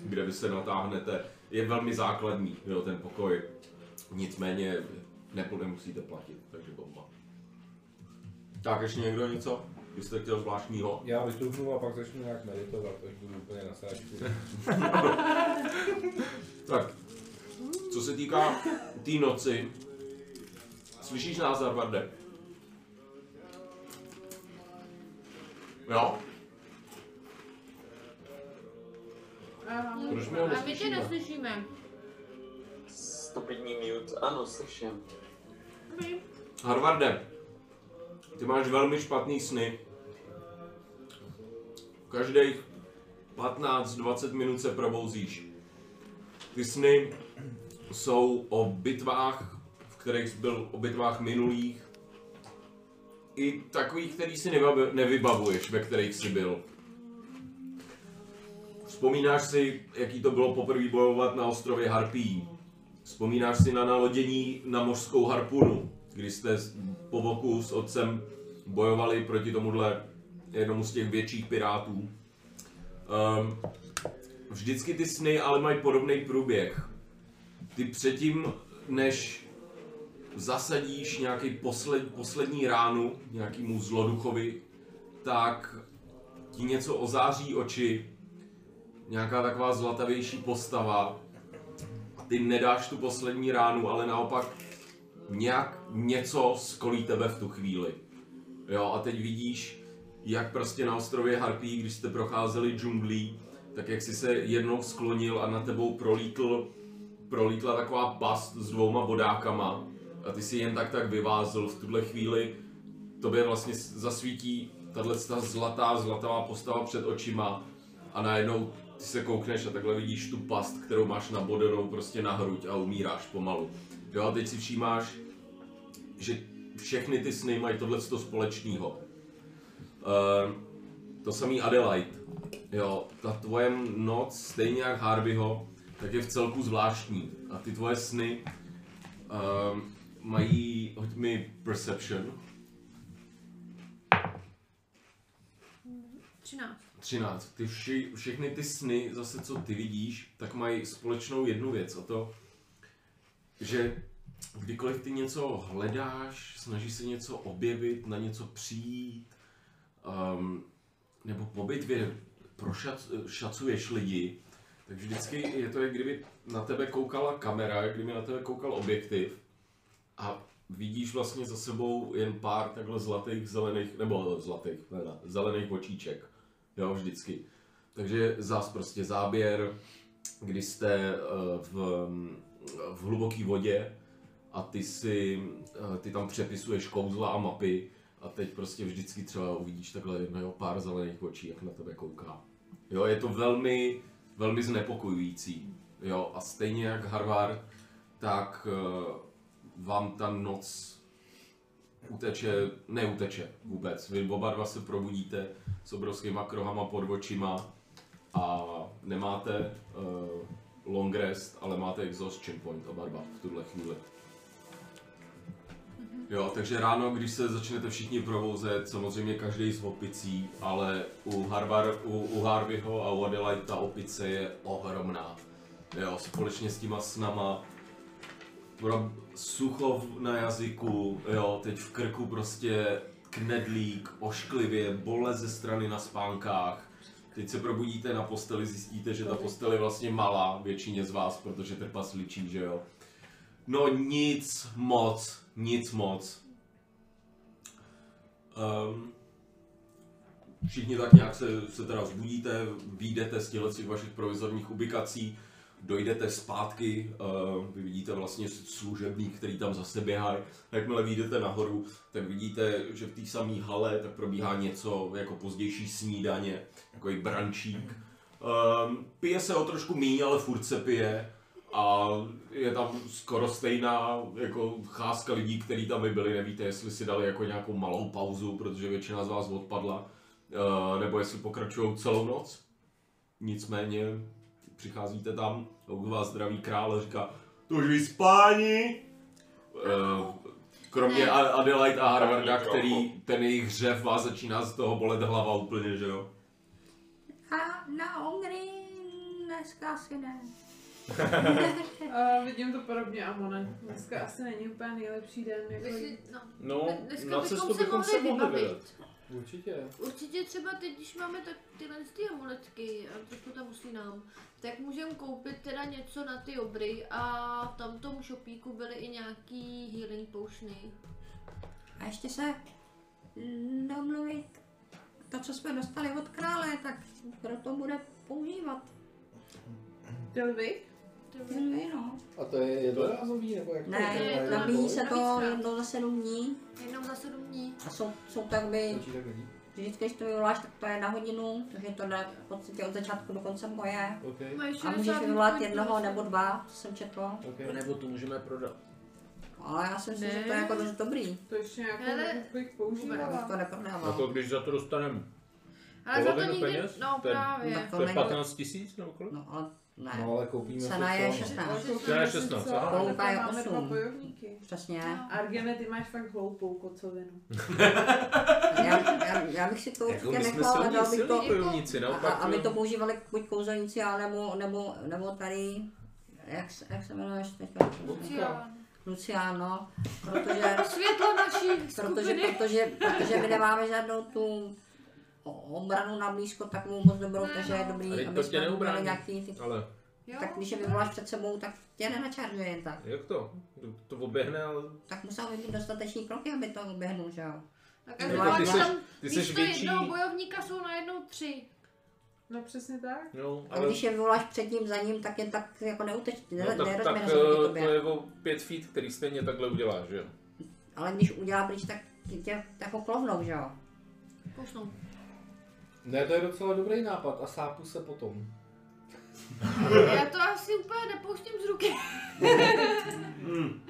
kde vy se natáhnete. Je velmi základní, jo, ten pokoj. Nicméně nepo nemusíte platit, takže bomba. Tak, ještě někdo něco? Vy jste chtěl zvláštního? Já vystuhnu a pak začnu nějak meditovat, až budu úplně na sáčku. Tak, co se týká té noci, slyšíš nás, Harvarde? Jo? Aha. Proč mi ho A my tě neslyšíme? neslyšíme. Stupidní mute, ano, slyším. Harvarde, ty máš velmi špatný sny. Každých 15-20 minut se probouzíš. Ty sny jsou o bitvách, v kterých byl o bitvách minulých. I takových, který si nevybav- nevybavuješ, ve kterých jsi byl. Vzpomínáš si, jaký to bylo poprvé bojovat na ostrově Harpí. Vzpomínáš si na nalodění na mořskou harpunu, kdy jste po boku s otcem bojovali proti tomuhle jednomu z těch větších pirátů. Um, vždycky ty sny ale mají podobný průběh. Ty předtím, než zasadíš nějaký posled, poslední ránu nějakému zloduchovi, tak ti něco ozáří oči, nějaká taková zlatavější postava, ty nedáš tu poslední ránu, ale naopak nějak něco skolí tebe v tu chvíli. Jo, a teď vidíš, jak prostě na ostrově Harpí, když jste procházeli džunglí, tak jak si se jednou sklonil a na tebou prolítl, prolítla taková past s dvouma bodákama a ty si jen tak tak vyvázl v tuhle chvíli, tobě vlastně zasvítí tahle ta zlatá, zlatavá postava před očima a najednou ty se koukneš a takhle vidíš tu past, kterou máš nabodenou prostě na hruď a umíráš pomalu. Jo a teď si všímáš, že všechny ty sny mají tohle společného. Uh, to samý Adelaide. Jo, ta tvoje noc, stejně jak Harveyho, tak je v celku zvláštní. A ty tvoje sny uh, mají, hoď mi Perception, 13. 13. Ty vši, všechny ty sny, zase co ty vidíš, tak mají společnou jednu věc a to, že kdykoliv ty něco hledáš, snažíš se něco objevit, na něco přijít, um, nebo po bitvě prošacuješ lidi, tak vždycky je to, jak kdyby na tebe koukala kamera, jak kdyby na tebe koukal objektiv a vidíš vlastně za sebou jen pár takhle zlatých, zelených, nebo zlatých, ne, ne, zelených očíček. Jo, vždycky. Takže zás prostě záběr, kdy jste eh, v, v hluboké vodě a ty si, eh, ty tam přepisuješ kouzla a mapy a teď prostě vždycky třeba uvidíš takhle jedno pár zelených očí, jak na tebe kouká. Jo, je to velmi, velmi znepokojující. Jo, a stejně jak Harvard, tak eh, vám ta noc uteče, neuteče vůbec. Vy oba dva se probudíte s obrovskýma krohama pod očima a nemáte uh, long rest, ale máte exhaustion point oba dva v tuhle chvíli. Jo, takže ráno, když se začnete všichni provouzet, samozřejmě každý z opicí, ale u, Harvar, u, u Harveyho a u Adelaide ta opice je ohromná. Jo, společně s těma snama sucho na jazyku, jo, teď v krku prostě knedlík, ošklivě, bolest ze strany na spánkách. Teď se probudíte na posteli, zjistíte, že ta postel je vlastně malá většině z vás, protože trpasličí, že jo. No nic moc, nic moc. Um, všichni tak nějak se, se teda zbudíte, výjdete z těchto těch vašich provizorních ubikací, dojdete zpátky, uh, vy vidíte vlastně služebník, který tam zase běhá. Jakmile vyjdete nahoru, tak vidíte, že v té samé hale tak probíhá něco jako pozdější snídaně, jako i brančík. Um, pije se o trošku míň, ale furt se pije. A je tam skoro stejná jako cházka lidí, kteří tam by byli. Nevíte, jestli si dali jako nějakou malou pauzu, protože většina z vás odpadla, uh, nebo jestli pokračují celou noc. Nicméně přicházíte tam, a u vás zdraví král a říká, to už vyspání. Uh, kromě Adelaide a Harvarda, který ten jejich hřev vás začíná z toho bolet hlava úplně, že jo? A na Ongry dneska asi ne. A vidím to podobně, Amone. Dneska asi není úplně nejlepší den. Jako... Myslí, no, No, dneska na bychom cestu se bychom se mohli mohli vybavit. vydat. Určitě. Určitě třeba teď, když máme tak tyhle ty amuletky a trošku tam usínám, tak můžeme koupit teda něco na ty obry a v tomtom shopíku byly i nějaký healing potiony. A ještě se domluvit to, co jsme dostali od krále, tak proto bude používat. Delvik? No. A to je jednorázový nebo jak to Ne, je? to nabíjí se to jednou za sedm dní Jenom za sedm dní. a jsou, jsou tak by, vždycky, když to vyvoláš, tak to je na hodinu, takže to jde v podstatě od začátku do konce boje. OK, Máš A můžeš 60 vyvolat jednoho nebo dva, co jsem četla. OK. Nebo to můžeme prodat. Ale já si myslím, Ne. že to je jako dost dobrý. To ještě nějakou bych Já bych používala. to neprodával. Jako když za to dostaneme Ale za to nikdy, peněz? no To je- právě. To je není- 15 tisíc nebo kolik? No ale ne, No ale koupíme Cena je to. 16. To je 16, aha. Koupá je máme dva osm. bojovníky. přesně. No. Argene, ty máš fakt hloupou kocovinu. Já, já, já bych si to Jako určitě jsme nechal, ale dal bych to, bojovníci, no, a, aby to používali buď kouzelníci, nebo, nebo, nebo tady, jak, se- jak se jmenuješ teďka? Luciano, protože, Světlo naší protože, protože, protože my nemáme žádnou tu obranu na blízko takovou moc dobrou, takže je A dobrý, aby to tě jsme měli neubrání. nějaký ty, Ale Jo? tak když je vyvoláš před sebou, tak tě nenačaržuje jen tak. jak to? To oběhne, ale... Tak musel by mít dostateční kroky, aby to oběhnul, že jo? Tak Jako ale ty seš- tam ty seš místo větší. jednoho bojovníka jsou najednou tři. No přesně tak. No, A ale... když je vyvoláš před ním, za ním, tak je tak jako neuteč, ne, No, tak, tak nerozměne eh, proti to je o 5 feet, který stejně takhle uděláš, že jo? Ale když udělá pryč, tak tě- tě jako klovnou, že jo? Kousnou. Ne, to je docela dobrý nápad a sápu se potom. Já to asi úplně nepouštím z ruky. Hmm.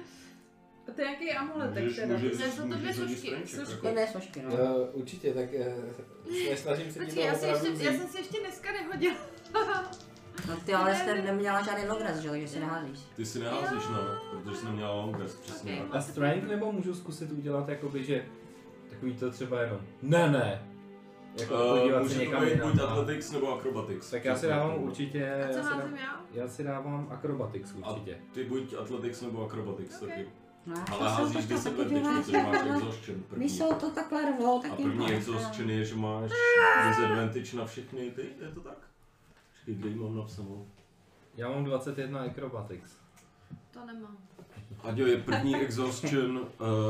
A to je nějaký amuletek Můžeš, teda. můžeš, Ne, jsou to dvě sošky. jako. ne sošky, no. Uh, určitě, tak uh, snažím se ti to já, si ještě, já jsem si ještě dneska nehodila. No ty ale jste neměla žádný logres, že jo, takže si neházíš. Ty si neházíš, no, protože jsi neměla long rest, přesně. Ok. tak. A strength nebo můžu zkusit udělat jakoby, že takový to třeba jenom ne, ne. Jako Uh, podívat se může to někam být jinam. buď a- athletics nebo acrobatics. Tak já si dávám tak. určitě, A já co si, házím dám, já? já si dávám acrobatics určitě. Ty buď athletics nebo acrobatics Ok. taky. No, Ale házíš to taky disadvantage, dělá, protože máš exhaustion první. Když jsou to takhle rvou, tak A jim první exhaustion je, že máš disadvantage na všechny ty, je to tak? Počkej, kde mám napsanou? Já mám 21 acrobatics. To nemám. Aďo, je první exhaustion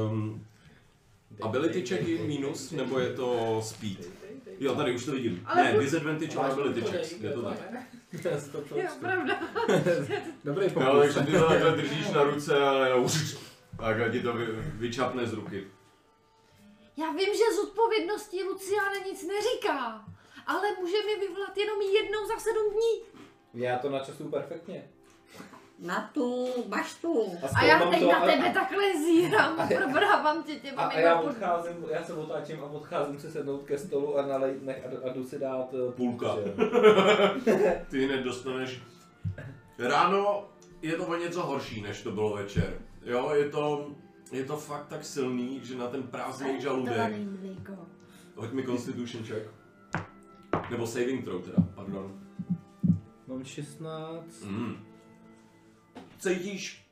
um, ability checky minus, nebo je to speed? Jo, tady už to vidím. Ale Ne, disadvantage on ability checks, je to tak. Si to Jo, přečtu. pravda. Dobrý Jo, pokus. takže ty to takhle držíš na ruce a jenom takhle ti to vy, vyčapne z ruky. Já vím, že z odpovědností Luciáne nic neříká, ale může mi vyvolat jenom jednou za sedm dní. Já to načasu perfektně. Na tu baštu. A já zkoumám teď to na a- tebe takhle zírám a probrávám tě A, těma a já mimo pod... odcházím, já se otáčím a odcházím si sednout ke stolu a, nalej, ne, a, a jdu si dát eh, Půlka. Ty hned dostaneš. Ráno je to o něco horší, než to bylo večer. Jo, je to, je to fakt tak silný, že na ten prázdný žaludek. Hoď mi constitution check. Nebo saving throw teda, pardon. Mám 16. Mm. Cítíš,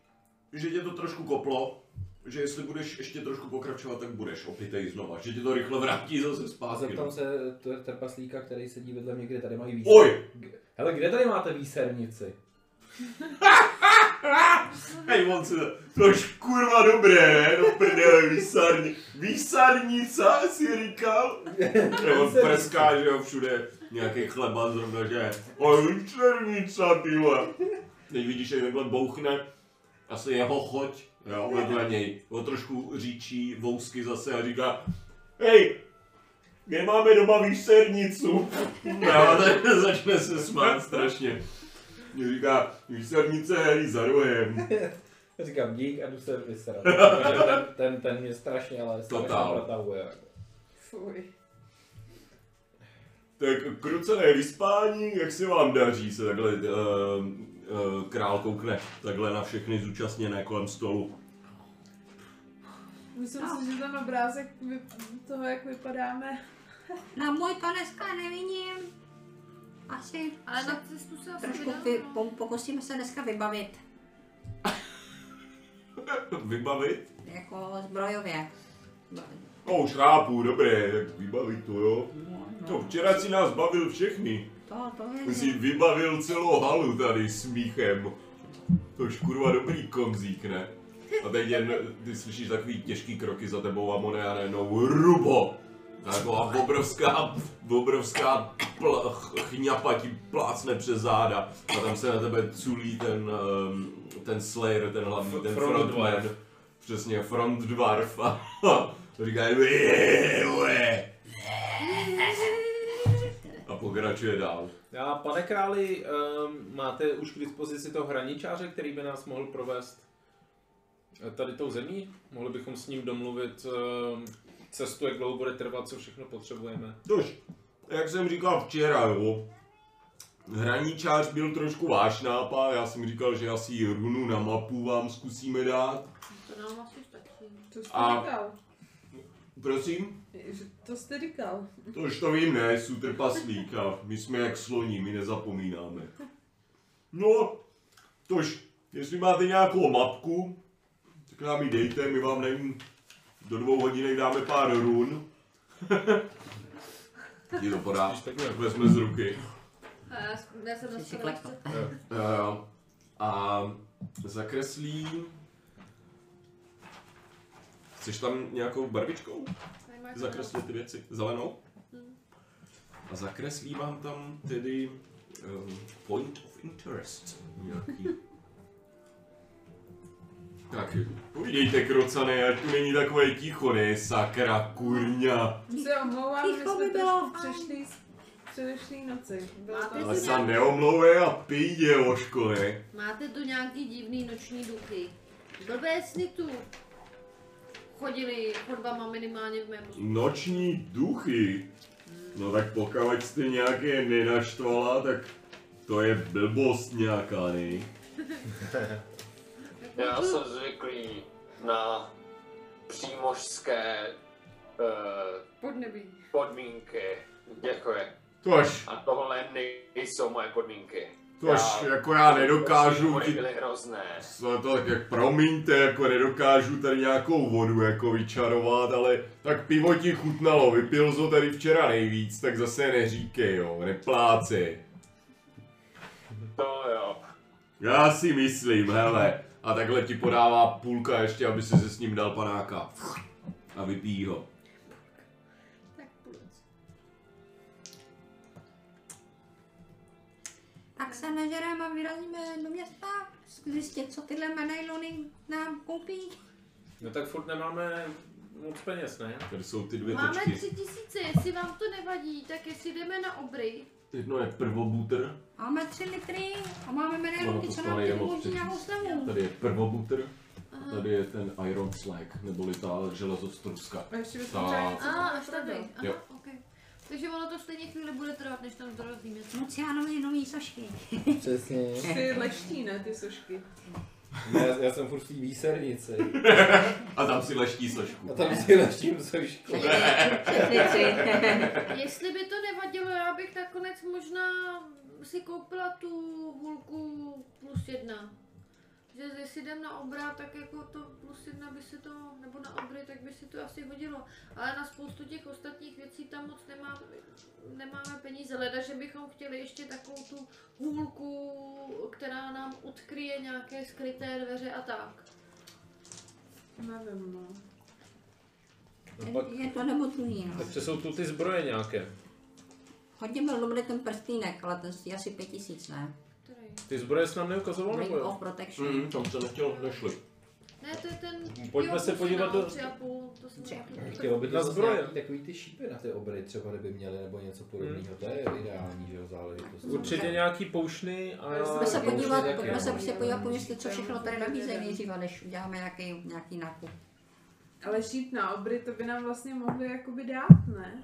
že tě to trošku koplo, že jestli budeš ještě trošku pokračovat, tak budeš opitej znova, že tě to rychle vrátí zase zpátky. zeptám se t- trpaslíka, který sedí vedle mě, kde tady mají výser. Oj! Hele, kde tady máte výsernici? Hej, on se to je kurva dobré, ne? Do prdele, výsarní. Výsarnica, si říkal? Ne, on prská, že jo, všude nějaký chleba zrovna, že Oj, výsarnica, ty. Teď vidíš, jak takhle bouchne, asi jeho choď, jo, vedle něj. O trošku říčí vousky zase a říká, hej, kde máme doma výsernicu? No, a tak začne se smát strašně. Říká, výsernice je za rohem. Říkám dík a jdu se. Protože ten, ten, ten mě strašně, ale strašně protahuje. Fuj. Tak krucené vyspání, jak se vám daří se takhle uh, eh, král koukne takhle na všechny zúčastněné kolem stolu. Myslím No. si, že ten obrázek toho, jak vypadáme, Na můj to dneska nevidím. Asi Ale se na cestu se asi trošku vy, no. po, pokusíme se dneska vybavit. Vybavit? Jako zbrojově. No už chápu, dobré, jak vybavit to, jo. No, To včera si nás bavil všechny. To, to je... Ty si vybavil celou halu tady smíchem. To už kurva dobrý komzík, ne? A teď jen, ty slyšíš takový těžký kroky za tebou a Mone a najednou rubo! Taková obrovská, obrovská pl- ch- chňapa ti plácne přes záda a tam se na tebe culí ten, um, ten Slayer, ten hlavní, ten Front frontman. dwarf. Přesně, front dwarf a, a říká. a pokračuje dál. Já, pane králi, um, máte už k dispozici toho hraničáře, který by nás mohl provést tady tou zemí? Mohli bychom s ním domluvit um, cestu, jak dlouho bude trvat, co všechno potřebujeme. Tož, jak jsem říkal včera, jo, hraničář byl trošku váš nápad, já jsem říkal, že asi runu na mapu vám zkusíme dát. To nám asi stačí. to jste A- říkal. Prosím? Že- To jste říkal. Tož to vím, ne, jsou trpaslík a my jsme jak sloní, my nezapomínáme. No, tož, jestli máte nějakou mapku, tak nám ji dejte, my vám nevím, do dvou hodinek dáme pár run. Ti to podá, vezme z ruky. A já, já jsem dostala. Jo, jo. A zakreslím... Chceš tam nějakou barvičkou zakreslit ty věci? Zelenou? Hmm. A zakreslí vám tam tedy um, point of interest nějaký. Tak, povídejte krocané, ať tu není takové ticho, ne, sakra, kurňa. Se omlouvám, my Ticho jsme by bylo trošku fajn. přešli z předešlý noci. Bylo Máte to Ale se neomlouvej a pij, děložko, ne? Máte tu nějaký divný noční duchy. Blbé sny tu chodili chodbama minimálně v mém. Noční duchy. No tak pokud jste nějaké nenaštvala, tak to je blbost nějaká, ne? Já jsem zvyklý na přímořské uh, Podnebí. podmínky. Děkuji. Tož, A tohle nejsou moje podmínky. Tož, jako já nedokážu ti... byly hrozné. Co to tak jak promiňte, jako nedokážu tady nějakou vodu jako vyčarovat, ale tak pivo ti chutnalo, vypil ho tady včera nejvíc, tak zase neříkej jo, nepláci. To jo. Já si myslím, hele. A takhle ti podává půlka ještě, aby si se s ním dal panáka. A vypíjí ho. Tak se nežereme a vyrazíme do města zjistit, co tyhle medailony nám koupí. No tak furt nemáme moc peněz, ne? Tady jsou ty dvě Máme tečky. tři tisíce, jestli vám to nevadí, tak jestli jdeme na obry, Jedno je prvobutr, Máme tři litry a máme Ono medailonky, to co nám jenom umožní tři nějakou slevu. tady je prvobutr, a tady je ten Iron Slag, neboli ta železostruska. A ještě bychom Ta- třeba něco A, až tady. Aha, Jo. okay. Takže ono to stejně chvíli bude trvat, než tam dorazíme. Lucianovi nový sošky. Přesně. Ty leští, ne, ty sošky. Ne, já, já jsem furt v té výsernici. A tam si leští sošku. A tam si leštím sošku. Jestli by to nevadilo, já bych nakonec možná si koupila tu hůlku plus jedna. Že jestli jdem na obra, tak jako to plus jedna by se to, nebo na obry, tak by se to asi hodilo. Ale na spoustu těch ostatních věcí tam moc nemáme, nemáme peníze. Leda, že bychom chtěli ještě takovou tu hůlku, která nám odkryje nějaké skryté dveře a tak. Nevím, no. No pak, Je to nebo druhý, no. takže jsou tu ty zbroje nějaké. Hodně byl dobrý ten prstýnek, ale ten stojí asi pět tisíc, ne? Ty zbroje jsi nám neukazoval, Ring nebo jo? of Protection. Mm, tam se nechtěl, nešli. Ne, to je ten... Pojďme jo, se podívat do- Tři a půl, to jsem Tři a Chtělo by to Na zase zbroje. nějaký takový ty šípy na ty obry třeba kdyby měli nebo něco podobného. To je ideální, že jo, záležitost. Určitě nějaký poušny a... Pojďme se podívat, taky, pojďme se no. prostě podívat po městě, co všechno tady nabízejí nejdřív, než uděláme nějaký, nějaký nákup. Ale šít na obry, to by nám vlastně mohli jakoby dát, ne?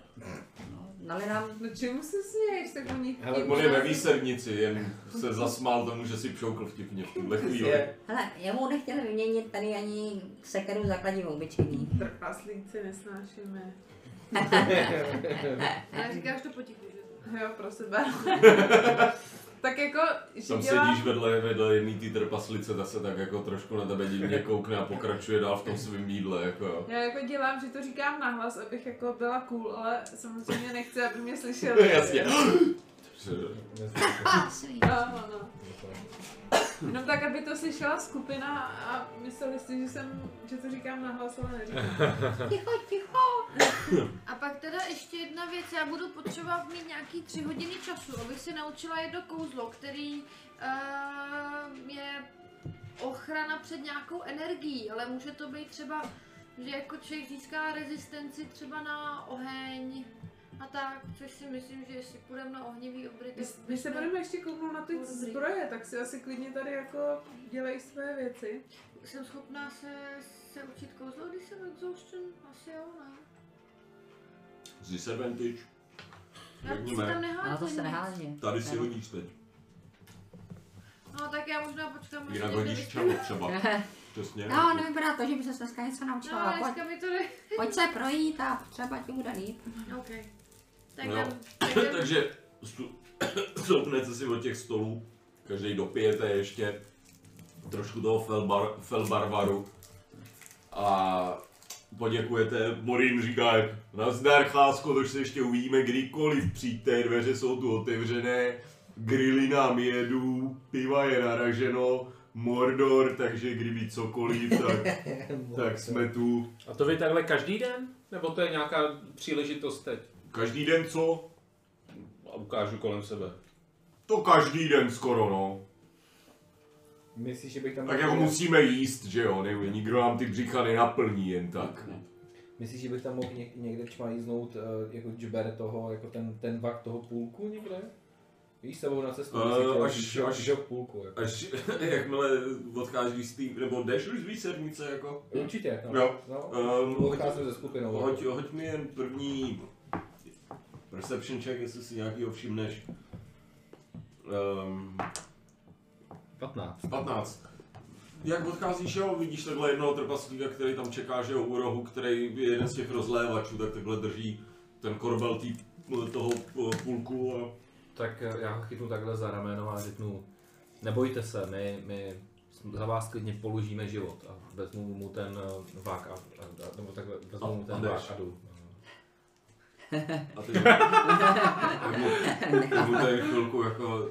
No, nalidám. No čemu se směješ, tak oni Hele, On je ve výsernici, jen se zasmál tomu, že si pšoukl vtipně v tuhle chvíli. Je, Hele, jemu nechtěli vyměnit tady ani sekeru za kladivo obyčejný. trpaslíci nesnášíme. Ale říkáš to potichu, že? Jo, pro sebe. tak jako, že Tam dělám... sedíš vedle, vedle jedný té trpaslice, ta se tak jako trošku na tebe divně koukne a pokračuje dál v tom svým jídle, jako. Já jako dělám, že to říkám nahlas, abych jako byla cool, ale samozřejmě nechci, aby mě slyšeli. Jasně. Ah. No, no, no. Jenom tak, aby to slyšela skupina a mysleli si, že jsem, že to říkám nahlas, ale neříkám. Ticho, ticho. A pak teda ještě jedna věc, já budu potřebovat mít nějaký tři hodiny času, abych si naučila jedno kouzlo, který uh, je ochrana před nějakou energií, ale může to být třeba, že jako člověk získá rezistenci třeba na oheň a tak, což si myslím, že jestli půjdeme na ohnivý obry, tak Když se budeme ještě kouknout na ty Dobrý. zbroje, tak si asi klidně tady jako dělej své věci. jsem schopná se, se učit kouzlo, když jsem exhaustion, asi jo, ne? Z disadvantage. Já si Řekněme. tam neházím to se nehází. Tady si hodíš teď. No tak já možná počkám, až Jinak hodíš čelo třeba. Přesně. No, nevypadá to, že by se dneska něco naučila. No, Pojď, dneska mi to ne... pojď se projít a třeba ti bude líp. OK. Tak No. jdem, tak jdem. Takže stu- stoupnete si od těch stolů, každý dopijete ještě trošku toho felbar, felbarvaru a poděkujete. Morin říká, jak nazdar chásko, to se ještě uvidíme kdykoliv, přijďte, dveře jsou tu otevřené, grily nám jedou, piva je naraženo, Mordor, takže kdyby cokoliv, tak, tak jsme tu. A to vy takhle každý den? Nebo to je nějaká příležitost teď? Každý den co? A ukážu kolem sebe. To každý den skoro, no. Myslíš, že bych tam... Tak jako musíme jíst, že jo, ne, nikdo nám ty břicha nenaplní jen tak. Myslíš, že bych tam mohl něk- někde čmajíznout uh, jako džber toho, jako ten, ten vak toho půlku někde? Víš, sebou na cestu, uh, až- žok, až- žok půlku. Jako. Až jakmile odcházíš z té, nebo jdeš už z výsernice, jako? Určitě, no. Jo. no. Um, hoď, Odcházím ze skupinou. hoď, hoď mi jen první perception check, jestli si nějakýho všimneš. Um, 15. 15. Jak odcházíš, jo, vidíš takhle jednoho trpaslíka, který tam čeká, že jo, u rohu, který je jeden z těch rozlévačů, tak takhle drží ten korbel tý, toho eh, půlku a Tak eh, já ho chytnu takhle za rameno a řeknu, nebojte se, my, my za vás klidně položíme život a vezmu mu ten eh, vák a, a, a nebo takhle, vezmu A- mu ten a vák a jdu. A ty, mu, tady chvilku jako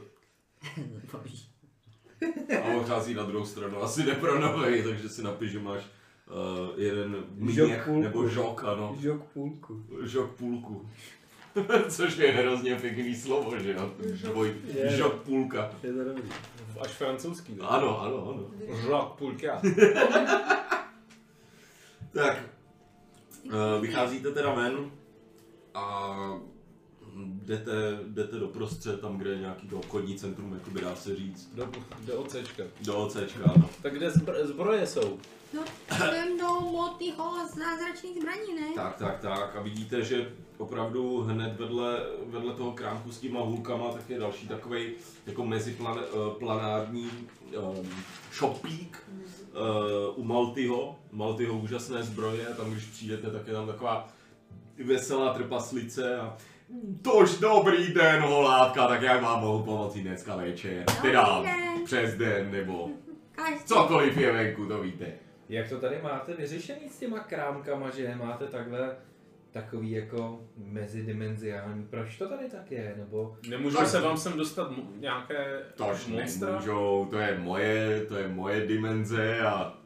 a odchází na druhou stranu. Asi nepronovej, takže si napiš, že máš uh, jeden Žok půlku. nebo žok, ano. Žok půlku. Žok půlku. Což je hrozně pěkný slovo, že jo? Dvoj, žok půlka. Je to dobrý. Až francouzský. ne? Ano, ano, ano. Žlak půlka. Tak, uh, vycházíte teda ven a jdete, jdete do prostřed, tam, kde je nějaký to obchodní centrum, jakoby dá se říct. Do, do OCčka. Do OCčka, ano. Tak kde zbr- zbroje jsou? No, jdem do Motyho zázračných zbraní, ne? Tak, tak, tak. A vidíte, že opravdu hned vedle, vedle toho krámku s těma hůlkama, tak je další takový jako meziplanární um, shopík uh, u Maltyho. Maltyho úžasné zbroje. Tam, když přijdete, tak je tam taková veselá trpaslice a Tož dobrý den, holátka, tak jak vám mohu pomoci dneska večer? Teda den. přes den, nebo Každý. cokoliv je venku, to víte. Jak to tady máte vyřešený s těma krámkama, že máte takhle takový jako mezidimenziální, proč to tady tak je, nebo Nemůžou Tak- se vám sem dostat mo- nějaké Tož monstra? nemůžou, to je moje, to je moje dimenze a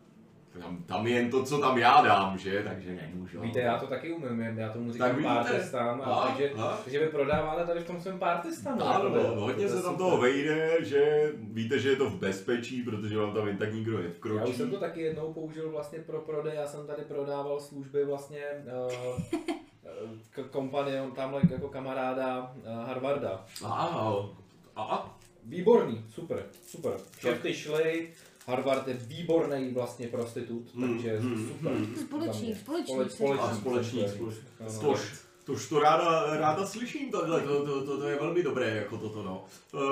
tam, tam je jen to, co tam já dám, že? Takže nemůžou. víte, já to taky umím, já tomu říkám vidíte. partystan, a, A, takže, a? takže vy prodáváte tady v tom svém partystanu. Ano, jako, no, hodně to se tam toho vejde, že víte, že je to v bezpečí, protože vám tam jen tak nikdo Já nevkročí. už jsem to taky jednou použil vlastně pro prodej, já jsem tady prodával služby vlastně uh, k- kompanion, tamhle jako kamaráda uh, Harvarda. A, a, Výborný, super, super. Šefty šly, Harvard je výborný vlastně prostitut, Hmm, takže hmm, super. Společník, Za mě. společník. To už to ráda, ráda slyším, tohle, to, to, to, to, je velmi dobré, jako toto, no.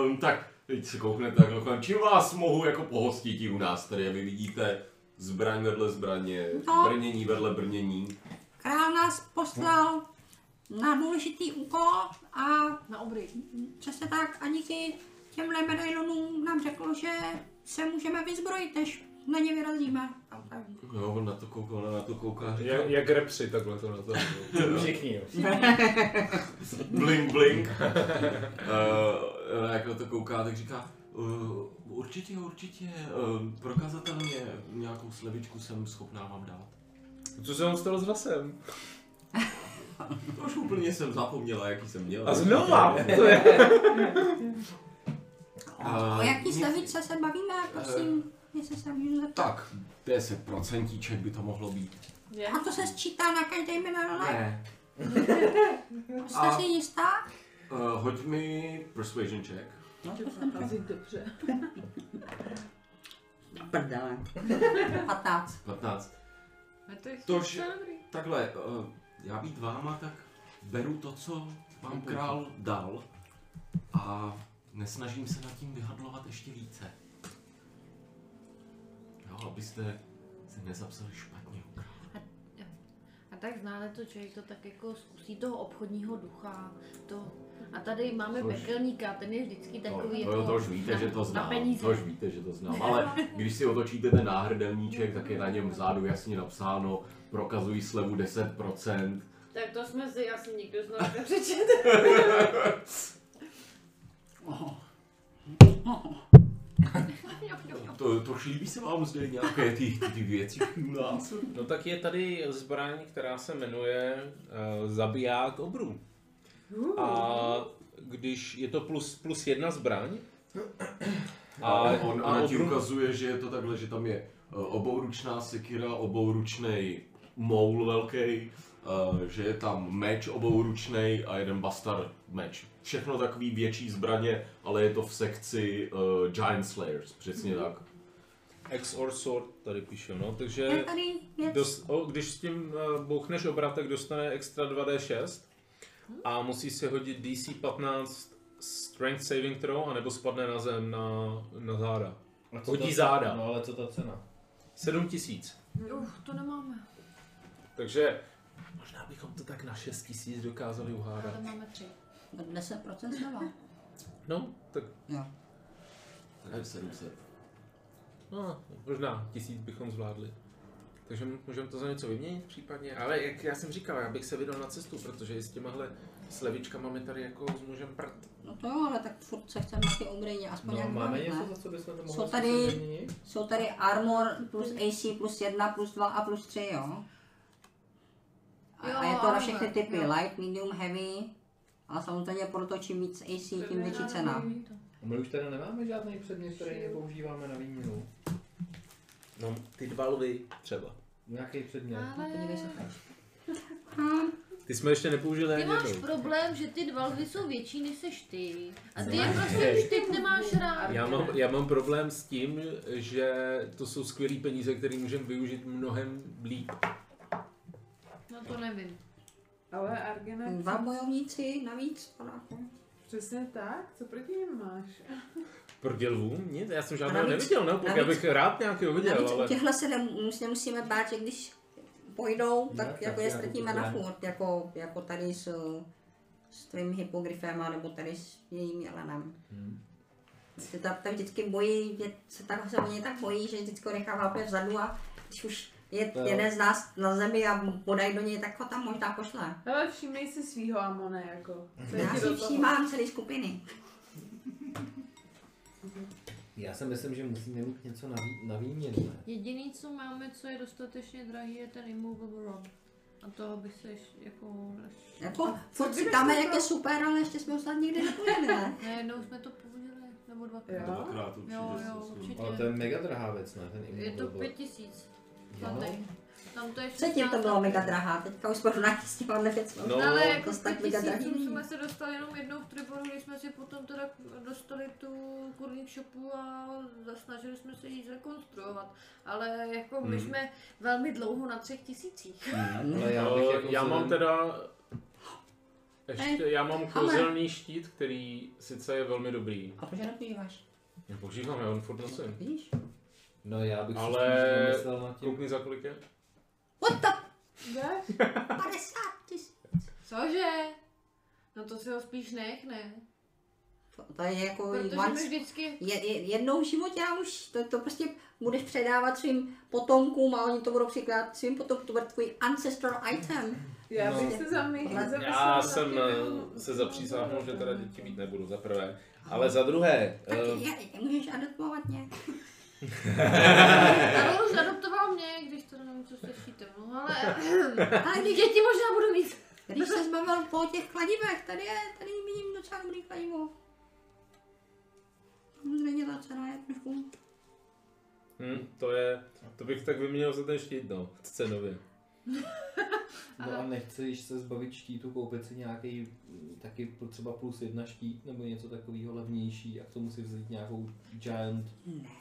Um, tak, teď se kouknete takhle, kolem. čím vás mohu jako pohostit u nás tady, vy vidíte zbraň vedle zbraně, No. brnění vedle brnění. Král nás poslal na důležitý úkol a Na obry. přesně tak a díky těmhle medailonům nám řekl, že se můžeme vyzbrojit, než na ně vyrazíme. A tak. Jo, on na to kouká, ona na to kouká říká, Jak, jak repři takhle to na to. Všichni, jo. blink, blink. uh, jak na to kouká, tak říká, uh, určitě, určitě, uh, prokazatelně nějakou slevičku jsem schopná vám dát. Co se vám stalo s hlasem? To už úplně jsem zapomněla, jaký jsem měl. A znova! To je... A O jaký slevice se bavíme, prosím, jestli se můžu zeptat. Tak, 10% by to mohlo být. Je? A to se sčítá na každý medailon? Ne. Jste A- si jistá? Uh, hoď mi persuasion check. No, to jsem Asi dobře. prdele. 15. 15. A to je Tož-. Takhle, uh, já být váma, tak beru to, co vám král dal a nesnažím se nad tím vyhadlovat ještě více. Jo, abyste se nezapsali špatně. u krále. A tak znále to člověk to tak jako zkusí toho obchodního ducha. To. A tady máme To už- pekelníka, ten je vždycky takový to, jako to, to už víte, na, že to znám. To už víte, že to znám. Ale když si otočíte ten náhrdelníček, tak je na něm vzadu jasně napsáno, prokazují slevu 10%. Tak to jsme si asi nikdo z nás. To, to líbí se vám zde nějaké ty, ty, ty věci u nás? No tak je tady zbraň, která se jmenuje uh, Zabiják obrů. A když je to plus, plus jedna zbraň, A on, a ona ti ukazuje, že je to takhle, že tam je eh, obouručná sekira, obouručnej moul velký, že je tam meč obouručnej a jeden bastard meč. Všechno takový větší zbraně, ale je to v sekci uh, Giant Slayers, přesně tak. X or sword tady píšu, no, takže tady věc. dos, o, když s tím uh, bouchneš obrat, tak dostane extra 2d6 a musí si hodit DC 15 Strength Saving Throw, anebo spadne na zem na, na záda. A co Hodí ta- záda. No ale co ta cena? 7000. Uf, to nemáme. Takže bychom to tak na 6000 dokázali uhádat. Ale máme tři. 10% sleva. No, tak Jo. Ne, 700. no, možná tisíc bychom zvládli. Takže můžeme to za něco vyměnit případně, ale jak já jsem říkal, já bych se vydal na cestu, protože s těmahle slevičkama mi tady jako s mužem prd. No to jo, ale tak furt se chceme na ty obrejně, aspoň No, jak máme bavit, něco, ne? za co bychom to mohli Jsou tady-? Jsou tady armor plus AC plus 1 plus 2 a plus 3, jo? A, Jo, a je to na armor, všechny typy, jo. light, medium, heavy. A samozřejmě proto čím víc AC, tím větší cena. A my už tady nemáme žádný předmět, který nepoužíváme na výměnu. No, ty dva lvy třeba. Nějaký předmět. Ale se tady. Ty jsme ještě nepoužili ty máš jednou. problém, že ty dva lvy jsou větší než seš ty. A ty je prostě už teď nemáš rád. Já mám, já mám problém s tím, že to jsou skvělé peníze, které můžeme využít mnohem líp. No to nevím. Ale Argena, Dva bojovníci navíc, padáku. přesně tak, co proti něm máš? Proti lvům? Nic, já jsem žádného navíc- neviděl, no, já navíc- bych rád nějakého viděl, Navíc u ale... těchhle se nemus- nemusíme bát, že když pojdou, tak tak jako je já ztratíme na furt, jako, jako tady s, s tvým hypogryfem, nebo tady s jejím jelenem. Hmm. Se ta, ta vždycky bojí, že se tak, se o něj tak bojí, že vždycky ho nechává úplně vzadu a když už je Jo. jeden z nás na zemi a podají do něj, tak ho tam možná pošle. Ale všimnej si svýho Amone, jako. Co Já si všímám celé skupiny. Já si myslím, že musíme mít něco na, vý, na výměnu, ne? Jediný, co máme, co je dostatečně drahý, je ten Immovable Rod. A toho by se ještě jako... Jako, furt si dáme, jak je super, ale ještě jsme ho snad nikdy nepojeli, ne? Ne, jednou jsme to použili, nebo dva. Jo. Dvakrát určitě. Jo, jo, určitě. Ale to je mega drahá věc, ne? Ten Je to pět tisíc. Tam to je Předtím to 16 bylo mega drahá, teďka už porovnání s těma věcmi. No, ale jako tak mega drahý jsme se dostali jenom jednou v Triboru, když jsme si potom teda dostali tu kurník shopu a snažili jsme se ji zrekonstruovat. Ale jako my jsme velmi dlouho na třech tisících. Ale já, bych No, jako já mám teda Ještě já mám kouzelný štít, který sice je velmi dobrý. A proč nepoužíváš? Já používám, já on furt nosím. Vidíš? No já bych Ale- si nad tím. Koukni za kolik je. What the? Jdeš? 50 tisíc. Cože? No to si ho spíš nech, ne? To, to je jako Protože once, vždycky... je, je, jednou v životě a už to, to prostě budeš předávat svým potomkům a oni to budou překládat svým potomkům, to bude tvůj ancestral item. Já No. bych se zamý- Já zamyslela Já jsem eh, se zapřísáhnul, že teda děti mít nebudu, za prvé. Ale za druhé, Tak eh, je, můžeš adoptovat mě. Ale už adoptoval mě, když to nevím, co se šítem, no ale... Ale Děti možná budu mít. když se zbavil po těch kladivech, tady je, tady vidím docela dobrý kladivo. Ta cena je trošku... hm, to je, to bych tak vyměnil za ten štít, no, cenově. No a nechceš se zbavit štítu, koupit si nějaký taky pro třeba plus jedna štít nebo něco takového levnější a k tomu si vzít nějakou giant.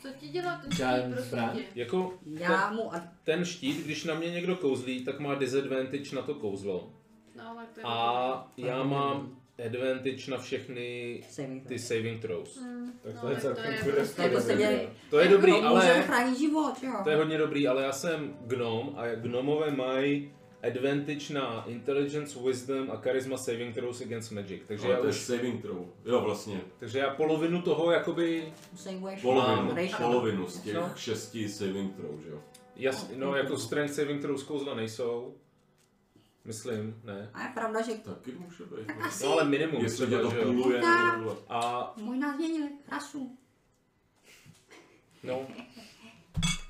Co ti dělá ten Giant štít, prosím? Jako Já mu ad... ten štít, když na mě někdo kouzlí, tak má disadvantage na to kouzlo. No, tak to je A já mám advantage na všechny saving ty saving throws. Hmm, Tak no, to je tak celkem je kurevský prostě To je prostě dobrý. dělej. To je dobrý, to ale chránit život, jo. to je hodně dobrý, ale já jsem gnom a gnomové mají advantage na intelligence, wisdom a charisma saving throws against magic. Takže Ale já to je už, saving throw. Jo, vlastně. takže já polovinu toho jakoby, Polovinu, polovinu z těch No. šesti saving throw, že jo. jas, no jako strength saving throws kouzla nejsou. Myslím, ne. A je pravda, že Taky může být. Tak no. asi- No ale minimum Jestli tě to půluje, nebo. A možná změnili rasu. no,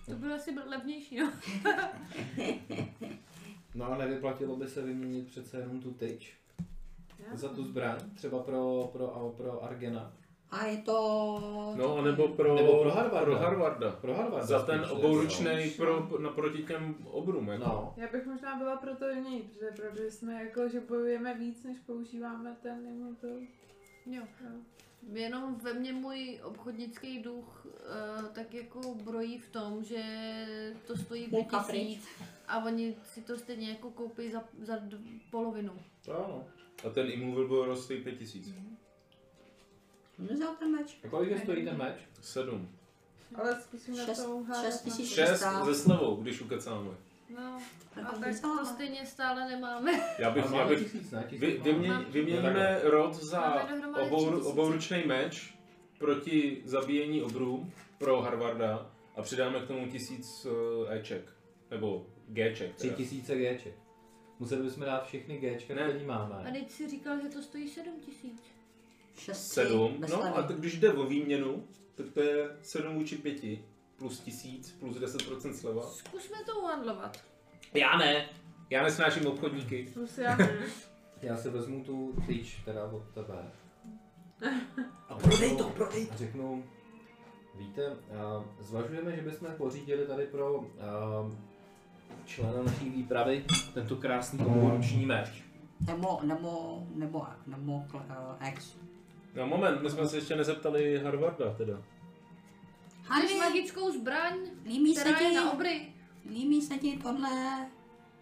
To bylo asi byl levnější, no. No a nevyplatilo by se vyměnit přece jenom tu tyč Já? za tu zbraň, třeba pro, pro, pro Argena. A je to... no a nebo pro, Nebo pro Harvarda. Pro Harvarda. Pro Harvard. Za ten spíš, obouručnej no. pro, naproti těm obrům, jako. No. Já bych možná byla pro to jiný, protože protože jsme jako, že bojujeme víc, než používáme ten immortal. Jo. Jo. Jenom ve mně můj obchodnický duch uh, tak jako brojí v tom, že to stojí Půlka 5000 a oni si to stejně jako koupí za, za d- polovinu. Ano. A ten immovable roll stojí 5000. Vzal ten meč. A kolik je stojí ten meč? Sedm. Ale zkusím šest, to uhádat. Šest ze slevou, když ukecáme. No, a, tak to stejně stále nemáme. Já bych, já bych vy, vyměň, vyměníme rod za obou, obouručný meč proti zabíjení obrů pro Harvarda a přidáme k tomu tisíc eh, Eček. Nebo Gček. Tři tisíce Gček. Museli bychom dát všechny Gčka, které máme. A teď si říkal, že to stojí sedm tisíc. 6, 7. No a tak když jde o výměnu, tak to je 7 vůči 5 plus 1000 plus 10% sleva. Zkusme to uhandlovat. Já ne. Já nesnáším obchodníky. Plus já ne. Já se vezmu tu klíč teda od tebe. A prodej to, prodej to. A Řeknu, víte, zvažujeme, že bychom pořídili tady pro člena naší výpravy tento krásný komunální meč. Nemo, nemo, nemo, nemo, eh, ex. No moment, my jsme se ještě nezeptali Harvarda teda. Máš Harvey, magickou zbraň, líbí se která ti, je na obry. líbí se ti tohle,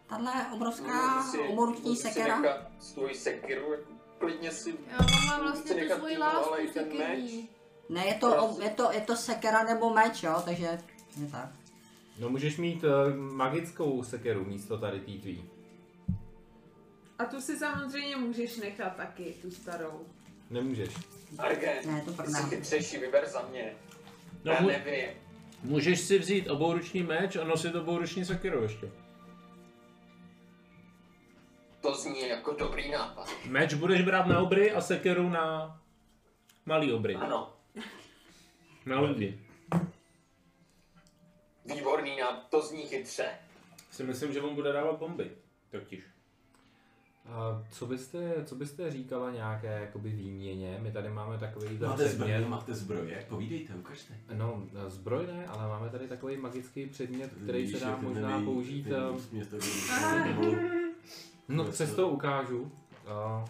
tahle obrovská si- obouruční můžu si sekera? Svůj sekiru, jako klidně si... Já mám vlastně Chci tu nechat svoji ale lásku i ten sekerní. Ne, je to, je to, je to sekera nebo meč, jo, takže je tak. No můžeš mít uh, magickou sekeru místo tady tý tvý. A tu si samozřejmě můžeš nechat taky, tu starou. Nemůžeš. Argen, Ne, to ty jsi prdám. chytřejší, vyber za mě. No, Já mu- nevím. Můžeš si vzít obouruční meč a nosit obouruční sekiru ještě. To zní jako dobrý nápad. Meč budeš brát na obry a sekeru na malý obry. Ano, Na lidi. výborný nápad, to zní chytře. Si myslím, že on bude dávat bomby. Totiž. A co byste, co byste říkala nějaké jakoby výměně? My tady máme takový ten Máte zbroje, předmět. máte zbroje, povídejte, ukažte. No, zbroj ne, ale máme tady takový magický předmět, který Víš, se dá možná nevím, použít. eh, úsměv tady- No, přesto ukážu. A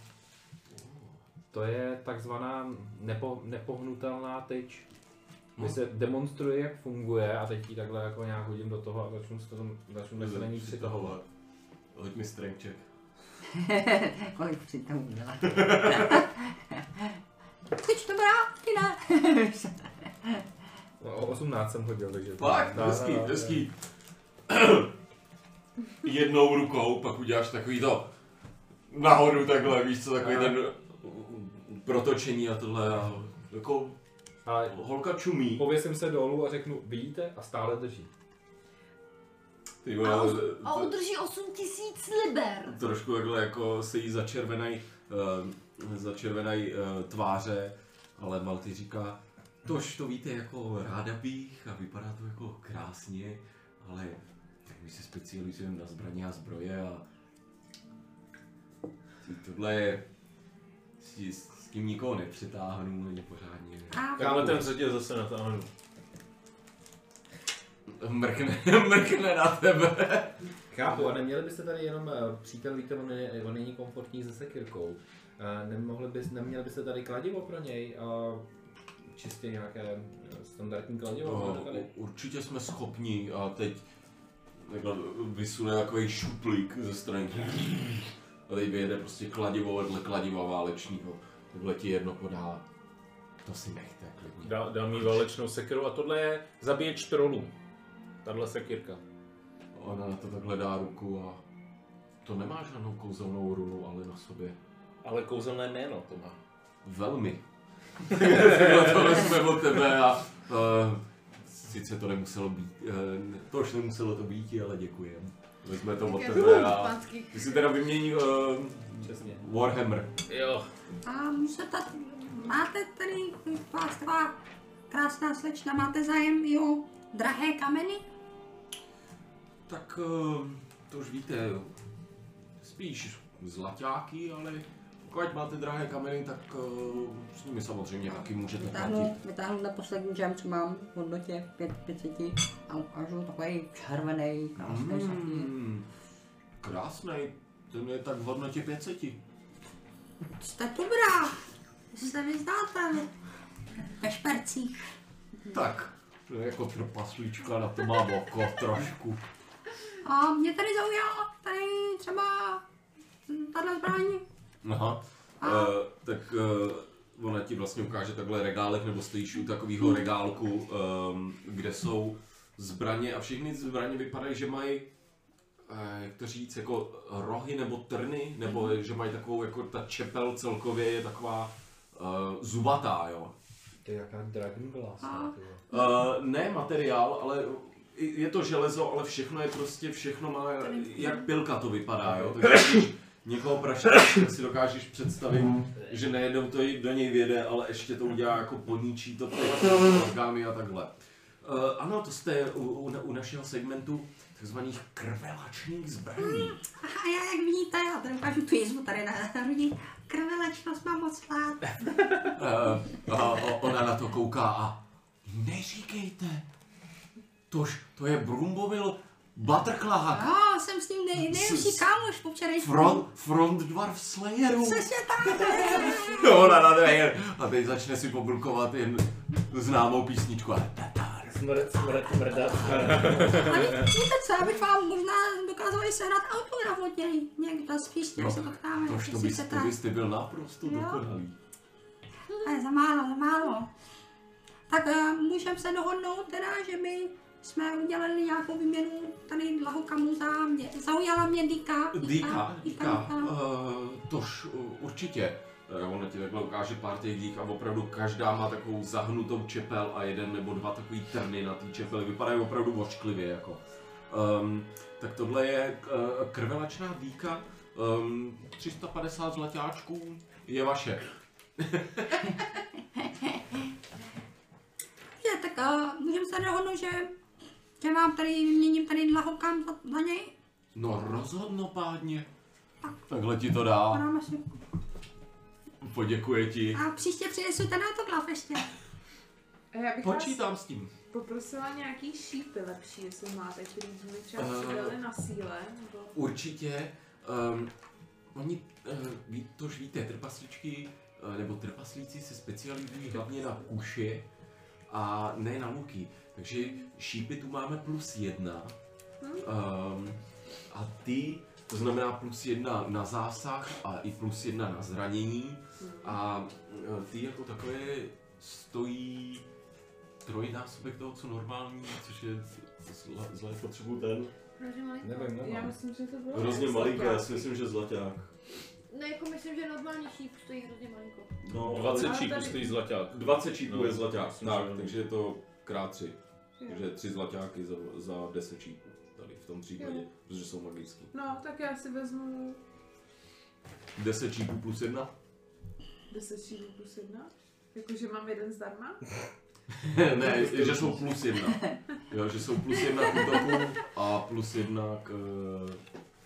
to je takzvaná nepo, nepohnutelná tyč. My se demonstruje, jak funguje a teď ji takhle jako nějak hodím do toho a začnu, se to, začnu se na ní přitahovat. Hoď mi strength check. Kolik si to udělat? Teď to brá, ty ne. No, o 18 jsem hodil, takže... Fakt, hezký, hezký. Jednou rukou, pak uděláš takový to nahoru takhle, víš co, takový ten protočení a tohle a jako A holka čumí. pověsím se dolů a řeknu, vidíte? A stále drží. Ty A, vole, a to- udrží 8 tisíc liber. trošku takhle jako se jí začervenaj, uh, začervenaj uh, tváře, ale Malty říká, tož to víte, jako ráda bych a vypadá to jako krásně, ale tak my se specializujeme na zbraně a zbroje a tohle je, s, s tím nikoho nepřetáhnu ani pořádně. A Takhle ten řadě zase natáhnu. Mrkne, mrkne na tebe. Chápu, a neměli byste tady jenom eh, přítel, víte, on, je, on není komfortní se sekirkou. Eh, Nemohli bys, neměli byste tady kladivo pro něj a čistě nějaké eh, standardní kladivo No, máte tady? určitě jsme schopni a teď takhle vysune takový šuplík ze strany. A teď vyjede prostě kladivo vedle kladiva válečního. Tohle ti jedno podá. To si nechte klidně. Dá, dám jí válečnou sekeru a tohle je zabíječ trolů. Tahle sekirka. Ona na to takhle dá ruku a to nemá žádnou kouzelnou runu, ale na sobě. Ale kouzelné jméno to má. Velmi. Tohle tohle jsme od tebe a uh, sice to nemuselo být, uh, to už nemuselo to být, ale děkujem. Vezme to od tebe a ty si teda vymění uh, Přesně. Warhammer. Jo. A můžete, máte tady, vás krásná slečna, máte zájem i o drahé kameny? Tak uh, to už víte, spíš zlaťáky, ale pokud máte drahé kameny, tak uh, s nimi samozřejmě taky můžete platit. Vytáhnu, vytáhnu na poslední gem, co mám v hodnotě 5, 500 a ukážu takový červený, krásný mm. Krásný, ten je tak v hodnotě 500. Jste dobrá, jste vyznáte ve špercích. Tak, to je jako trpaslíčka, na to mám oko trošku. A mě tady zaujala tady třeba tahle zbraň. Aha, A? uh, tak uh, ona ti vlastně ukáže takhle regálek, nebo stojíš u takového regálku, um, kde jsou zbraně a všechny zbraně vypadají, že mají eh, jak to říct, jako rohy nebo trny, nebo že mají takovou, jako ta čepel celkově je taková uh, zubatá, jo. To je jaká Dragon Glass. Uh, ne materiál, ale je to železo, ale všechno je prostě, všechno má, jak pilka to vypadá, jo. Takže když někoho praštíš, tak si dokážeš představit, že nejednou to jí- do něj věde, ale ještě to udělá jako poníčí to orgány a takhle. Uh, ano, to jste u, u, u našeho segmentu takzvaných krvelačných zbraní. A já jak vidíte, já tady ukážu tu jizvu tady na hrudi. Krvelečnost mám moc rád. Uh, ona na to kouká a neříkejte, tož to je Brumbovil Butterclahak. Jo, jsem s ním nej, nejlepší kámoš po včerejšku. Front, front Dwarf Slayeru. Přesně tak. Jo, ona na dveje. A teď začne si pobrukovat jen známou písničku. A tatar. Smrt, smrt, mrdat. A ví- víte co, já bych vám možná dokázal i sehnat autograf od něj. Někdo příště, až se potkáme. Tož to bys, to byste byl naprosto Jo. dokonalý. Ale za málo, za málo. Tak uh, můžeme se dohodnout teda, že by jsme udělali nějakou výměnu tady dlahokamu za mě. Zaujala mě Dika. Díka, díka, uh, tož uh, určitě. Ona ti takhle ukáže pár těch dík a opravdu každá má takovou zahnutou čepel a jeden nebo dva takový trny na té čepeli. Vypadají opravdu vošklivě jako. Um, tak tohle je uh, krvelačná díka. Um, 350 zlatáčků je vaše. Že, tak uh, můžeme se dohodnout, že, že vám tady vyměním tady dlahokam za, za něj. No rozhodnopádně. Takhle ti to dá. Podáme si. Poděkuje ti. A příště přinesu ten autograf ještě. A já bych vás Počítám s tím. poprosila nějaký šípy lepší, jestli máte, který by mi třeba Eh. přidali na síle. Nebo... Určitě. Um, oni, uh, ví, to už víte, trpaslíčky, uh, nebo trpaslíci se specializují hlavně na uši a ne na luky. Takže šípy tu máme plus jedna. Um, a ty To znamená plus jedna na zásah a i plus jedna na zranění. A e, ty jako takové stojí trojnásobek toho, co normální, což je zle, zle potřebuju ten. Malinko. Nevím, Já myslím, že to bylo Hrozně malinké, já si myslím, že zlaťák. No jako myslím, že normální šíp stojí hrozně malinko. No, 20 Ale čípů tady- stojí zlaťák. 20 čípů No, je zlaťák, myslím, tak, že- takže je to krát 3. Jo. Takže 3 zlaťáky za, za 10 čípů tady v tom případě, Jo. protože jsou magický. No, tak já si vezmu 10 čípů plus 1? 10 šípů plus 1. Jakože mám jeden zdarma. ne, že jsou plus 1. Jo, že jsou plus 1 k útoku a plus 1 k,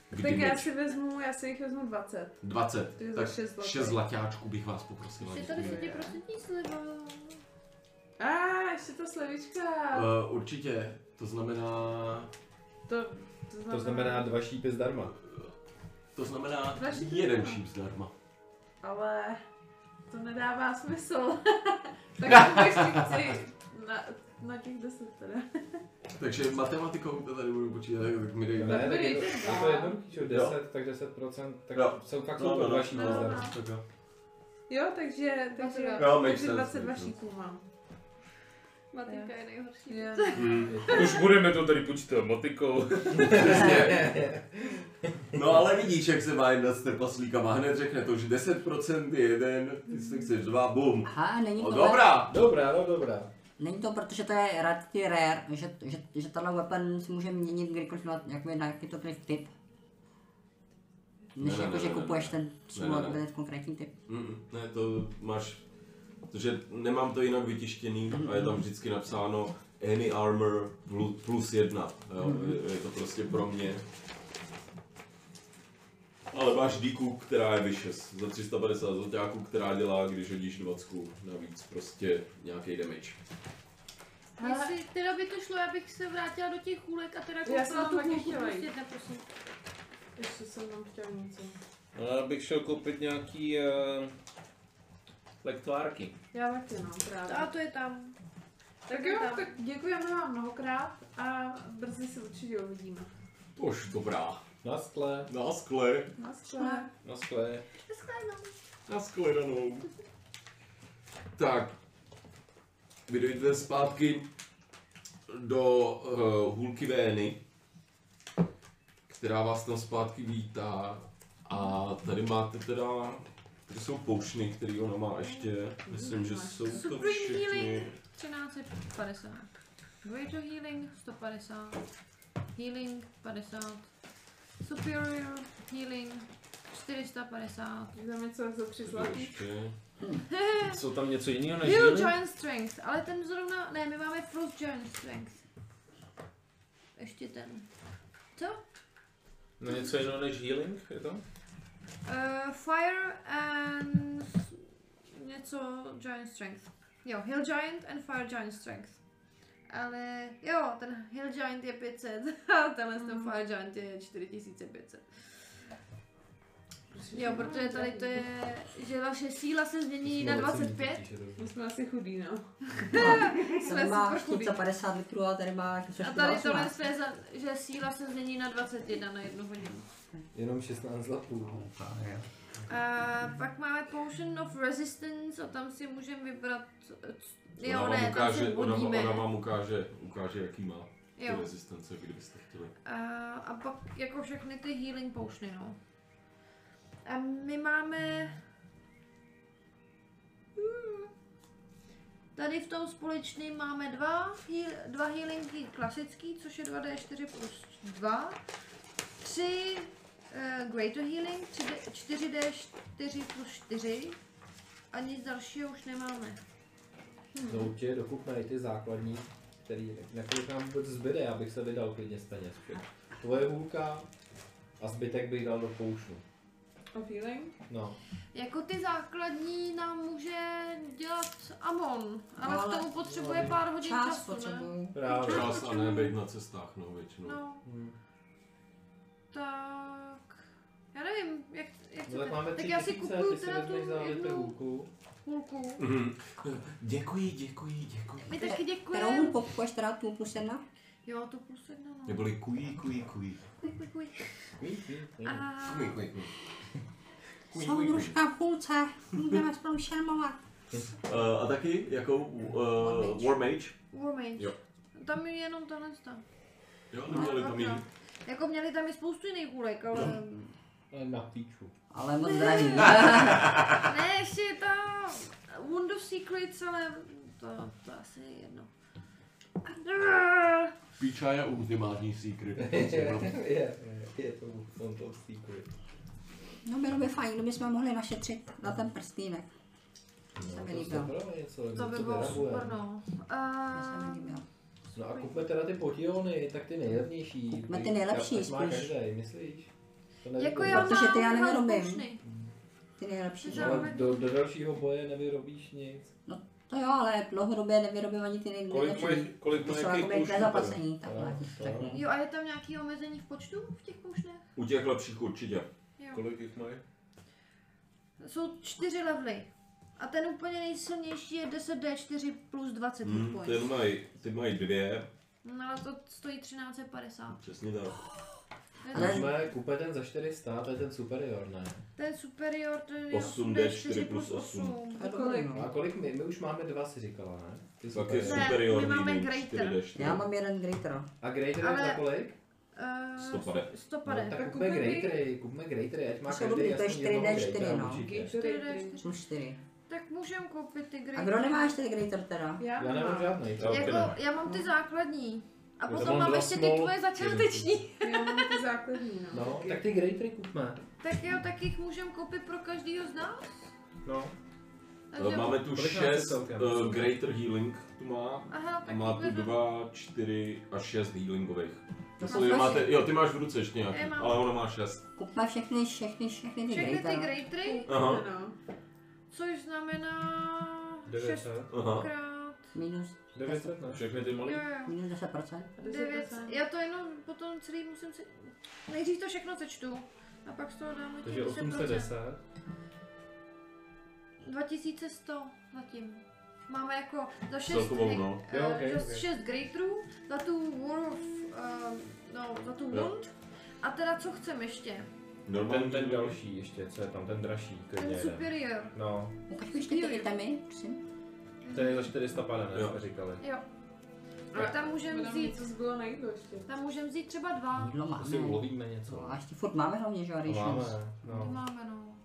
k Tak já si vezmu, já si jich vezmu 20. 20. To je za Tak šest zlatých. 6 zlaťáčků bych vás poprosil. Je to 10% sleva. A ještě ta slevička. Uh, určitě, to znamená... To, to znamená... To znamená dva šípy zdarma. To znamená Dva šípy jeden zdarma. šíp zdarma. Ale to nedává smysl. tak to ještě chci na, na těch 10 teda. Takže matematikou to tady budu počítat, tak mi dej. Ne, tak je to, je to jednoduchý, že 10, tak 10%, tak Jo. jsou fakt No, jsou to no, dva no, šípy no, zdarma. no. Jo. Jo, takže, takže, Jo, takže sense, 22 makes sense. šípů mám. Matika je nejhorší. Jo. Hmm. Už budeme to tady počítat motikou. Přesně. No ale vidíš, jak se má jedna s trpaslíkama. Hned řekne to, že 10% je jeden, ty si chceš dva, bum. Aha, není O, to dobrá! Dobrá, no dobrá. Není to, protože to je relativně rare, že, že, že tahle weapon si může měnit kdykoliv na, jakoby na jakýkoliv typ. Než Ne, ne, jako, ne, že ne, ne, kupuješ ne. ten Ne, přímo ne, ne. ten konkrétní typ. Mm, ne, to máš, protože nemám to jinak vytištěný a je tam vždycky napsáno any armor plus, jedna. Jo? Je, je to prostě pro mě. Ale máš díku, která je vyše, za 350 zlatáků, která dělá, když hodíš 20 navíc, prostě nějaký damage. Jestli teda by to šlo, já bych se vrátila do těch chůlek a teda Já jsem koupila tam tu taky chůlku chtěla plus jít. jedna, prosím. Ještě jsem tam chtěla něco. Já bych šel koupit nějaký uh, lektvárky. Já taky no, právě. A to je tam. Tak jo, tak děkujeme vám mnohokrát a brzy se určitě uvidíme. Už dobrá. Na skle. Na skle. Na skle. Na shledanou. Tak. Vy dojdete zpátky do uh, hůlky Vény, která vás tam zpátky vítá. A tady máte teda, tady jsou poušny, které ona má ještě. Myslím, že jsou to všechny. healing 1350. Greater healing 150. Healing 50. Superior healing 450. Tam něco za tři zlatý. Ještě. Jsou tam něco jiného než Heal healing? Giant Strength, ale ten zrovna, ne, my máme Frost Giant Strength. Ještě ten. Co? No něco jiného než healing, je to? Uh, fire and něco Giant Strength. Jo, Hill Giant and Fire Giant Strength. Ale jo, ten Hill Giant je 500 a tenhle ten Fire Giant je 4500. Jo, protože tady to je, že vaše síla se změní na 25. My jsme asi chudí, no. Jsme Tady má super chudí. 450 litrů a tady má A trošku tady tohle 18. je, za, že síla se změní na 21 na jednu hodinu. Jenom 16 zlatů. A pak máme Potion of Resistance a tam si můžeme vybrat, eh, jo ona, vám ne, tam ukáže, se ona, ona vám ukáže, ukáže, jaký má ty Jo. rezistence, kdybyste chtěli. A, a pak jako všechny ty healing potiony, no. A my máme... Hmm. Tady v tom společném máme dva, dva healingy klasický, což je 2d4 plus 2. Tři uh, greater healing, 4d4 plus 4. A nic dalšího už nemáme. No určitě i ty základní, který, na kolik nám vůbec zbyde, abych se vydal klidně z peněz. Tvoje hůlka a zbytek bych dal do poušu. Of healing? No, Jako ty základní nám může dělat Amon, ale, No, k ale- tomu potřebuje ale pár hodin Čas času, ne? potřebuju. právě. Čas a ne být na cestách, no většinou. No, Hmm. tak... Já nevím, jak, jak No tak máme tak tři já si kupuju teda tu jednu hůlku. hůlku. Mhm. Děkuji, děkuji, děkuji. My taky Kterou děkujeme. hůlku kupuješ teda tu plus jedna? Jo, to plus jedna, no. Neboli kují, kují, kují. Kují, kují, kují. Kují, kují, kují. družka v půlce, můžeme spolu šermovat. Uh, a taky jako uh, War Mage? War Mage. Jo. Tam je jenom tahle stav. Jo, neměli tam jiný. Jako měli tam i spoustu jiných kulek, ale... Na píču. Ale moc zdraví. ne, ještě je ta Wound of Secrets, ale to, to asi je jedno. Píča je ultimátní secret. je, je, je to Font of Secret. No bylo by fajn, kdybychom mohli našetřit na ten prstýnek. Se mi to líbilo. To by bylo super, no. Uh. No a kupme teda ty potiony, tak ty nejlevnější. Kupme ty nejlepší má spíš. každý, myslíš? To neví- jako já Protože ty já mám nevyrobím. pušny. Ty nejlepší. Ale do, do dalšího boje nevyrobíš nic. To jo, ale dlouhodobě nevyrobím ani ty nej- Kolik nejlepší. kolik To mají jsou jakoby pouštů? nezaplacení, takhle to řeknu. Jo, a je tam nějaký omezení v počtu v těch poušnech? U těch lepších určitě. Jo. Kolik jich mají? Jsou čtyři levely. A ten úplně nejsilnější je 10D4 plus 20 hit Hmm, points. ty mají, ty mají dvě, No ale to stojí 1350. přesně tak. Ale- Kupme, kupme ten za 400, to je ten superior, ne? Ten superior, ten je 8D4 plus 8. To je Kolik? dobrý, A no. kolik my, my už máme dva, si říkala, ne? Ty Tak je superior. My máme greater. 4D4. Já mám jeden greater. A Greater je Ale- za kolik? Uh, Stopade. Stopade. No, tak kupme Greatery, kupme Greatery, ať má To každý to je jednoho 4D4, Greatera no. určitě. 4D4. Plus 4. Tak můžem koupit ty A greater. kdo nemá ještě greater teda? Já, Já nemám žádný. Jako, já mám ty základní. A potom mám mám ještě ty tvoje začáteční. Já mám ty základní, no. No, tak ty Greatery kupme. Tak jo, tak jich můžem koupit pro každýho z nás. No, Takže... Máme tu Kolik máte 6 celkem? uh, Greater Healing, tu má. Aha, A tak má tu vezmeme- 2, 4 a 6 healingových. To To máte, jo, ty máš v ruce ještě nějaký, mám. ale ona má 6. Kupme všechny, všechny, všechny ty Všechny ty greater. greatery, Aha. No. což znamená 6 900. Aha. krát... Minus, 900 ne? Všechny ty malý? Jo, jo. minus 10%. 9. Já to jenom potom celý musím si... Nejdřív to všechno sečtu. A pak z toho dáme těch Takže 10%. 810. 2100 zatím. Máme jako za 6, Celkovou, no. Jo, okej, za okej. 6 greaterů, za tu War of, uh, no, za tu. Wound. A teda co chcem ještě? Normální Ten, ten další ještě, co je tam, ten dražší, klidně Ten jeden. superior. No, Ukaž mi ještě ty itemy, prosím. Ten je za 450, ne, Jo. říkali. Jo. Tak tam můžeme vzít, něco zbylo na jídlo ještě. tam můžeme vzít třeba dva. Jídlo To si máme. ulovíme něco. No, a ještě furt máme hlavně, že jo, máme, no. máme, no.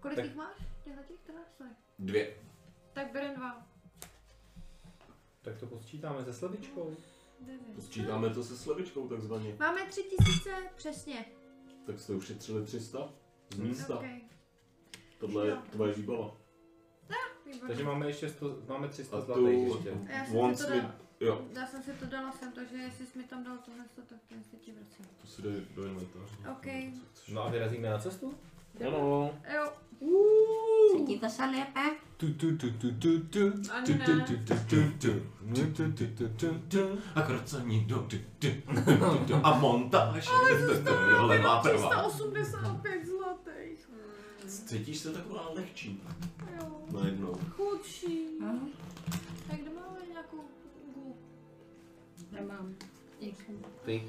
Kolik Tak- jich máš? Těchto těch trásek. Dvě. Tak berem dva. Tak to posčítáme se slevičkou. Devět. Sčítáme to se slevičkou takzvaně. Máme tři tisíce přesně. Tak jste ušetřili 300 z místa. Okay. Tohle je tvoje výbava. Výborně. Takže máme ještě 100, máme 300 A zlatých ještě. A já jsem si to dala, jo, já jsem si to dala sem, takže jestli jsi mi tam dal tohle, tak ten si ti vracím. to si jde do inventáře. OK. No a vyrazíme na cestu? Ano. Jo, Cítíte se lépe? Tu, tu, tu, tu, tu, tu. Tu, tu, tu, tu, tu, tu. Tu, tu, tu, tu, tu, tu. Akorát se nikdo tu, tu, tu, tu. A montáž. Levá prvá. 385 zlatých. Cítíš se taková lehčí Jo, najednou. chudší. Aha, Tak kde máme nějakou ugu? nemám. Ty.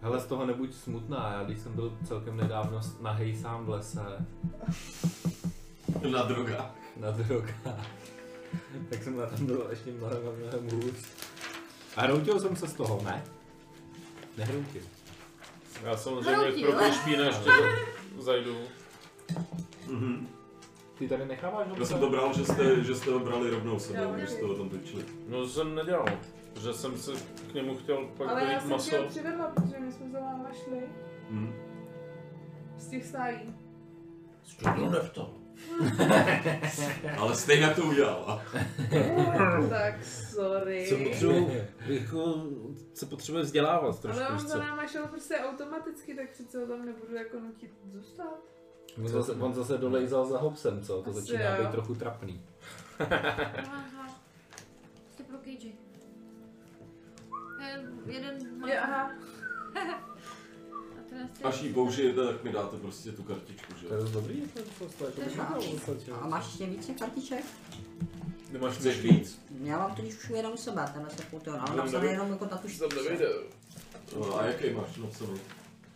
Hele, z toho nebuď smutná, já když jsem byl celkem nedávno s- nahej sám v lese Na drogách. na drogách, tak jsem na tom byl ještě mnohem a mnohem hůř. A hroutil jsem se z toho, ne? Nehroutil. Já samozřejmě Hroutil. pro špína ještě za- zajdu. Mhm. Ty tady necháváš Já jsem to bral, že jste, že jste ho brali rovnou sebou, když jste ho tam točili. No to jsem nedělal, že jsem se k němu chtěl pak Ale já dojít jsem maso. tě přivedla, protože my jsme za váma šli Mhm. z těch stájí. Ale stejně to udělala. tak sorry. Co potřebuji, jako, co potřebuje vzdělávat trošku, Ale on za náma šel prostě automaticky, tak přece ho tam nebudu jako nutit zůstat. On zase, on zase dolejzal za hobsem, co? To Asi začíná jo. být trochu trapný. Aha. Jste pro cage. Jeden, jeden má. Je, aha. Až ji použijete, tak mi dáte prostě tu kartičku, že? To je dost dobrý, to je to? A máš ještě více kartiček? Nemáš Chceš víc? Já mám totiž už u sebe, tenhle se puton, ale napsaný nevím. jenom jako tatu Tam nevejde. No, a jaký máš napsaný?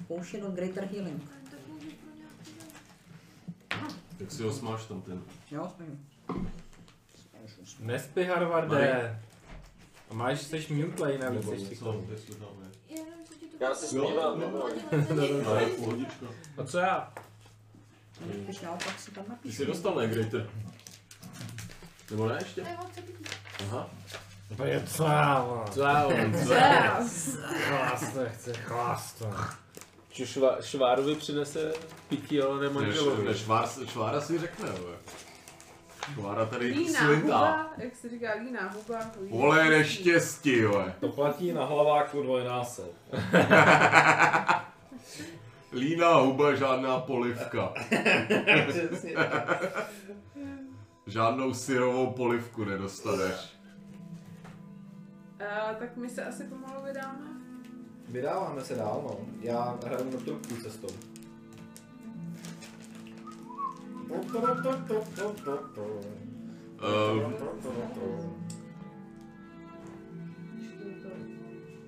Potion of Greater Healing. Tak si ho smáš tam ten. Jo, snažím. Nespí Harvarde. A máš, jsi mute lane, aby Nebo jsi co Já si Jo, zpívám, no, nebo... No, je pohodička. A co já? Když naopak si tam Ty jsi dostal ne, Greater? Nebo ne ještě? Aha. To je cáva. Co já? Co já? Chlaste, chce chlast. Či šva, švárovi přinese pití, ale ne Než, manželovi. než švár, švára si řekne, vole. Švára tady Líná huba, jak se říká líná huba. hují. Vole, neštěstí, jo. To platí na hlaváku dvojnásob. Líná huba, žádná polivka. Přesně. Žádnou syrovou polivku nedostaneš. A, tak my se asi pomalu vydáme. Vydáváme se dál, no. Já hraju na trubku cestou. Uh,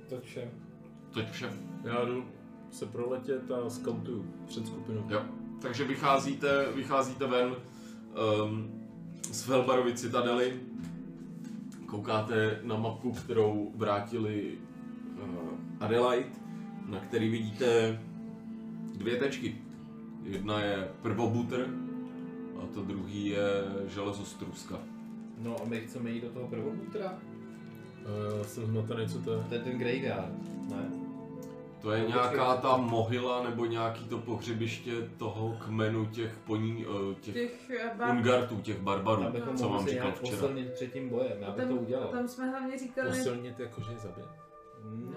To vše. teď vše. Já jdu se proletět a skautuju před skupinou. Jo. Takže vycházíte, vycházíte ven um, z Felbarovy citadely. Koukáte na mapku, kterou vrátili uh, Adelaide, na který vidíte dvě tečky. Jedna je prvobutr a to druhý je železostruska. No a my chceme jít do toho prvobutra? Uh, jsem zmatený, co to je. To je ten graveyard, ne? To je nějaká ta mohyla nebo nějaký to pohřebiště toho kmenu těch poní, eh, těch Těch eh, bar... Ungartů, těch barbarů, Abychom co vám říkal včera. posilnit před tím bojem, já bych tam, to udělal. tam jsme hlavně říkali, Posilnit jako, že je. No,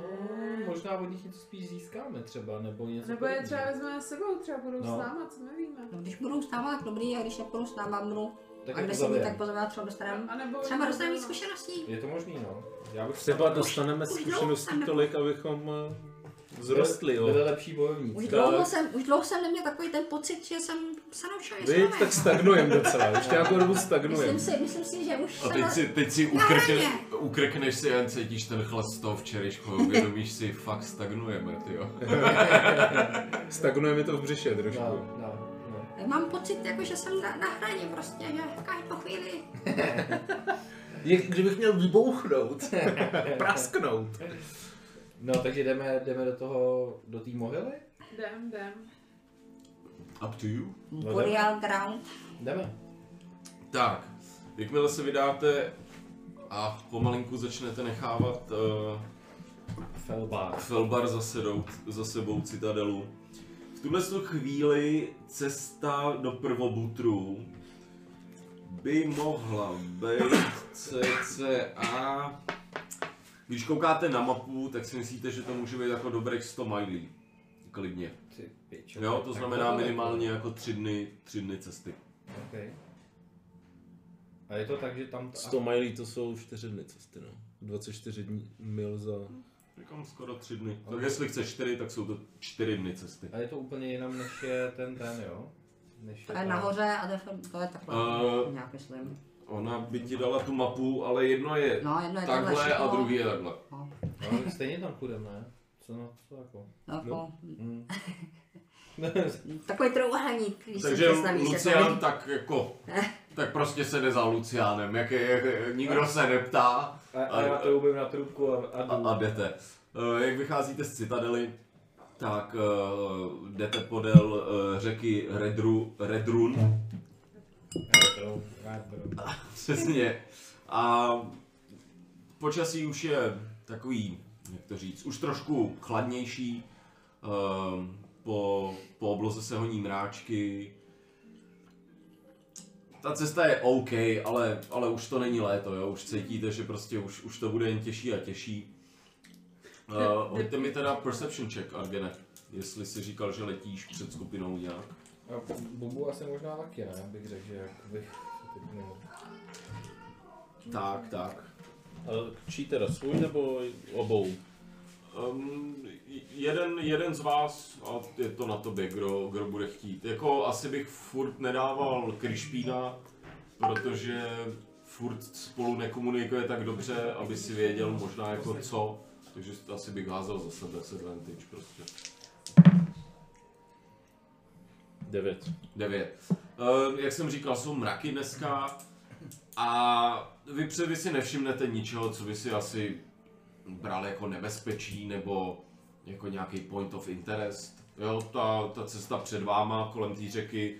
možná od nich něco spíš získáme třeba, nebo něco nebo je třeba vezmeme s sebou, třeba budou No. s náma, co nevíme. No, když budou s náma, tak dobrý, a když nepůjdou s náma, budu Tak a je kde to si mi zabijem. tak pozove, třeba dostaneme. A nebo Třeba dostaneme víc zkušeností. Je to možný, no. Já bych Třeba dostaneme zkušeností dlouho tolik, abychom vzrostli, Byli jo. lepší bojovníci. Už Tak. dlouho, jsem, už dlouho jsem neměl takový ten pocit, že jsem se naučil něco Víš, tak stagnujem docela, už nějakou dobu stagnujem. Myslím si, myslím si, že už A teď si, teď si ukrkne, ukrkneš si a jen cítíš ten chlast z toho včerejšku, uvědomíš si, fakt stagnujeme, tyjo. Stagnuje mi to v břiše trošku. No, no, no. Mám pocit, jako, že jsem na, na hraně prostě, že každou chvíli. Jak kdybych měl vybouchnout, prasknout. No, takže jdeme, jdeme do toho, do té mohyly? Jdem, jdem. Up to you. Boreal Ground. Jdeme. Tak, jakmile se vydáte a pomalinku začnete nechávat uh, Felbar. Felbar za, sedou, za sebou citadelu. V tuhle chvíli cesta do prvobutru by mohla být cca... Když koukáte na mapu, tak si myslíte, že to může být jako dobrých 100 milí. Klidně. Ty pičo. Jo, to znamená minimálně jako tři dny, tři dny cesty. Okay. A je to tak, že tam... 100 milí to jsou 4 dny cesty, no. 24 dní, mil za... Říkám skoro tři dny. Tak jestli chceš čtyři, tak jsou to čtyři dny cesty. A je to úplně jinam, než je ten ten, jo? Než To ta- je nahoře a to je, to je takhle. Eh, nějak myslím. Ona by ti dala tu mapu, ale jedno je No, jedno je takhle takhle a druhý je takhle. No, No, stejně tam půjdeme, ne? Co na to jako? jako, Mm. takový trouhelník, když si Takže představíš. Lucian jako, tak jako, tak prostě se jde za Lucianem, jak, je- jak, nikdo se neptá A, a já to na trubku a, a, a, a jdete. Eh, Jak vycházíte z Citadely, tak uh, jdete podél uh, řeky Redru, Redrun. Přesně. A počasí už je takový, jak to říct, už trošku chladnější. ehm, po, po obloze se honí mráčky. Ta cesta je OK, ale, ale už to není léto, jo? už cítíte, že prostě už, už to bude jen těžší a těžší. Uh, hoďte mi teda perception check, Argene, jestli si říkal, že letíš před skupinou nějak. A Bubu asi možná taky, ne? Bych řekl, že jak bych teď nemohl. Tak, tak. Čí teda svůj nebo obou? Um, jeden, jeden z vás, a je to na tobě, kdo, kdo bude chtít. Jako asi bych furt nedával Krišpína, protože furt spolu nekomunikuje tak dobře, aby si věděl možná jako co. Takže asi bych házel zase disadvantage prostě. 9. 9. Uh, jak jsem říkal, jsou mraky dneska a vy, pře- vy si nevšimnete ničeho, co by si asi bral jako nebezpečí nebo jako nějaký point of interest. Jo, ta, ta cesta před váma kolem té řeky,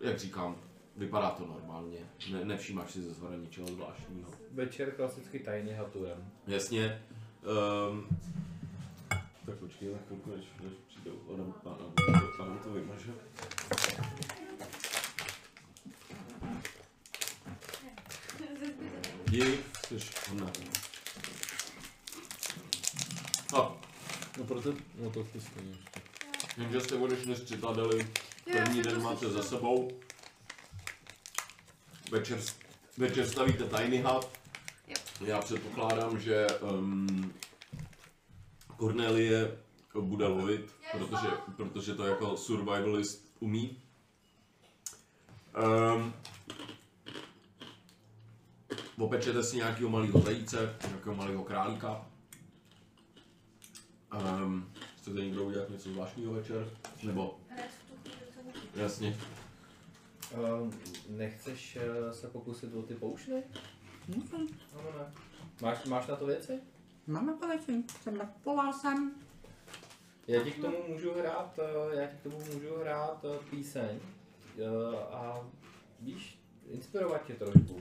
jak říkám, vypadá to normálně. Ne, nevšímáš si ze zhora ničeho zvláštního. Večer klasicky tajný haturem. Jasně. Um, tak počkej na chvilku, než, než Adam, Adam, Adam to vymaže. Dík, jsi hodná. A, No proto, no to ty stejně. vím, že jste odešli z Citadely, první den máte za sebou. Večer, večer stavíte tiny hut. Já předpokládám, že um, Cornelie bude lovit, protože, protože to jako survivalist umí. Um, opečete si nějakého malého zajíce, nějakého malého králíka. Um, chcete někdo udělat něco zvláštního večer? Nebo, jasně. Um, nechceš uh, se pokusit o ty poušny? No, ne. Máš, máš na to věci? Máme to věci, jsem nakupoval jsem. Já ti k tomu můžu hrát, já ti k tomu můžu hrát píseň uh, a víš, inspirovat tě trošku,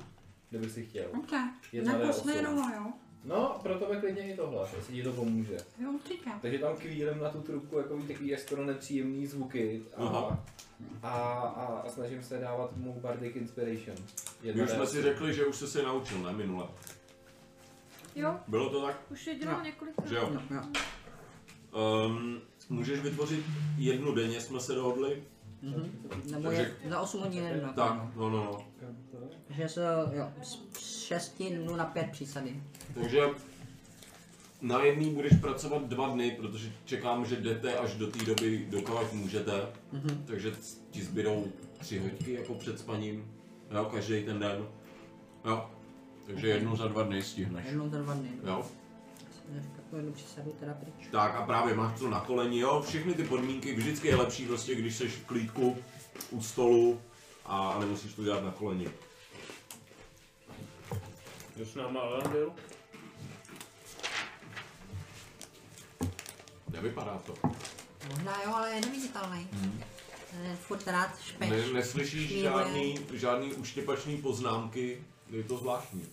kdyby si chtěl. Ok, Jedna D8. neposměrovat, jo? No, pro tebe klidně i tohle, jestli ti to pomůže. Jo, určitě. Takže tam kvílem na tu trubku jako takový až skoro nepříjemný zvuky a, Aha. a, a, a, snažím se dávat mu Bardic Inspiration. Jedna už jsme D8. si řekli, že už jste se naučil, ne minule. Jo, Bylo to tak? už je dělal No. několikrát. Že jo? Jo, jo. Um, můžeš vytvořit jednu denně, jsme se dohodli. Nebo Takže- je za 8 hodin jeden Tak, no, no, no. Že se, jo, z 6 dnů na 5 přísady. Takže na jedný budeš pracovat dva dny, protože čekám, že jdete až do té doby, dokud můžete. Mhm. Takže ti zbydou tři hodiny jako před spaním. Jo, každý ten den. Jo. Takže jednu za dva dny stihneš. Jednou za dva dny. Jo. Takovou jednu přísadu teda pryč. Tak a právě máš to na koleni, jo, všechny ty podmínky, vždycky je lepší prostě, když jsi v klídku u stolu a nemusíš to dělat na koleni. Je s náma Alandil? Nevypadá to. Možná jo, ale je neviditelný. Je furt rád špeš. Ne, neslyšíš šmíruje. žádný, žádný uštěpačný poznámky, je to zvláštní.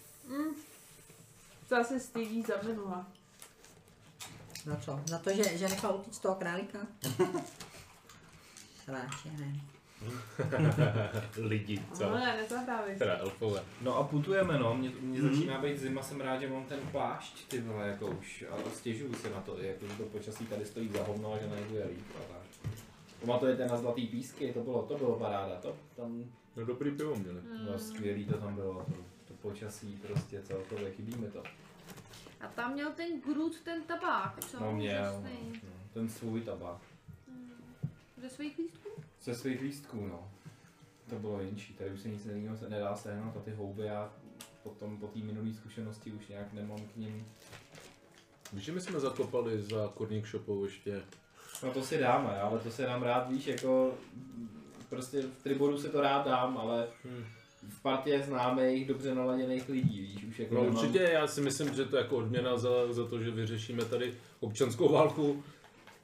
To asi stydí za minula. Za co? Za to, že, že nechal utíct toho králíka? Sráče, ne. Lidi, co? No ne, nezahrávej. Teda elfové. No a putujeme no, mě, mě Mhm. začíná být zima, jsem rád, že mám ten plášť, ty vole, jako už, a stěžuju se na to, jako, že to počasí tady stojí za hovno a že nebude líp a tak. Pamatujete na Zlatý písky, to bylo, to bylo paráda, to tam No dobrý pivo měli. bylo skvělý, to tam bylo, to, to počasí prostě celkově, chybí mi to. A tam měl ten Groot ten tabák, co? No měl, no, Úžasný. no, ten svůj tabák. Ze svých lístků? Ze svých lístků, no. To bylo jinčí, tady už se nic jiného se nedá sehnat a ty houby já potom po té minulé zkušenosti už nějak nemám k ním. Víš, že my jsme zakopali za kurník shopou ještě No to si dáme, ale to se dám rád, víš, jako prostě v triboru si to rád dám, ale Hmm. V partě známých, dobře naladěných lidí, víš, už jako No nemám- určitě, já si myslím, že to je jako odměna za, za to, že vyřešíme tady občanskou válku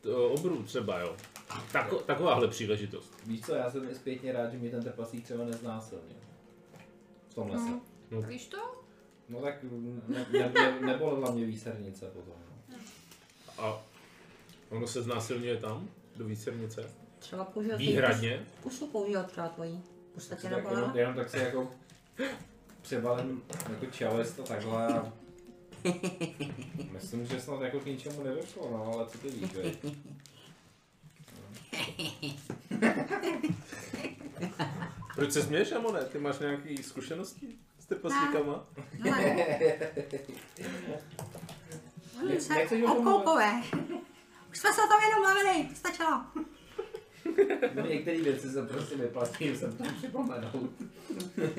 to, obrů třeba, jo. Tako, takováhle příležitost. Víš co, já jsem zpětně rád, že mě ten trpaslík třeba neznásilnil. V tom lese. No. Víš to? No tak ne, ne, ne, nebolela mě výsernice potom. No. A ono se znásilňuje tam, do výsernice? Třeba Výhradně? pusu použil třeba tvojí. V Tak, podstatě si tak jenom, jenom tak si jako přebalím jako čelist a takhle a myslím, že snad jako k ničemu nedošlo, no, ale co ty víš, vej? Proč se směješ, Amone? Ty máš nějaké zkušenosti s trpaslíkama? No ne. Oni Ne- se nechceš o tom mluvit? obkoupové. Už jsme se o tom jenom bavili, stačilo. No, některé věci se prostě vyplatí, jsem tam připomenout.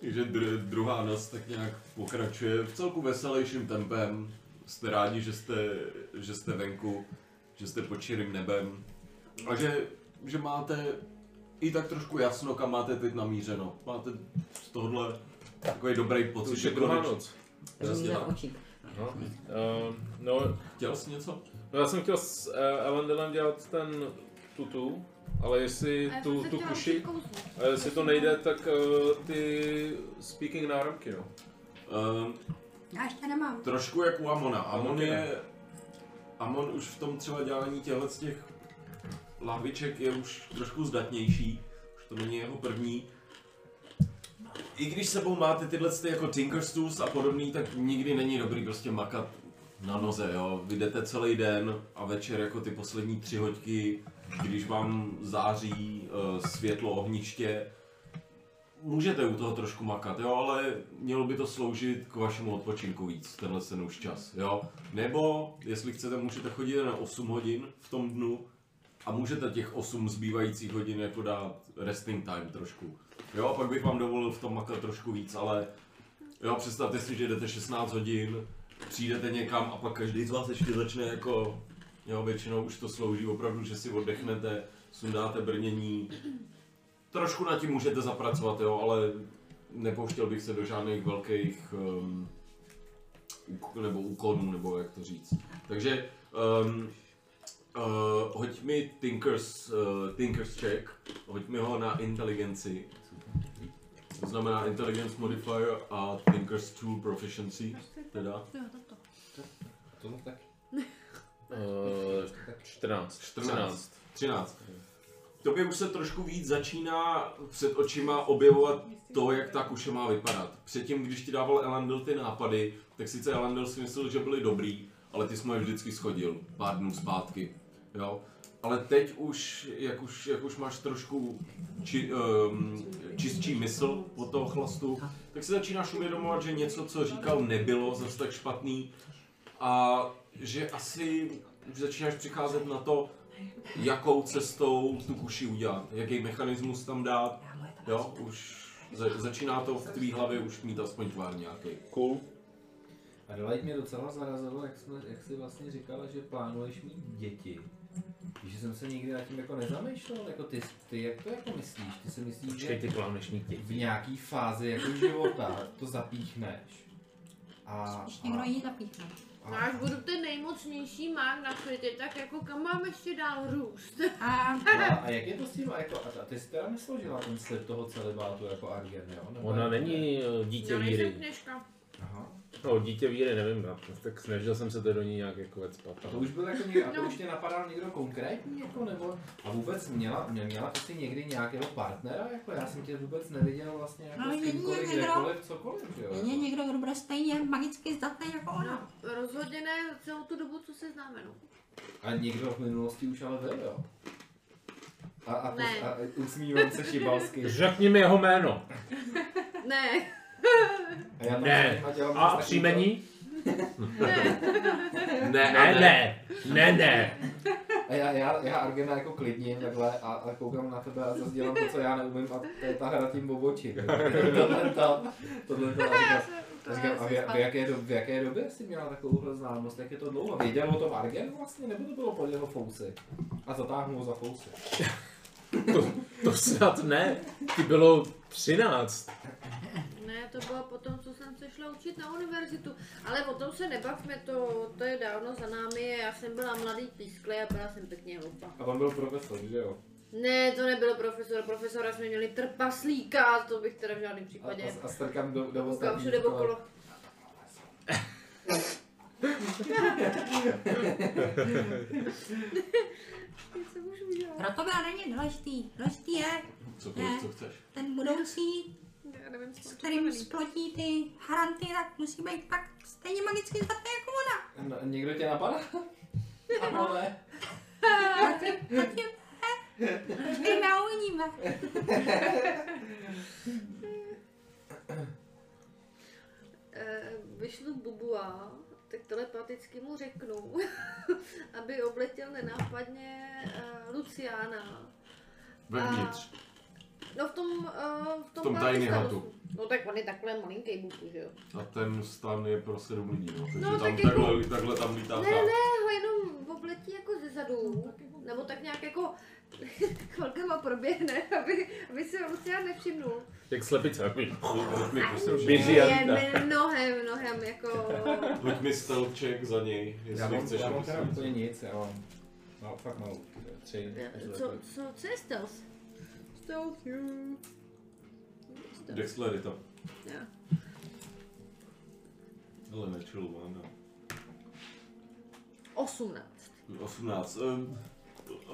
Takže dr- druhá noc tak nějak pokračuje v celku veselějším tempem. Jste rádi, že jste, že jste venku, že jste pod širým nebem. A že, že máte i tak trošku jasno, kam máte teď namířeno. Máte z tohohle takový dobrý pocit, že je druhá konečně- noc. Přesně tak. No, uh, no, Chtěl jsi něco? No, já jsem chtěl s uh, Elandelem dělat ten tutu, ale jestli A tu, tu kuši, a jestli to nejde, tak uh, ty speaking náramky, no. Um, Já ještě nemám. trošku jak u Amona. Amon je... Amon už v tom třeba dělání těchto z těch lahviček je už trošku zdatnější. Už to není jeho první. I když sebou máte tyhle ty jako Tinker's Tools a podobný, tak nikdy není dobrý prostě makat na noze, jo. Vy jdete celý den a večer jako ty poslední tři hoďky, když vám září uh, světlo ohniště, můžete u toho trošku makat, jo, ale mělo by to sloužit k vašemu odpočinku víc, tenhle ten už čas, jo. Nebo, jestli chcete, můžete chodit na 8 hodin v tom dnu a můžete těch 8 zbývajících hodin jako dát resting time trošku. Jo, pak bych vám dovolil v tom makat trošku víc, ale jo, představte si, že jdete 16 hodin, přijdete někam a pak každý z vás ještě začne jako, jo, většinou už to slouží opravdu, že si oddechnete, sundáte brnění, trošku na tím můžete zapracovat, jo, ale nepouštěl bych se do žádných velkých um, nebo úkonů, nebo jak to říct. Takže um, uh, hoď mi Tinkers, uh, Tinkers check, hoď mi ho na inteligenci. To znamená Intelligence Modifier a Tinkers Tool Proficiency, teda. Jo, toto. Tomu tak. Uh, 14. 14. 13. Tobě už se trošku víc začíná před očima objevovat to, jak ta kuše má vypadat. Předtím, když ti dával Elandil ty nápady, tak sice Elandil si myslel, že byly dobrý, ale ty jsi mu je vždycky schodil pár dnů zpátky. Jo? Ale teď už, jak už, jak už máš trošku či, um, čistší mysl od toho chlastu, tak si začínáš uvědomovat, že něco, co říkal, nebylo zas tak špatný a že asi už začínáš přicházet na to, jakou cestou tu kuši udělat, jaký mechanismus tam dát, jo, už za, začíná to v tvý hlavě už mít aspoň tvár nějaký. Cool. Adelaide mě docela zarazilo, jak, jsme, jak jsi vlastně říkala, že plánuješ mít děti. Že jsem se nikdy nad tím jako nezamýšlel, jako ty, ty jak to jako myslíš? Ty si myslíš, Počkej, že ty v nějaký fázi jako života to zapíchneš. A, Když někdo jí zapíchne. No až budu ten nejmocnější mák na světě, tak jako kam mám ještě dál růst? A a, a jak je to s tím, jako, a ty jsi teda nesložila ten slib toho celibátu jako Argen, jo? Nebo Ona není eh, dítě Já nejsem kněžka. Aha. No, dítě víry nevím, no, tak snažil jsem se to do ní nějak jako vecpat. A to už byl jako někdo, a to No. už tě napadal někdo konkrétní, jako, nebo, a vůbec měla, mě- měla ty někdy nějakého partnera, jako já jsem tě vůbec neviděl vlastně jako No, s kýmkoliv, někdo- kdekoliv, cokoliv, jo? je někdo, kdo bude stejně magicky zdatný jako ona. No, rozhodně ne celou tu dobu, co se známe, no. A někdo v minulosti už ale byl, jo? A, a, Ne. a, a usmívám se šibalsky. Řekni mi jeho jméno. Ne, A já tam Ne. a dělám A to- příjmení? ne. Ne, Ne, ne, ne, ne. A já, já, já Argena jako klidním takhle a, a koukám na tebe a zase dělám to, co já neumím a to je ta hra tím obočím. tohle to, tohle to. A říkám, a, říkám, a v, v, jaké do, v jaké době jsi měla takovouhle známost, jak je to dlouho? Věděl o tom Argen vlastně, nebo to bylo pod jeho fousy? A zatáhnu ho za fousy. To, to snad ne. Ty bylo 13. Ne, to bylo potom, co jsem se šla učit na univerzitu. Ale o tom se nebavme, to, to je dávno za námi. Já jsem byla mladý pískle a byla jsem pěkně hloupá. A on byl profesor, že jo? Ne, to nebyl profesor. Profesora jsme měli trpaslíka, to bych teda v žádném A, případě. a, a strkám do, do Koukám ostatních všude okolo. Co můžu udělat? Pro to byla není důležitý. Důležitý je Cokoliv, co chceš. ten budoucí, Já nevím, s kterým splotí ty haranty, tak musí být tak stejně magicky zdatný jako ona. No, někdo tě napadá? Ano, ne. Zatím, zatím ne. A uvidíme. Eh, vyšlu Bubua, tak telepaticky mu řeknu, aby obletěl nenápadně uh, Luciana. Vevnitř. No v tom, uh, v tom, V tom tiny starostu. hatu. No tak on je takhle malinký buku, že jo? A ten stan je pro sedm lidí, no. Takže No, tam tak jako- takhle, takhle tam lítá Ne, ta... ne, ho jenom obletí jako ze zadu, nebo tak nějak jako chvilkama proběhne, aby, aby si Lucián nevšimnul. Jak slepice, jak mi běží a je lítá. mnohem, mnohem jako... hoď mi stealth check za něj, Já jestli mám, chceš. já mám teda úplně nic, já mám, no, fakt malou, tři. Co, co, co je stealth? Stealth you. Dexterita. Jo. Ale nečelu, mám, no. 18. 18. Ehm,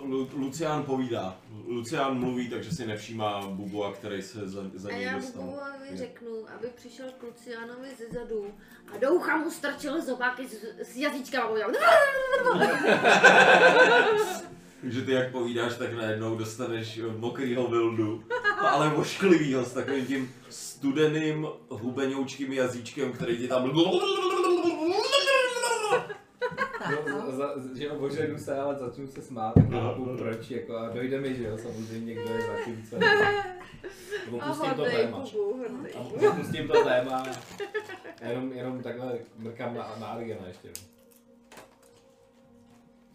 Lu- Lucián povídá. Lucián mluví, takže si nevšímá Bubua, který se za, za A něj já dostal. Bubovi řeknu, aby přišel k Lucianovi ze zadu a do ucha mu strčil zobáky s, s jazyčkama a udělal Takže ty jak povídáš, tak najednou dostaneš mokrýho vildu, ale ošklivýho s takovým tím studeným hubenoučkým jazyčkem, který ti tam... No, za, že jo, se, ale začnu se smát, tak chápu proč, jako, a dojde mi, že jo, samozřejmě, kdo je za tím, co Opustím to téma. Opustím to téma. Jenom, jenom takhle mrkám na, na Argena ještě.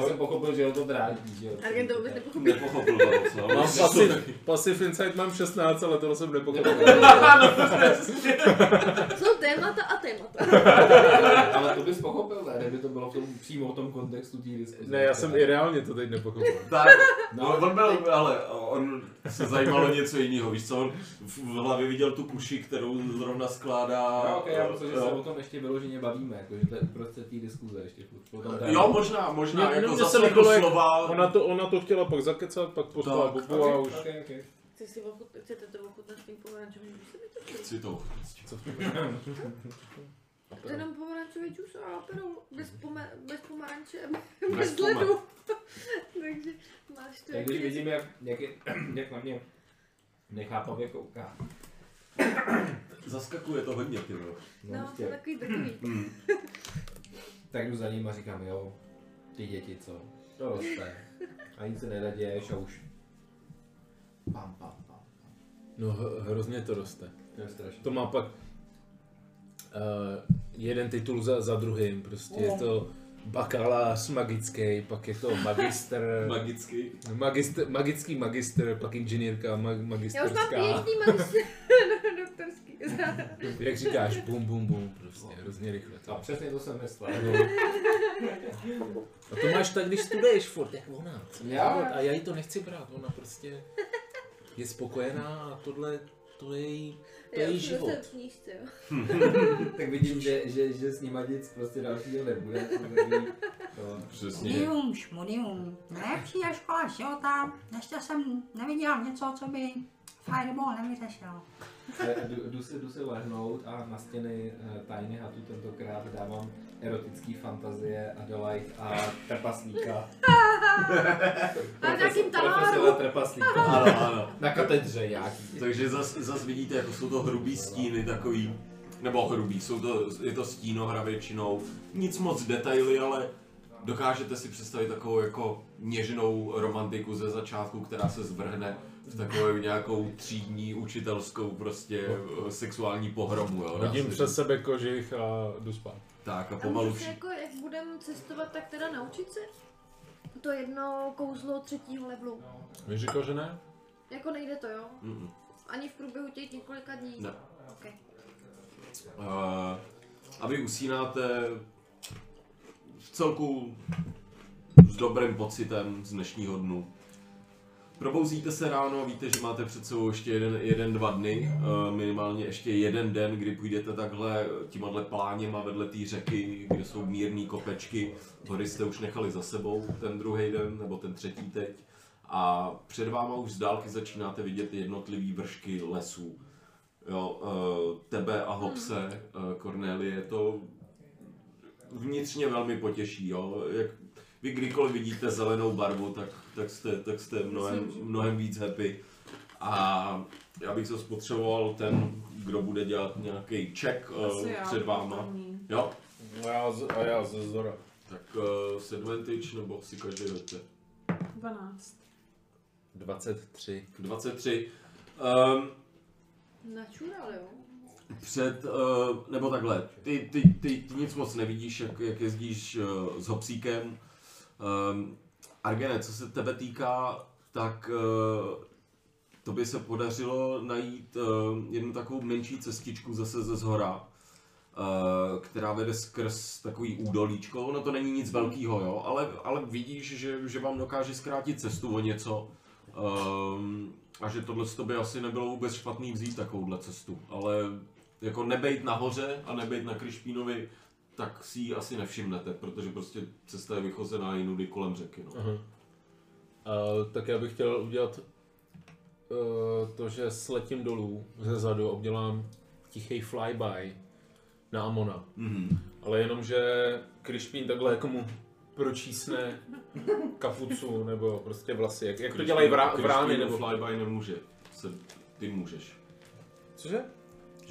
To jsem pochopil, že ho to dráždí, že jo. Argen to vůbec nepochopil. Nepochopil to moc, no. Mám pasiv, to- pasiv insight mám 16, ale tohle jsem nepochopil. Jsou témata a témata. Ale to bys pochopil, ne? Kdyby to bylo v tom, přímo v tom kontextu té diskuze. Ne, já jsem i reálně to teď nepochopil. Tak, No, on byl, ale on se zajímalo něco jiného, víš co, on v hlavě viděl tu kuši, kterou zrovna skládá. No, okay, já protože se jo. o tom ještě vyloženě bavíme, jako, že to je uprostřed té diskuze ještě furt. O tom tématu. Jo, možná, možná, jenom, že se líbilo, jak slova. Ona to, ona to chtěla pak zakecat, pak poslala Tak, Bubu a už... ok, ok. Chci si ochut, chcete to ochutnat s tím pomerančovým džusem? Chci to. Co v To je jenom pomerančový džus a aperol bez, pome, bez pomeranče, Bez bez ledu. Takže máš to Tak když vidím, jak, jak, je, jak na mě nechápavě kouká. Zaskakuje to hodně, ty. No, No, to je takový takový. tak jdu za ním a říkám, jo, ty děti, co? To roste. A nic se nedaděješ a už. Pam, pam, pam. No h- hrozně to roste. To je strašné. To má pak uh, jeden titul za, za druhým, prostě je to bakalář magický, pak je to magister, Magický. magister magický magister, pak inženýrka mag, Já už mám. PhD magister doktorský. Jak říkáš, bum bum bum, prostě hrozně rychle. A To. přesně to jsem myslel. No. A to máš tak, když studuješ furt, jak ona. co? Já? A já jí to nechci brát, ona prostě je spokojená a tohle, to je její, to je Já její život. v knížce, jo. tak vidím, že, že, že s ním nic prostě dalšího nebude. to. Mudium, šmudium. Nejlepší je škola života. Ještě jsem neviděl něco, co by Fireball nevyřešil. Eh, Jdu, jdu, si, jdu si lehnout a na stěny eh, tajny hatu tentokrát dávám erotický fantazie Adelaide a trpaslíka. A nějakým Profesora taláru. trpaslíka. Ano, ano. Na katedře nějaký. Takže zas, zas vidíte, jako jsou to hrubý stíny takový, nebo hrubý, jsou to, je to stínohra většinou, nic moc detaily, ale dokážete si představit takovou jako něžnou romantiku ze začátku, která se zvrhne v takovou nějakou třídní, učitelskou prostě eh, sexuální pohromu, jo. Hodím přes říct. sebe kožich a jdu spát. Tak a A pomalu vši... jako, jak budeme cestovat, tak teda naučit se? To jedno kouzlo třetího levelu. Víš, říkal, že ne? Jako nejde to, jo? Mm-mm. Ani v průběhu těch několika dní. Ne. Okay. Uh, a vy usínáte v celku s dobrým pocitem z dnešního dnu. Probouzíte se ráno, víte, že máte před sebou ještě jeden, jeden dva dny, uh, minimálně ještě jeden den, kdy půjdete takhle tímhle pláněma vedle té řeky, kde jsou mírné kopečky. Hory jste už nechali za sebou ten druhý den, nebo ten třetí teď. A před váma už z dálky začínáte vidět jednotlivý vršky lesů. Jo, uh, tebe a Hopse, uh, Cornelie, to vnitřně velmi potěší, jo. Jak vy kdykoliv vidíte zelenou barvu, tak, tak, jste, tak jste mnohem, mnohem víc happy. A já bych se spotřeboval ten, kdo bude dělat nějaký check uh, před váma. Jo, A já, z- a já ze Zora. tak uh, s advantage, nebo si každý hoďte. 12. 23. 23. Um, Načural, jo? před, uh, nebo takhle, ty, ty, ty, ty nic moc nevidíš, jak, jak jezdíš uh, s hopsíkem. Um, Argene, co se tebe týká, tak uh, to by se podařilo najít uh, jednu takovou menší cestičku zase ze zhora, uh, která vede skrz takový údolíčko. Ono to není nic velkého, jo, ale, ale vidíš, že, že vám dokáže zkrátit cestu o něco. Um, a že tohle to by asi nebylo vůbec špatný vzít takovouhle cestu, ale jako nebejt nahoře a nebejt na Krišpínovi, tak si ji asi nevšimnete, protože prostě cesta je vychozená jinudy kolem řeky. No. Aha. A, tak já bych chtěl udělat uh, to, že sletím dolů ze zadu a udělám tichý flyby na Amona. Mhm. Ale jenom, že Krišpín takhle jako mu pročísne kapucu nebo prostě vlasy. Jak, jak to dělají vrá, vrány nebo... flyby nemůže, se, ty můžeš. Cože?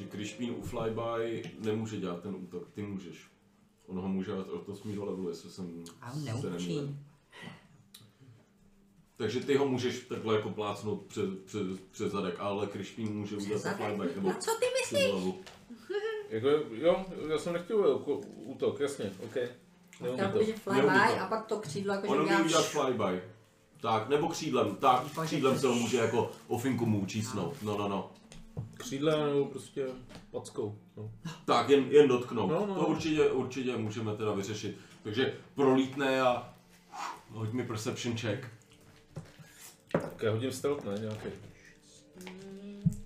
Že Krišpín u flyby nemůže dělat ten útok, ty můžeš. On ho může od 8. levelu, jestli jsem A on se neučí. Takže ty ho můžeš takhle jako plácnout přes, přes, přes zadek, ale Krišpín může udělat ten zadek? flyback nebo A co ty přes hlavu. Jako, jo, já jsem nechtěl jako útok, jasně, ok. Chtěl flyby a pak to křídlo jako On že umí udělat flyby. Tak, nebo křídlem, tak, křídlem se ho může jako ofinku mu učísnout, no no no. Křídle nebo prostě packou. No. Tak, jen, jen dotknout. No, no. To určitě, určitě můžeme teda vyřešit. Takže prolítne a hoď mi perception check. Tak já hodím stealth, ne, nějaký.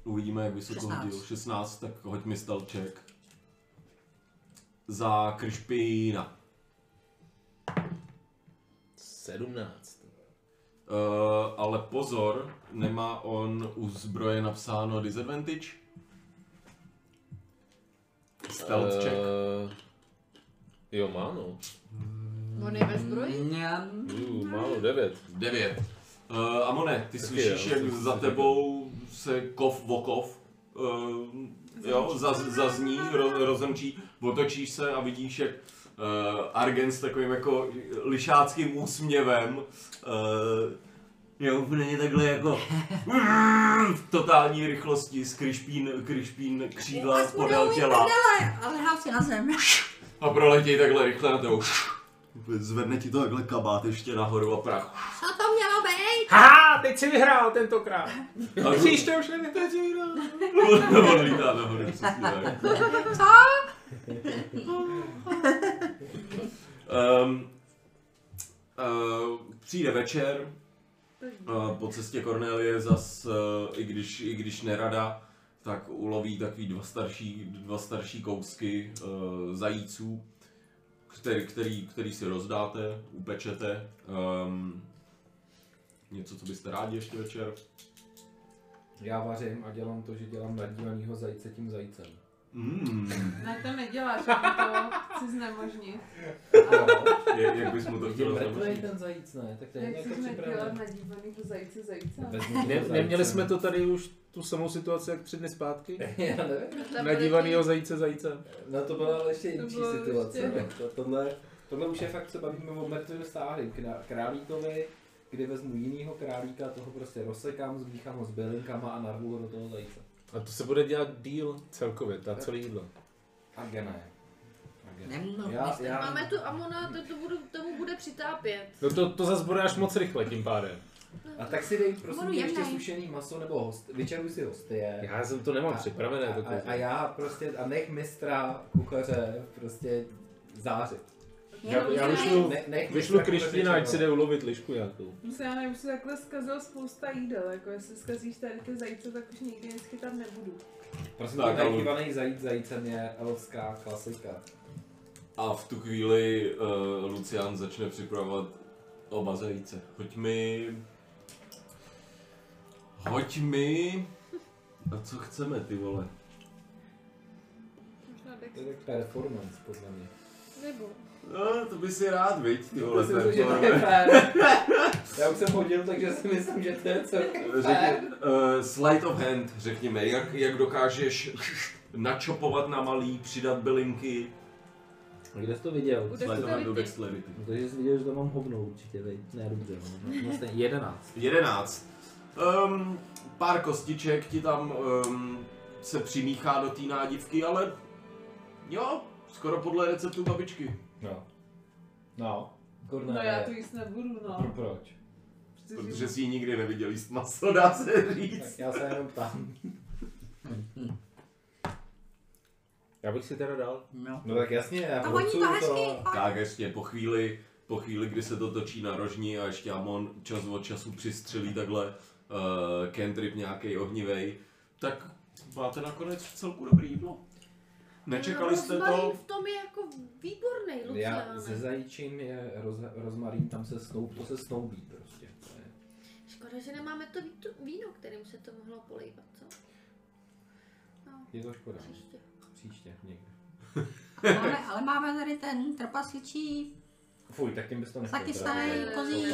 Uvidíme, jak vysoko 16. hodil. 16, tak hoď mi stealth check. Za Krišpína. 17. Uh, ale pozor, nemá on u zbroje napsáno disadvantage? Stealth check. Uh, jo, má no. On je ve zbroji? Uh, málo, 9. 9. Uh, Amone, ty Taky slyšíš, jo, jak to- za to- tebou se kov vokov uh, jo, zaz, zazní, ro, rozemčí, otočíš se a vidíš, jak Argen s takovým jako lišáckým úsměvem uh, je úplně takhle jako v totální rychlosti z kryšpín, kryšpín křídla podél těla Ale, ale lehám si na zem. a proletěj takhle rychle na tebou. Zvedne ti to takhle kabát ještě nahoru a prach. Co to mělo být? Haha, teď si vyhrál tentokrát. A Příště už nevím, teď si vyhrál. Lítá nahoru. Co? Um, uh, přijde večer, uh, po cestě Cornelie zas, uh, i, když, i když nerada, tak uloví takový dva starší, dva starší kousky uh, zajíců, který, který, který si rozdáte, upečete. Um, něco, co byste rádi ještě večer? Já vařím a dělám to, že dělám nadívanýho zajíce tím zajícem. Mm. Ne, to neděláš, jako to chci znemožnit. Jak, jak bys mu to Je chtěl znemožnit? ten zajíc, ne? Tak to je Jak jsi dělat připravené. nadívaný do zajíce zajíce? Ne, neměli jsme to tady už tu samou situaci jak tři dny zpátky? Já nevím. Nadívanýho zajíce zajíce. No to byla ale ještě bylo situace. ještě- no. To, tohle, tohle už je fakt, se bavíme o mrtvém stáhy. Krá- Králíkovi, kdy vezmu jinýho králíka, toho prostě rozsekám, zmíchám ho s bylinkama a narvu ho do toho zajíce. A to se bude dělat díl celkově, ta celé jídlo. Argené. Argené. Nemluv, Já, já, Máme tu Amona, to, to budu, tomu bude přitápět. No to, to zase bude až moc rychle tím pádem. a tak si dej prosím tě ještě sušený maso nebo host, vyčaruj si hostie. Já jsem to nemám A- připravené. A, to a, a, já prostě, a nech mistra kuchaře prostě zářit. Já, já vyšlu, Ne, nech vyšlu Krištína, ať si jde ulovit lišku nějakou. Se já nevím, už se takhle zkazil spousta jídel, jako jestli zkazíš tady ty zajíce, tak už nikdy nic chytat nebudu. Prosím Tak, ale- zajíc zajícem je elfská klasika. A v tu chvíli uh, Lucian začne připravovat oba zajíce. Hoď mi... Hoď mi... A co chceme, ty vole? To je tak performance, podle mě. Nebo. No, to by si rád, viď, ty vole, Myslím si, že to je fér. Já už jsem hodil, takže si myslím, že to je celkem Řekni, uh, sleight of hand, řekněme, jak, jak dokážeš načopovat na malý, přidat bylinky, A kde jsi to viděl? Sleight of hand do dexterity. dexterity. No, takže jsi viděl, že to mám hovno určitě, vej. Ne, dobře, no, no, no stejně 11. 11. Um, pár kostiček ti tam um, se přimíchá do té nádivky, ale jo, skoro podle receptu babičky. No. No. No Kornélie. já to jíst nebudu, Pro, no. proč? Protože- Protože si ji nikdy neviděl jíst maso, dá se Tak říct. já se jenom ptám. Já bych si teda dal. No. No tak jasně, já A oni to hezky, to. Tak ještě po chvíli, po chvíli, kdy se to točí na rožní a ještě Amon čas od času přistřelí takhle uh, cantrip nějaký ohnivej, tak máte nakonec v celku dobrý jídlo. Nečekali jste Rozmarín to? v tom je jako výborný, Já Luciane. ze zajíčím je roz, rozmarín, tam se snoub, to se snoubí prostě. Škoda, že nemáme to ví- víno, kterým se to mohlo polejvat, co? No, Je to škoda. příště. Příště někdy. Máme, ale máme tady ten trpasličí Fuj, tak tím bys to nechtěl. Taky starý kozí.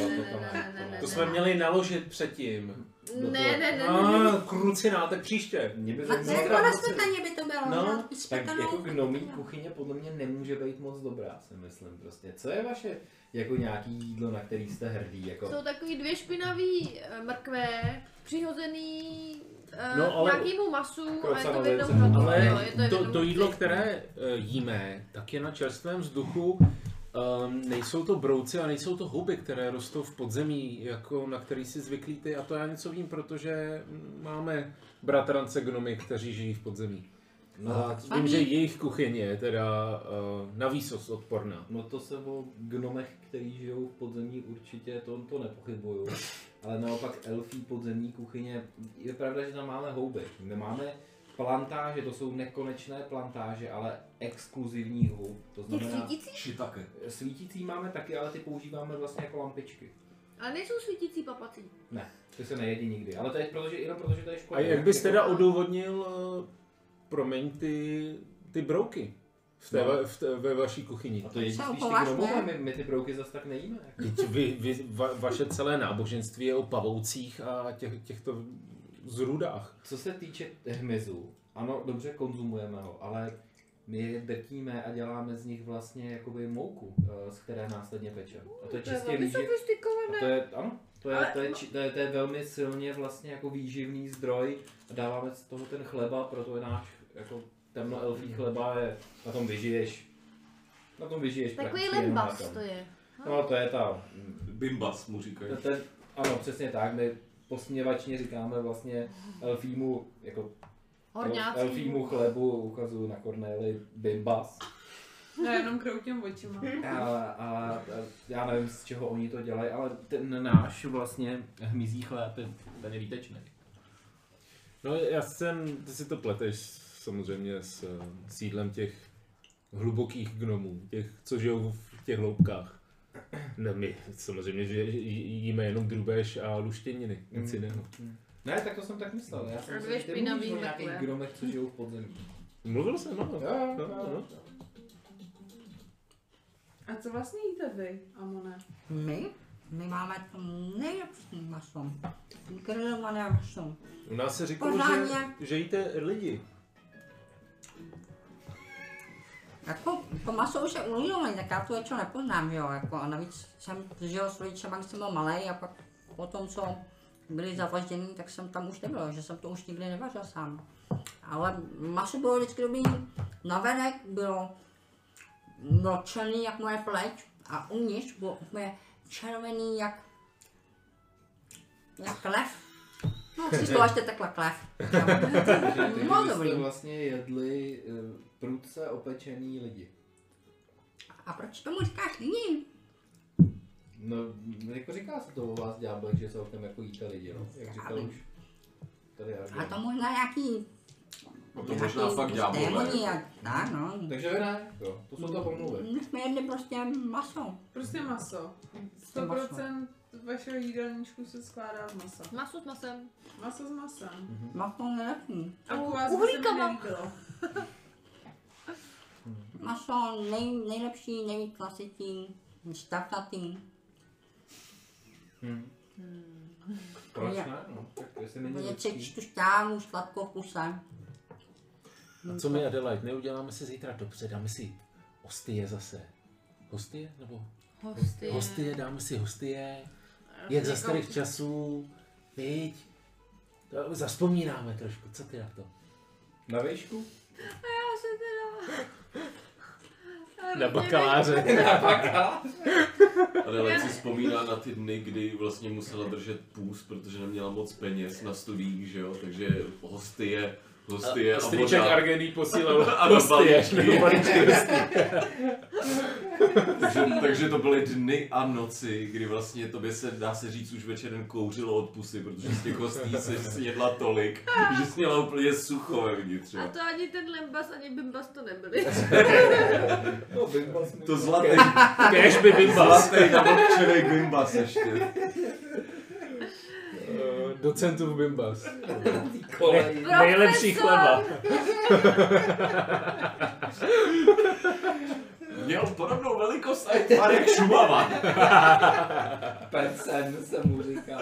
To jsme měli naložit předtím. Ne, ne, ne, ne, A ne. kruciná, tak příště. Mě by A to jako na by to bylo. No, Tak jako gnomí kuchyně podle mě nemůže být moc dobrá, si myslím prostě. Co je vaše jako nějaký jídlo, na který jste hrdý? Jako... Jsou takový dvě špinavý eh, mrkve, přihozený eh, No, ale- nějakému masu a je to v jednom. Ale jo, je to, to, jídlo, které eh, jíme, tak je na čerstvém vzduchu. Um, nejsou to brouci a nejsou to huby, které rostou v podzemí, jako na který si zvyklí ty. A to já něco vím, protože máme bratrance gnomy, kteří žijí v podzemí. No, a vím, že jejich kuchyně je teda uh, na výsost odporná. No to se o gnomech, který žijou v podzemí určitě, to, to nepochybuju. Ale naopak elfí podzemní kuchyně, je pravda, že tam máme houby. Nemáme plantáže, to jsou nekonečné plantáže, ale exkluzivní hub. To znamená, svítící? Šitake. svítící máme taky, ale ty používáme vlastně jako lampičky. Ale nejsou svítící papací. Ne, ty se nejedí nikdy, ale to je protože, jenom protože to je škoda. A jak bys teda odůvodnil, uh, promiň, ty, ty brouky v té, No. v té, ve vaší kuchyni? A to Jsou spíš ty gnomové, my, my ty brouky zas tak nejíme. Jako. Vy, vy, va, vaše celé náboženství je o pavoucích a těch, těchto zrůdách. Co se týče hmyzu, ano, dobře konzumujeme ho, ale my je drtíme a děláme z nich vlastně jakoby mouku, eh, z které následně pečeme. A to je To je čistě výživ... to je, ano, to je, to, je, to, je, to je velmi silně vlastně jako výživný zdroj a dáváme z toho ten chleba, proto je náš jako temnoelfí chleba je, na tom vyžiješ. Na tom vyžiješ Takový tom. to je. No to je ta, Bimbas mu říkají. to, to, ano, přesně tak, my posměvačně říkáme vlastně elfímu, jako Horňáci. elfímu chlebu ukazuju na Cornéli bimbas. Já jenom kroutím očima. A, a, a, já nevím, z čeho oni to dělají, ale ten náš vlastně hmyzí chléb je ten je výtečný. No já jsem, ty si to pleteš samozřejmě s eh, sídlem těch hlubokých gnomů, těch, co žijou v těch hloubkách. Ne, my samozřejmě, že jí- jíme jenom drůbež a luštěniny, nic Mm. jiného. Ne, tak to jsem tak myslel. Já jsem A si dvě ty mluvíš o nějakých mrkve. gnomech, co žijou v podzemí. Mluvil jsem, no. Jo, jo, no, jo. no. A co vlastně jíte vy, Amone? My? My máme to nejlepší maso. Grilované maso. U nás se říkalo, že, že jíte lidi. Jako, to maso už je ulílené, tak já to většinou nepoznám, jo, jako, a navíc jsem žil s rodičema, když jsem byl malý a pak potom, co byli zavražděni, tak jsem tam už nebyl, že jsem to už nikdy nevařil sám. Ale maso bylo vždycky dobrý, navenek bylo mlčený jak moje pleť a uvnitř bylo úplně červený jak, jak lev. No, si složte takhle klev. Takže No, dobrý. jste vlastně jedli eh, prudce opečený lidi. A proč tomu říkáš lidi? No, jako říká se to o vás ďáblek, že celkem jako jíte lidi, no, jak říkal už. Tady A to možná nějaký... A to možná fakt a tak, no. Takže vy ne, jo, to jsou to pomluvy. My jsme jedli prostě maso. Prostě maso. Prostě maso. 100% vašeho jídelníčku se skládá z masa. Maso s masem. Maso s masem. Maso nejlepší. A u vás by se mi nelíbilo. Maso nej, nejlepší, nejvíc klasitý, stavnatý. Hm. Proč Je. ne? No, tak jestli není Bude lidský. cítit tu šťávu, sladkou v kuse. A co my Adelaide, neuděláme si zítra dobře, dáme si hostie zase. Hostie? Nebo Hosty. hostie, dáme si hostie. Jak za starých časů, viď? To Zaspomínáme trošku, co ty na to? Na výšku? Já se teda... Na bakaláře. Ale Lec si vzpomíná na ty dny, kdy vlastně musela držet půst, protože neměla moc peněz na studiích, že jo, takže hostie, hostie a, Strýček voda. Argený posílal balíčky hostí. takže, takže to byly dny a noci, kdy vlastně tobě se, dá se říct, už večer jen kouřilo od pusy, protože z těch hostí se snědla tolik, že jsi měla úplně sucho vevnitř, A to ani ten Lembas, ani Bimbas to nebyli. No, Bimbas To zlatý, Kéž by Bimbas. zlatý nabokčený bimbas ještě. Docentův Bimbas. kolej. Nejlepší chleba. Měl podobnou velikost a je tvar jak Šumava. Percen se mu říká.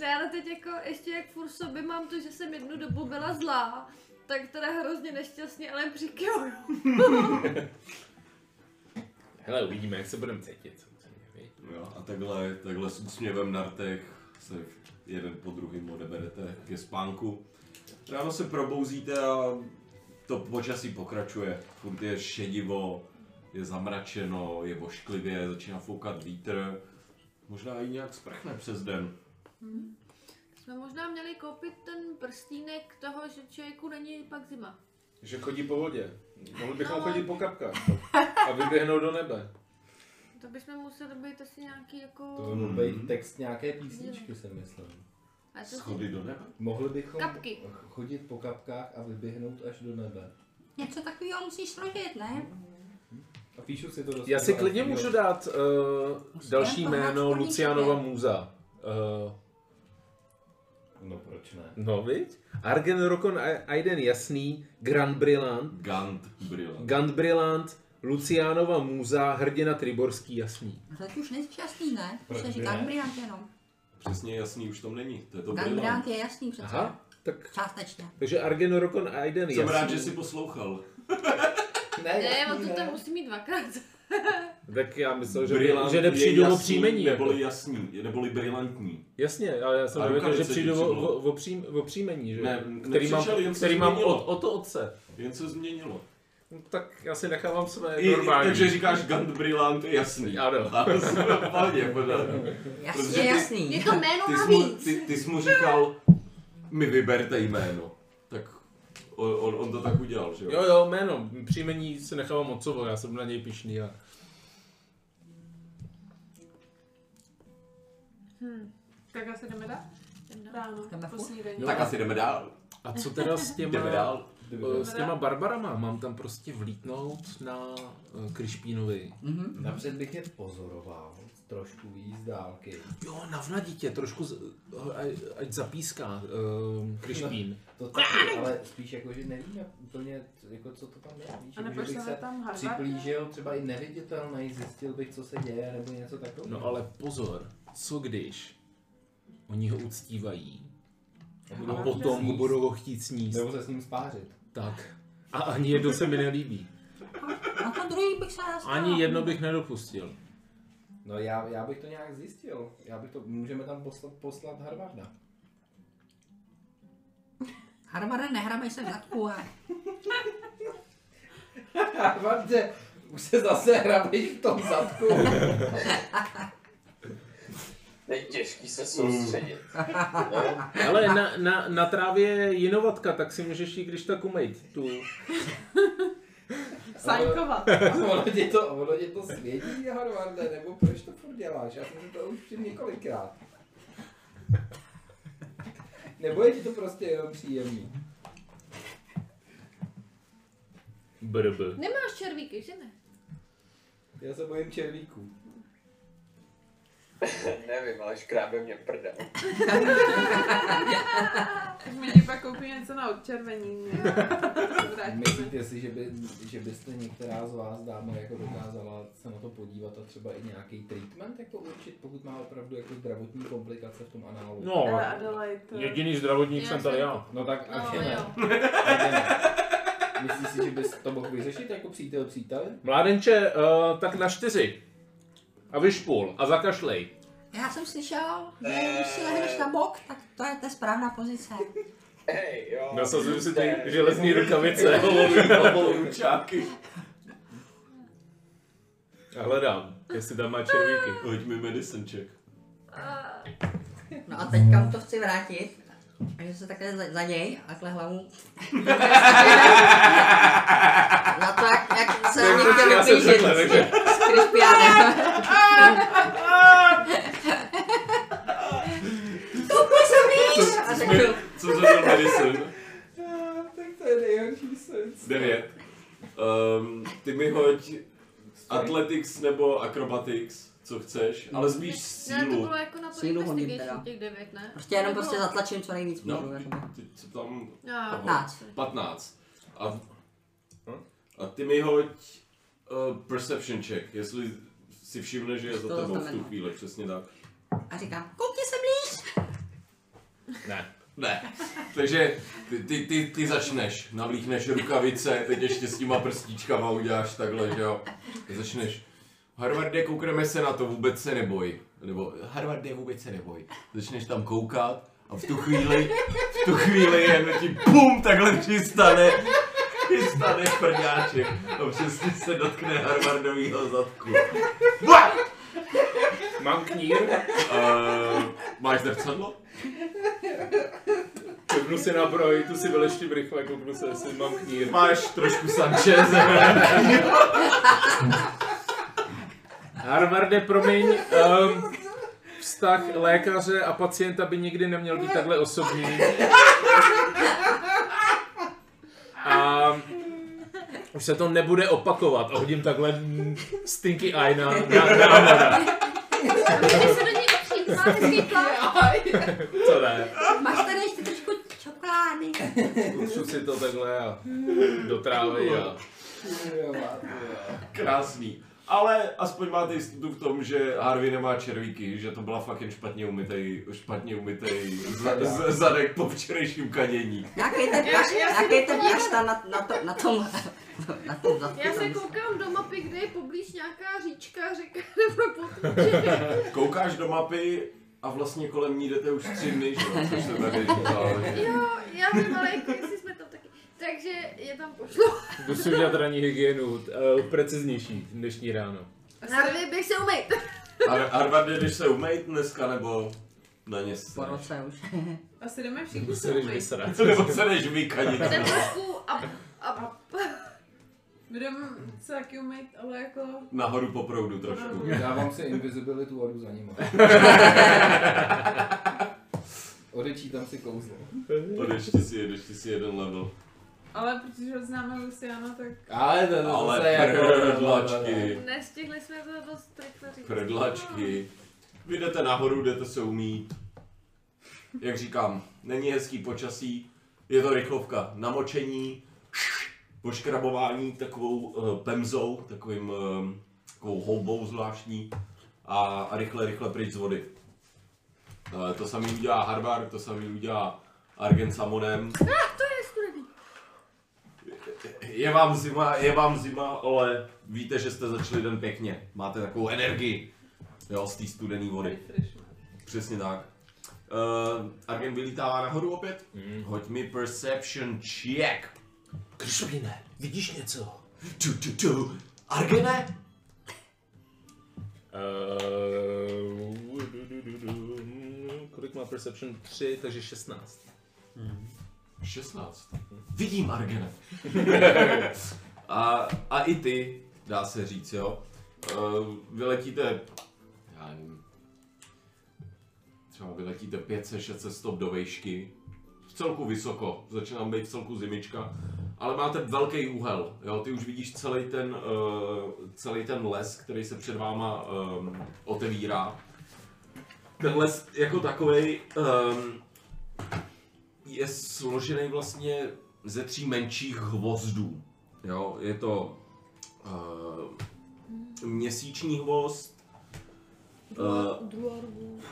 Ne, ale teď jako ještě jak furt sobě mám to, že jsem jednu dobu byla zlá, tak teda hrozně nešťastně, ale přikyvuju. Hele, uvidíme, jak se budeme cítit. Jo, a takhle, takhle s úsměvem na rtech se jeden po druhým odeberete ke spánku. Ráno se probouzíte a to počasí pokračuje. Furt je šedivo, je zamračeno, je vošklivě, začíná foukat vítr. Možná i nějak sprchne přes den. Jsme možná měli koupit ten prstínek toho, že člověku není pak zima. Že chodí po vodě. Mohli bychom No. chodit po kapkách. A vyběhnout do nebe. To bychom museli být asi nějaký jako... To by mohl být text nějaké písničky, si myslím. A to si... Schody do nebe. Mohli bychom Kapky. chodit po kapkách a vyběhnout až do nebe. Něco takového musíš složit, ne? A píšu si to do Já si klidně můžu dát uh, další jméno Lucianova můza. Uh, No proč ne? no viď? Argen Rokon Aiden Jasný, Grand Brillant, Gant Brillant. Gant Brillant, Lucianova můza, hrdina Triborský Jasný. No Teď už nejsi šťastný, ne? To se říká? Gambriant jenom. Přesně jasný už tam není. To je to Gambriant Brillant. je jasný přece. Aha, tak, Částečně. takže Argen Rokon Aiden Jsem Jasný. rád, že jsi poslouchal. Ne, Ne, jasný, on to tam musí mít dvakrát. Tak já myslel, že, Brillant že nepřijdu o jasný, příjmení. Jako. Neboli jasný, neboli brilantní. Jasně, ale já jsem řekl, že přijdu o, o, o, přím, o příjmení, že? Ne, který mám, jen který mám od, od to otce. Jen se změnilo. No, tak já si nechávám své I, normální. takže říkáš je jasný. Ano. Jasně, Protože ty- jasný. Je to jméno Ty jsi, mu, navíc. ty, ty jsi mu říkal, mi vyberte jméno. Tak on, on, on to tak udělal, že jo? Jo, jo, jméno, příjmení si nechávám otcovo, já jsem na něj pišný. A... Tak asi jdeme? Ráno, Jdeme furt? snídani. Tak asi jdeme dál. a co teda s těma, Jdeme dál. Eh, s těma barbarama? Mám tam prostě vlítnout na eh, Krišpínovi. Mhm. Napřed bych je pozoroval, trošku víc z dálky. Jo, navnaditě, trošku, z, eh, ať, zapíská uh, Krišpín. To taky, ale spíš jako, že nevíme úplně, jako co to tam je. Víš, A jako, že bych se tam Harvard? připlížil, třeba i neviditelný, zjistil bych, co se děje, nebo něco takového. No ale pozor, co když oni ho uctívají a Aha. potom ho budou ho chtít sníst. Nebo se s ním spářit. Tak. A ani jedno se mi nelíbí. A to druhý bych se zastal. Ani jedno bych nedopustil. No já, já bych to nějak zjistil. Já bych to, můžeme tam poslat, poslat Harvarda. Harvarde, nehrabej se v zadku, ale... Harvarde, už se zase hrabeš v tom zadku. Je těžký se soustředit. Ale na, na, na trávě je jinovatka, tak si můžeš jí když tak umejt. Tu. Sajkovat. ono tě to, ono tě to svědí, Harvarde, nebo proč to furt děláš? Já jsem si to už několikrát. Nebo je ti to prostě jenom příjemný? Brb. Nemáš červíky, že ne? Já se bojím červíků. Nevím, ale škrábe mě prdel. Ti pak koupí něco na odčervení. Myslíte si, že, by, že byste některá z vás dáma jako dokázala se na to podívat a třeba i nějaký treatment jako určit, pokud má opravdu jako zdravotní komplikace v tom análu? No, jediný zdravotník Já jsem tady já. No tak No, ne. Až ne. Myslíš si, že bys to mohl vyřešit jako přítel přítel? Mládenče, uh, tak na čtyři. A vyšpul a zakašlej. Já jsem slyšel, že když si lehneš na bok, tak to je ta správná pozice. Hej, jo. Nasazuju si ty železní rukavice. Ručáky. A hledám, jestli tam má červíky. Hoď mi medicine check. No a teďka mu to chci vrátit. A že se takhle za, za něj a takhle hlavu. Na to, jak, jak se na mě chtěl Já jsem vyplížit takže- s. A řeknu, Co za byl medicine? Tak to je nejhorší sens. Devět. Um, ty mi hoď athletics nebo acrobatics, co chceš, ale spíš Ne, to sílu. bylo jako na to Sílu hodím investigation těch devět, ne? prostě jenom prostě zatlačím co nejvíc No, můžu. jakoby. ty, co tam... Jo, Aha. 15. 15. A, a ty mi hoď uh, perception check, jestli si všimne, že je za To tebou v tu chvíli, přesně tak. A říkám, koukni se blíž! Ne. Ne. Takže ty, ty, ty, ty začneš, navlíkneš rukavice, teď ještě s těma prstíčkama uděláš takhle, že jo. Ty začneš, Harvarde, koukneme se na to, vůbec se neboj. Nebo Harvarde, vůbec se neboj. Začneš tam koukat a v tu chvíli, v tu chvíli jen ti pum, takhle přistane, přistane prďáček a přesně se dotkne Harvardovýho zadku. Mám knír, Uh, máš zrcadlo? kouknu si na broj, tu si vyleštím rychle, kouknu se, jestli mám knír. Máš trošku Sanchez. Harvarde, promiň, um, vztah lékaře a pacienta by nikdy neměl být takhle osobní. A už se to nebude opakovat. A hodím takhle stinky eye na, na. To ne. Máš tady ještě trošku čokolády. Utřu si to takhle a do trávy a... Krásný. Ale aspoň máte jistotu v tom, že Harvey nemá červíky, že to byla fakt jen špatně umytej, špatně umytej za, z, zadek po včerejším kadění. Podívám. plaš tam na, na, to, na tom, na tom zadku. Já se koukám do mapy, kde je poblíž nějaká říčka, řeka nebo potůček. Koukáš do mapy a vlastně kolem ní jdete už tři dny, že jo, což se tady říkal. že- Jo, já vím, ale jako jestli jsme taky. Takže je tam pošlu. Jdu si udělat ranní hygienu, uh, preciznější dnešní ráno. Harvey, bych se umýt. Har- Harvard, jdeš se umýt dneska, nebo na ně se? Po roce už. Asi jdeme všichni se se umýt. vysrat. Nebo se jdeš vykadit? Jdem trošku a, a, Budeme se taky umýt, ale jako... Nahoru po proudu trošku. Dávám si invisibilitu a jdu za nima. Odečítám si kouzlo. Odešti si, odešti si jeden level. Ale protože ho známe Luciana, tak... Ale to, to Ale zase jako... prdlačky. nestihli jsme to dost rychle říct. Prdlačky. Vy jdete nahoru, jdete se umít. Jak říkám, není hezký počasí, je to rychlovka. Namočení, poškrabování takovou uh, pemzou, takovým, uh, takovou houbou zvláštní a, a rychle, rychle pryč z vody. Uh, to samý udělá Harvard, to samý udělá Argen Samonem. To je studený. Je vám zima, je vám zima, ale víte, že jste začali den pěkně. Máte takovou energii. Jo, z té studené vody. Přesně tak. Uh, Argen vylítává nahoru opět. Mm. Hoď mi perception check. Krišpine, vidíš něco? Tu, tu, tu. Argene? Uh, du, du, du, du. Kolik má Perception? 3, takže 16. 16. Vidím Argene. a, a i ty, dá se říct, jo. Uh, vyletíte, já nevím, třeba vyletíte 500-600 stop do vejšky. V celku vysoko, začíná být v celku zimička. Ale máte velký úhel, jo, ty už vidíš celý ten, uh, celý ten les, který se před váma um, otevírá. Ten les jako takový um, je složený vlastně ze tří menších hvozdů. Jo, je to uh, měsíční hvozd, uh,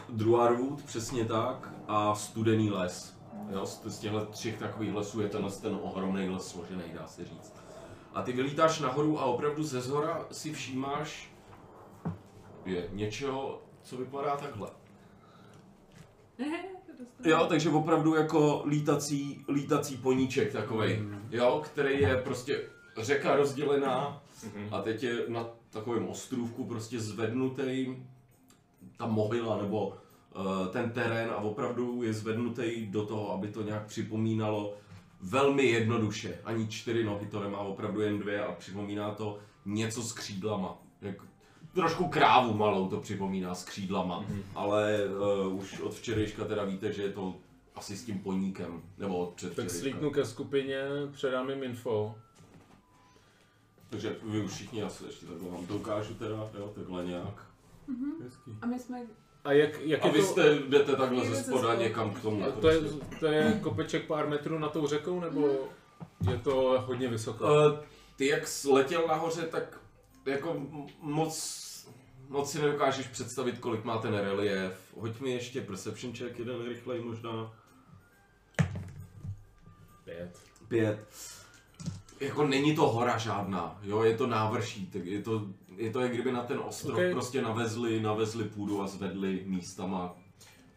Druarwood, přesně tak, a studený les. Jo, z, z těchto třech takových lesů je tenhle ten ohromný les složený, dá se říct. A ty vylítáš nahoru a opravdu ze zhora si všímáš je něčeho co vypadá takhle. Jo, takže opravdu jako lítací, lítací poníček takovej, jo, který je prostě řeka rozdělená a teď je na takovém ostrůvku prostě zvednutý ta mohyla nebo uh, ten terén a opravdu je zvednutý do toho, aby to nějak připomínalo velmi jednoduše. Ani čtyři nohy to nemá, opravdu jen dvě a připomíná to něco s křídlama. Jak, trošku krávu malou to připomíná s křídlama, ale uh, už od včerejška teda víte, že je to asi s tím poníkem, nebo od Tak slíknu ke skupině, předám jim info. Takže vy už všichni asi ještě takhle vám to ukážu teda, jo, takhle nějak. Hezký. A my jsme... A jak, jak A vy to, jste, jdete takhle ze spoda někam k tomu. to, je, to je kopeček pár metrů nad tou řekou, nebo je to hodně vysoko? Uh, ty jak letěl nahoře, tak jako moc, moc si nedokážeš představit, kolik má ten relief. Hoď mi ještě perception check, jeden rychlej možná. Pět. Pět. Jako není to hora žádná, jo, je to návrší, tak je to, je to jak kdyby na ten ostrov Ok. prostě navezli, navezli půdu a zvedli místama.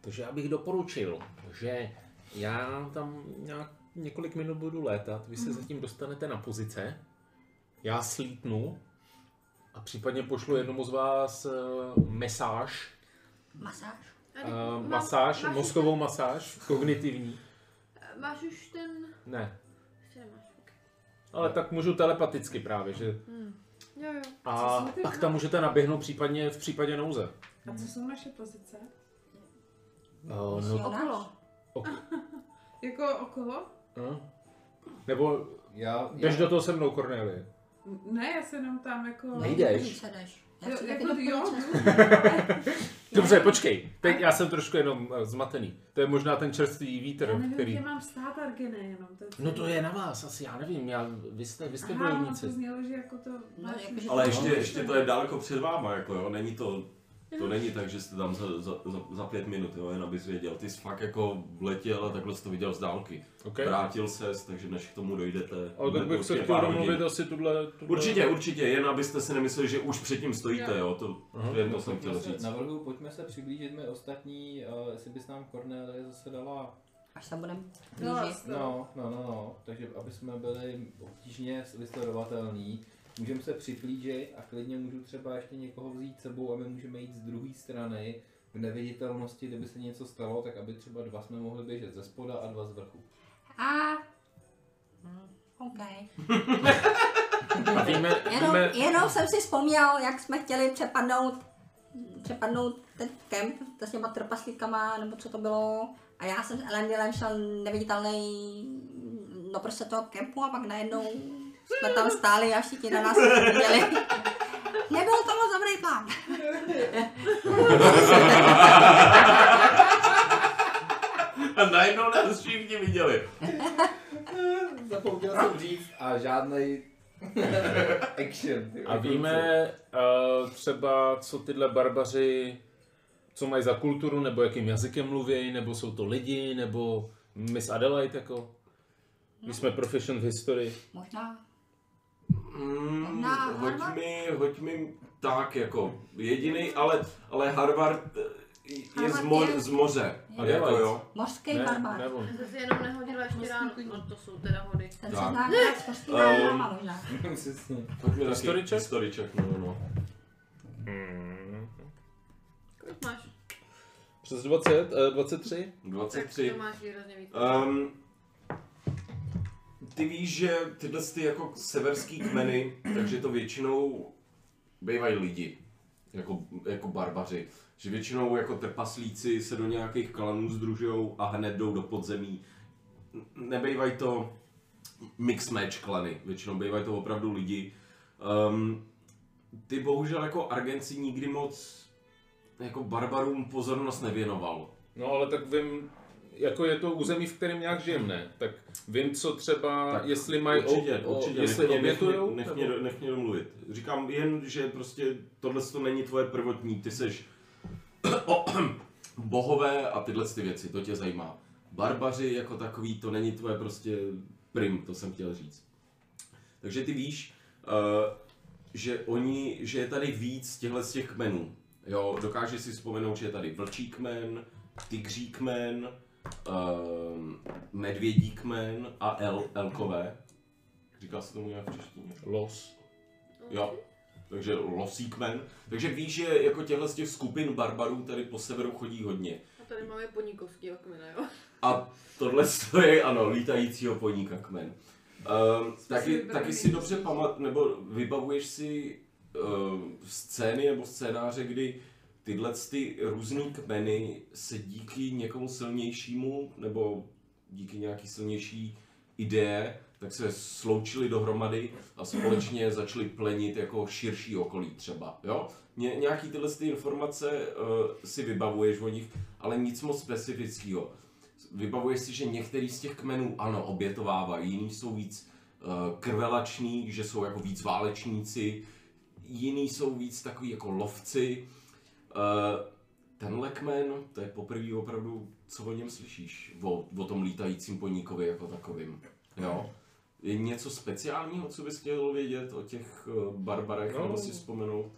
Takže já bych doporučil, že já tam nějak několik minut budu létat, vy se zatím dostanete na pozice, já slítnu a případně pošlu jednomu z vás uh, masáž, Masáž. Tady uh, masáž, máš mozkovou masáž, kognitivní. Už, máš už ten... Ne, Ještě nemáš, ok. ale tak můžu telepaticky právě, že Jo, jo. a Co jsou ty pak tam můžete naběhnout případně v případě nouze. A co jsou naše pozice? Uh, no, Okolo. Jako okolo? uh, nebo Já, jdeš já, do toho se mnou, Cornelie. Ne, já se jenom tam jako... Nejdeš. Já Jo, jako jo. Dobře, počkej, teď já jsem trošku jenom zmatený. To je možná ten čerstvý vítr, Já nevím, který... kde mám stát Argene jenom. To je No to je na vás, asi já nevím, já, vy jste, vy jste Aha, bojovníci. to znělo, že jako to... No, už- Ale ještě, ještě to je daleko před váma, jako jo, není to, to není tak, že jste tam za, za, za, za pět minut, jo, jen abys věděl. Ty jsi fakt jako letěl a takhle jsi to viděl z dálky. Okay. Vrátil ses, takže než k tomu dojdete. Ale tak bych se určitě chtěl domluvit asi tuhle, tuhle... Určitě, určitě, jen abyste si nemysleli, že už předtím stojíte, Jo. to, Aha. to jen to jsem chtěl pojďme se, říct. navrhuji, pojďme se přiblížit my ostatní, uh, jestli bys nám Cornelie zase dala Až se budem No. No, no, no, no, takže aby jsme byli obtížně vysledovatelní, můžeme se připlížit a klidně můžu třeba ještě někoho vzít s sebou a my můžeme jít z druhé strany v neviditelnosti, kdyby se něco stalo, tak aby třeba dva jsme mohli běžet ze spoda a dva z vrchu. A... OK. A víme, Jenom, víme, jenom jsem si vzpomněl, jak jsme chtěli přepadnout, přepadnout ten kemp s těma trpaslíkama, nebo co to bylo. A já jsem s Elendilem šel neviditelný do prostě toho kempu a pak najednou jsme tam stáli a všichni na nás viděli. Nebyl to moc dobrý plán. A najednou nás všichni viděli. Zapomněl jsem říct a žádný action. a víme uh, třeba, co tyhle barbaři, co mají za kulturu, nebo jakým jazykem mluví, nebo jsou to lidi, nebo Miss Adelaide, jako. My jsme profession v historii. Možná. Mm, Na hoď Harvard? mi, hoď mi tak jako jediný, ale, ale Harvard eh, je z, Harvard mo- je- z moře. je- Jako jo. Mořský Ne, barbar. ne, on. Jsem si jenom nehodila ještě ráno. No to jsou teda hody. Ten se Tak. zná hrát s mořskými Um, barbarama možná. Přesně. Hoď mi taky Historiček? Historiček, no, no, no. Kolik máš? Přes 20, uh, 23? Tak 23. to máš výrazně víc. Um, ty víš, že tyhle ty jako severský kmeny, takže to většinou bývají lidi, jako, jako barbaři. Že většinou jako trpaslíci se do nějakých klanů združují a hned jdou do podzemí. Nebejvají to mix match klany, většinou bývají to opravdu lidi. Um, ty bohužel jako Argenci nikdy moc jako barbarům pozornost nevěnoval. No ale tak vím, jako je to území, v kterém nějak žijem, ne? Tak vím, co třeba, Tak jestli mají, určitě, o, určitě, jestli nech mě, nech, obětujou, nech, nebo- mě, nech mě domluvit. Říkám jen, že prostě tohle to není tvoje prvotní, ty seš bohové a tyhle ty věci, to tě zajímá. Barbaři jako takový, to není tvoje prostě prim, to jsem chtěl říct. Takže ty víš, uh, že oni, že je tady víc těchhle z těch kmenů. Jo, dokáže si vzpomenout, že je tady vlčí kmen, tygří kmen, um, medvědí kmen a el, elkové. Říká se tomu nějak v češtině? Los. Jo. Takže losí kmen. Takže víš, že jako těchto z těch skupin barbarů tady po severu chodí hodně. A tady máme poníkovský kmena, jo. A tohle je, ano, lítajícího poníka kmen. Um, taky, taky si dobře pamat, nebo vybavuješ si uh, scény nebo scénáře, kdy tyhle ty různý kmeny se díky někomu silnějšímu nebo díky nějaký silnější ideje, tak se sloučili dohromady a společně začali plenit jako širší okolí třeba, jo? Ně, nějaký tyhle ty informace uh, si vybavuješ o nich, ale nic moc specifického. Vybavuješ si, že některý z těch kmenů ano, obětovávají, jiný jsou víc uh, krvelační, že jsou jako víc válečníci, jiný jsou víc takový jako lovci. Uh, tenhle kmen, to je poprvé opravdu, co o něm slyšíš, o, o tom lítajícím poníkovi jako takovým. Jo? Je něco speciálního, co bys chtěl vědět o těch uh, barbarech, No. nebo si vzpomenout?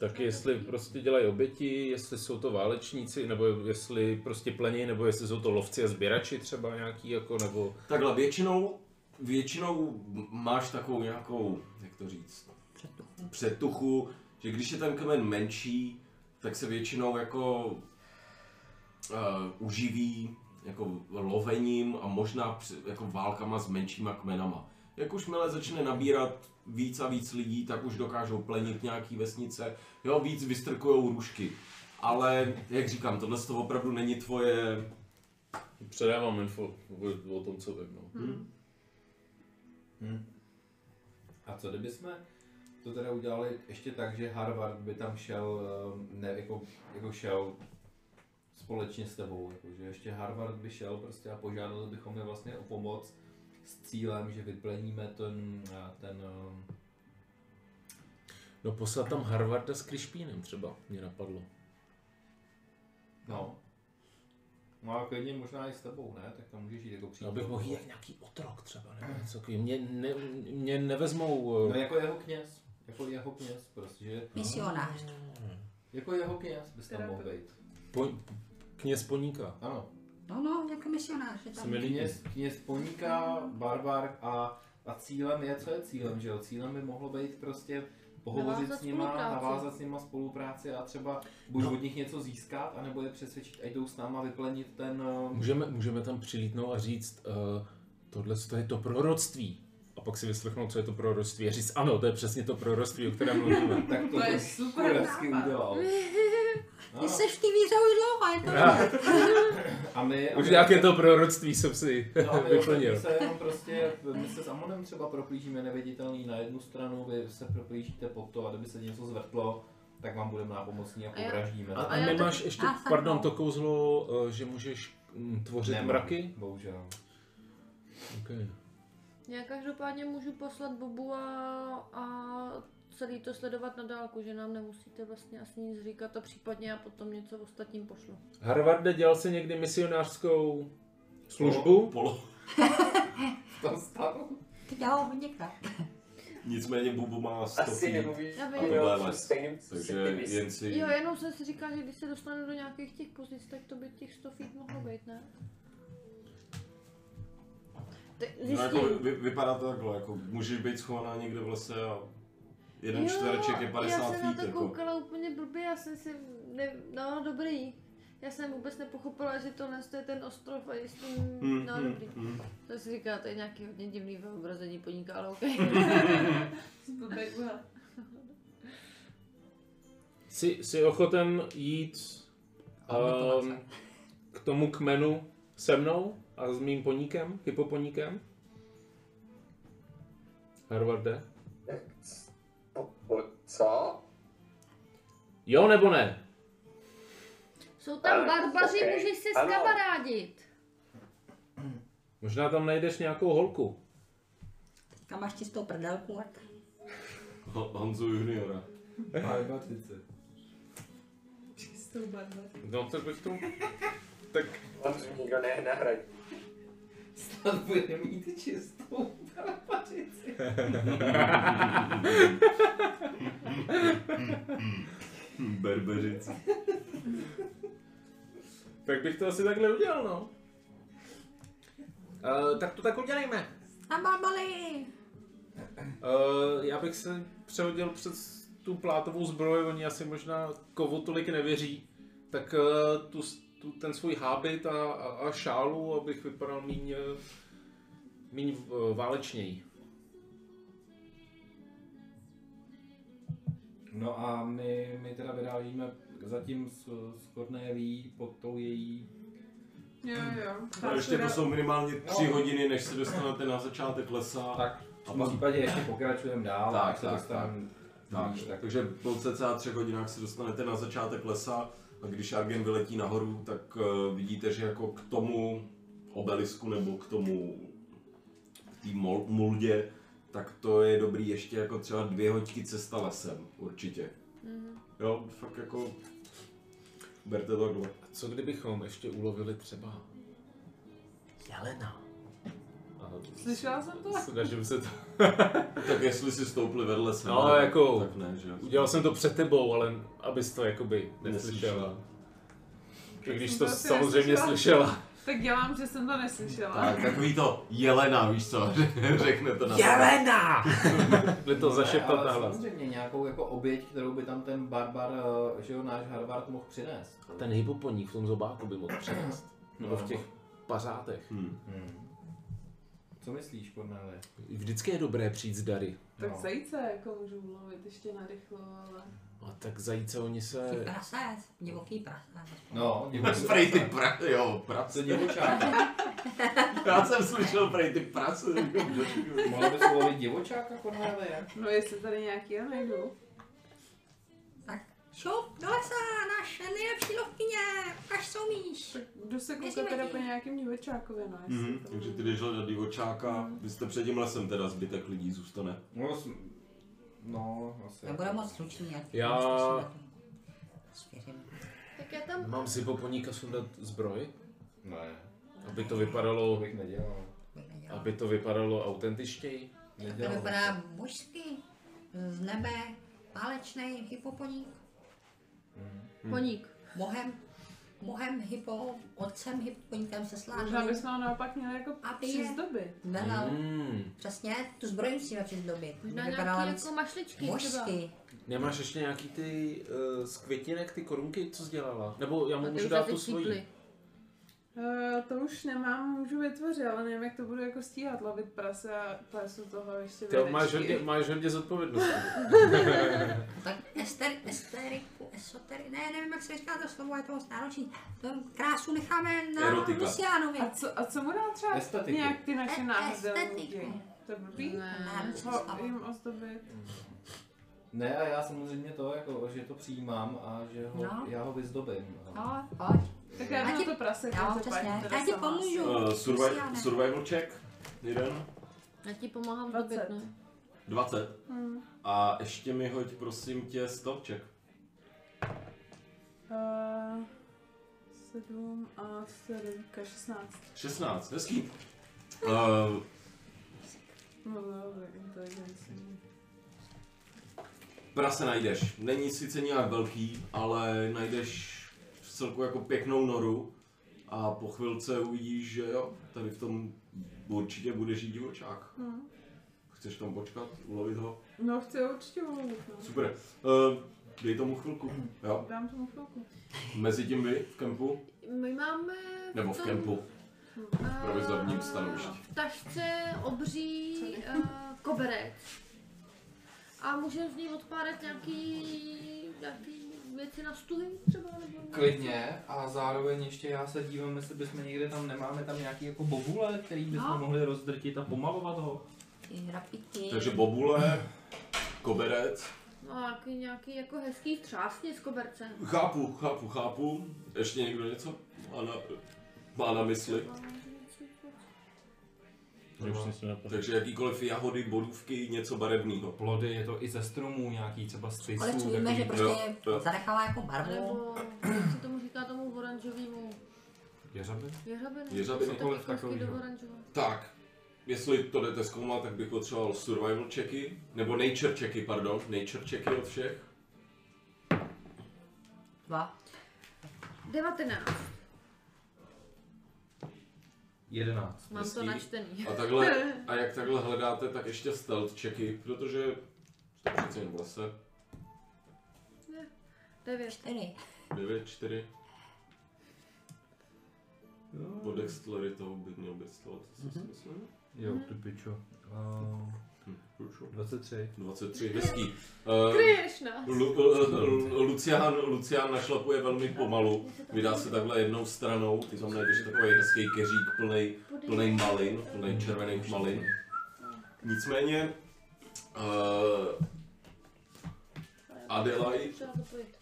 Tak jestli prostě dělají oběti, jestli jsou to válečníci, nebo jestli prostě plení, nebo jestli jsou to lovci a sběrači třeba nějaký, jako, nebo... Takhle, většinou, většinou máš takovou nějakou, jak to říct, Předtuchu. předtuchu, že když je ten kmen menší, tak se většinou jako uh, uživí jako lovením a možná při- jako válkama s menšíma kmenama. Jak už mile začne nabírat víc a víc lidí, tak už dokážou plenit nějaký vesnice, jo, víc vystrkujou růžky. Ale, jak říkám, tohle to opravdu není tvoje... Předávám info o, o tom, co vím. No. Hm? Hm. A co kdyby jsme to teda udělali ještě tak, že Harvard by tam šel, eh, ne, jako, jako šel společně s tebou, jako, že ještě Harvard by šel prostě a požádali bychom je vlastně o pomoc s cílem, že vypleníme ten, eh, ten eh, no poslat tam Harvarda s Krišpínem třeba, mě napadlo. no, No a klidně možná i s tebou, ne? Tak tam můžeš jít jako Já přítel. bych mohl jít jak nějaký otrok třeba, nebo něco. Mě, ne, mě nevezmou... No eh, jako jeho kněz, jako jeho kněz prostě, že Misionář. jako jeho kněz bys tam mohl být. Po, kněz Poníka. Ano, No, no, jako misionář. Je tam. kněz, kněz Poníka, barbar a, a cílem je, co je cílem, že jo? Cílem by mohlo být prostě pohovořit Navázat s nima, spolupráci. navázat s nima spolupráci a třeba buď od nich něco získat, anebo je přesvědčit, ať jdou s náma vyplenit ten... eh, Můžeme, můžeme tam přilítnout a říct, uh, tohle to je to proroctví. A pak si vyslechnout, co je to proroctví. A říct, ano, to je přesně to proroctví, o kterém mluvíme. Tak to, To je bys super udělal. Ty No, seš v té víře už dlouho, je to a my, a Už my- nějaké to proroctví jsem si No a my vyplnil. se jenom prostě, my se s Amonem třeba proplížíme neviditelný na jednu stranu, vy se proplížíte pod to a kdyby se něco zvrtlo, tak vám budeme nápomocní a A povraždíme. A, A a nemáš ještě, A pardon, to kouzlo, eh, že můžeš mm, tvořit Nemám, mraky? Bohužel. Okay. Já každopádně můžu poslat Bobu a, a celý to sledovat na dálku, že nám nemusíte vlastně asi nic říkat a případně já potom něco ostatním pošlu. Harvarde, dělal jsi někdy misionářskou službu? Polo. Tom stavu? Ty dělal hodněkrát. Nicméně Bubu má Asi stopy. nemluvíš Já vím. Stejným Takže jen si... Jo, jenom jsem si říkal, že když se dostanu do nějakých těch pozic, tak to by těch 100 feet mohlo být, ne? Ty, No, jako, vy, vypadá to takhle, jako můžeš být schovaná někde v lese a jeden Jo, čtvereček je 50 Já jsem na feet, to jako. koukala úplně blbě, já jsem si, ne, no dobrý. Já jsem vůbec nepochopila, že tohle je ten ostrov a jestli, Hmm, no hmm, dobrý. hmm. To si říká, to je nějaký hodně divný vyobrazení podniká, ale OK. Blbej úhel. Jsi, jsi ochoten jít to um, k tomu kmenu se mnou a s mým poníkem, hypoponíkem? Harvarde? Co? Jo nebo ne? Jsou tam Eh, barbaři, ok, můžeš si ano. skamarádit. Možná tam najdeš nějakou holku. Kam máš čistou prdelku? Honzu juniora. Barbařice. Čistou barvu. No tak bych to... Tak On nikdo ne, nahradí. Snad bude mít čistou barbařici. Berberic. Tak bych to asi takhle udělal, no. Uh, tak to tak udělejme. Na balbaly! Uh, já bych se přehodil přes tu plátovou zbroj, oni asi možná kovu tolik nevěří. Tak uh, tu, tu, ten svůj hábit a, a, a šálu, abych vypadal míň, eh, míň uh, válečněji. No a my, my teda vyrážíme zatím s, s Cornelí pod tou její... Jo, jo. A ještě to jsou minimálně tři hodiny, než se dostanete na začátek lesa. Tak A v pak- případě ještě pokračujeme dál, Tak, tak, se tak, dostaneme Tak, tak takže po cca třech hodinách se dostanete na začátek lesa když Argen vyletí nahoru, tak uh, vidíte, že jako k tomu obelisku nebo k tomu k té mol- muldě, tak to je dobrý ještě jako třeba dvě hoďky cesta lesem, určitě. Mhm. Jo, fakt jako berte to takhle. Co kdybychom ještě ulovili třeba jelena? Slyšela jsem to? Snažím se to. Tak jestli si stoupli vedle sebe, No, jako- tak ne, že jo. Udělal jsem to před tebou, ale abys to jakoby neslyšela. Neslyšela. I když to to samozřejmě neslyšela. slyšela. Tak dělám, že jsem to neslyšela. Tak, takový to jelena, víš co, řekne to na Jelena! Byli to zašeptat ale na hlas. Samozřejmě nějakou jako oběť, kterou by tam ten barbar, eh, že jo, náš Harvard mohl přinést. A ten hypoponík v tom zobáku by mohl přinést. Nebo v těch pařátech. Hmm. Hmm. Co myslíš, Cornelie? Vždycky je dobré přijít z dary. Tak No. zajíce jako můžu ulovit ještě narychlo, ale... A tak zajíce oni Ty se... prasec, divoký prasec. No, divočák. Prej ty pra... jo, prac. Co divočáka? Já jsem slyšel prej ty prac. Mohla bys ulovit divočáka, Cornelie? No jestli tady nějaký najdu. Šup do lesa, naše nejlepší lovkyně, ukaž co umíš. Tak jdu se koukat teda po nějakým divočákově, no jestli Mhm, to takže ty jdeš hledat divočáka, vy jste před tím lesem teda zbytek lidí zůstane. No, no asi. Nebude moc slušný, ať Já-. Tak já tam... Mám si hypoponíka sundat zbroj, Ne, aby to to vypadalo, bych nedělal. nedělal. aby to vypadalo autentičtěji. To Nedělal. vypadá mužsky, z nebe, válečný hypoponík, Poník. mohem, mohem hypo, otcem hypoponíkem se Možná sláží. bychom ho naopak měli jako A přizdobit. Velel, Mm. přesně, tu zbroj musíme přizdobit. Možná nějaký víc jako mašličky třeba. mužsky. Nemáš ještě nějaký ty uh, z květinek, ty korunky, co jsi dělala? Nebo já mu můžu už dát tu svoji. Uh, to už nemám, můžu vytvořit, ale nevím, jak to budu jako stíhat, lovit prase a plesu toho ještě Ty máš hodně, máš hodně zodpovědnosti. Tak ester, esteriku, esotery, ne, nevím, jak se říká to slovo, je to moc náročný. To krásu necháme na Erotika. Luciánovi. A co, a co mu dá třeba Estetiku. nějak ty naše E- náhrdelníky? To je blbý? Ne. Ho jim ozdobit. Ne, a já samozřejmě to, jako, že to přijímám a že ho, No. já ho vyzdobím. No, pojď. Tak já jdu ti- to prase, Jo, přesně. Já ti pomůžu. asi. Uh, survival, check, jeden, Já ti pomáhám 20. dobit, no. 20. Hmm. A ještě mi hoď prosím tě check. Uh, 7 a 4, 16. 16, hezký. Uh, No prase najdeš. Není sice nějak velký, ale najdeš celku jako pěknou noru a po chvilce uvidíš, že jo, tady v tom určitě bude žít divočák. Hmm. Chceš tam počkat, ulovit ho? No chci ho určitě ulovit, no. Super. Uh, dej tomu chvilku. Jo. Dám tomu chvilku. Mezi tím vy v kempu? My máme Nebo v tom, kempu? eh, provizorním stanovišti. V tašce obří uh, koberec. A můžeme z ní odpárat nějaký, nějaký věci na stuhy třeba? Nebo? Klidně a zároveň ještě já se dívám, jestli bychom někde tam, nemáme tam nějaký jako bobule, který bychom No. mohli rozdrtit a pomalovat ho. Ty. Takže bobule, koberec. No nějaký, nějaký jako hezký třásně z koberce. Chápu, chápu, chápu. Ještě někdo něco má na, má na mysli? Takže jakýkoliv jahody, bodůvky, něco barevného. Plody, je to i ze stromů nějaký, třeba z Ale tisů, co víme, že takový prostě jo. zanechala jako barvu. Nebo jak se tomu říká tomu oranžovému jeřaby. jeřabiny? Jeřabiny. Cokoliv takovýho. oranžova. Tak, jestli to jdete zkoumat, tak bych potřeboval survival checky, nebo nature checky, pardon, nature checky od všech. Dva. 19. 11. Mám to Hezký. načtený. A takhle, a jak takhle hledáte, tak ještě stealth checky, protože jste přece jen v lese. 9. Čtyři. 9, 4. Po dexteritou by měl být stealth, co si myslím. Jo, ty pičo. Uh, Hm, průšel. 23. 23, hezký. Uh, Kryješ nás. Lu, Lu, Lucián, Lucián našlapuje velmi pomalu, vydá se takhle jednou stranou, ty tam najdeš takový hezký keřík plný, plný malin, plný červených malin. Nicméně uh, Adelaide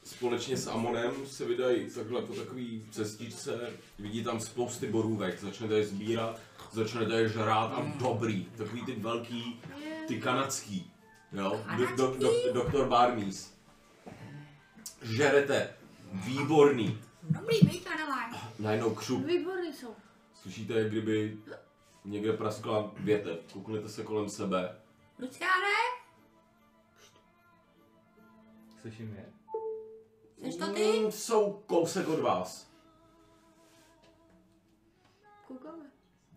společně s Amonem se vydají takhle po takový cestičce, vidí tam spousty borůvek, začnete je sbírat, začnete je žrát a dobrý, takový ty velký, ty kanadský, jo, do, do, do, doktor Barmies. Žerete, výborný, Dobrý, víš, Adelaide. najednou křup, Výborný jsou. slyšíte, jak kdyby někde praskla větev, kouknete se kolem sebe, Luciáne, Slyším je? jsi to ty? Mm, jsou kousek od vás.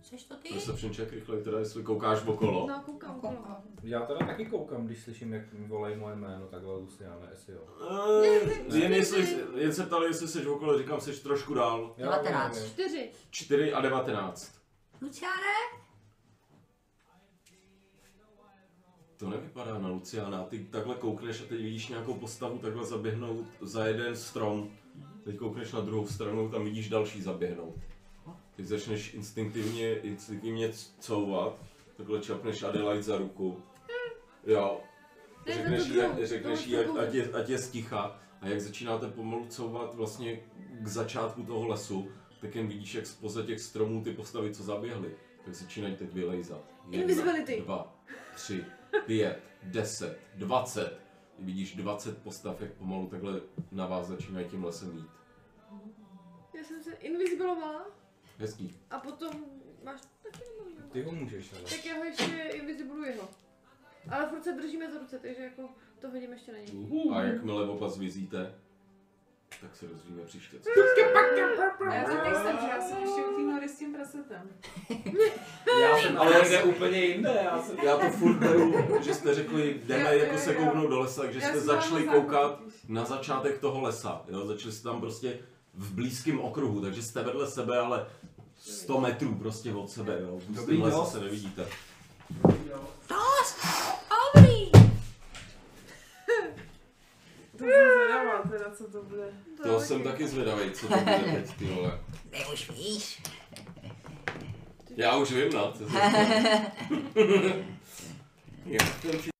Jsi to ty? Se přenček rychle, teda jestli koukáš okolo. No, koukám. koukám. Já teda taky koukám, když slyším, jak mi volají moje jméno, takhle Luciane, jestli jo. Eh, jen, jestli, jen se ptali, jestli jsi okolo, říkám, jsi trošku dál. Jo, Devatenáct. vím, vím. 4. 4 a 19. Luciáne? To nevypadá na Luciana. Ty takhle koukneš a teď vidíš nějakou postavu takhle zaběhnout za jeden strom. Teď koukneš na druhou stranu, tam vidíš další zaběhnout. Teď začneš instinktivně, instinktivně couvat, takhle čapneš Adelaide za ruku. Jo. Ne, Řekneš druhou. řekneš jí, ať, je, ať je sticha. A jak začínáte pomalu couvat vlastně k začátku toho lesu, tak jen vidíš, jak spoza těch stromů ty postavy, co zaběhly, tak začínají teď vylejzat. Invisibility. dva, tři, pět, deset, dvacet. Vidíš 20 postav, jak pomalu takhle na vás začínají tím lesem jít. Já jsem se invisibilovala Hezký. a potom máš taky nemám. Ty ho můžeš, ale. Tak já ho ještě invisibiluji ho. Ale furt se držíme za ruce, takže jako to hodím ještě na něj. A jakmile oba zvizíte, tak se dozvíme příště. co- A já si nejsem, že já jsem ještě u té nory s tím prasetem. Já jsem Ale někde úplně jinde, já jsem... Já to furt beru, že jste řekli, jdeme Jo, jako se jo. kouknout do lesa, takže Já jste jsem začali koukat na začátek toho lesa. Jo? Začali jste tam prostě v blízkém okruhu, takže jste vedle sebe, ale 100 metrů prostě od sebe. Jo? V Dobrý hustém lese se nevidíte. Dost! Dobrý! To jsem zvědavá teda, co to bude. To jsem taky zvědavý, co to bude teď, ty vole. Ty už víš. Já už vím, no. Co se Já jsem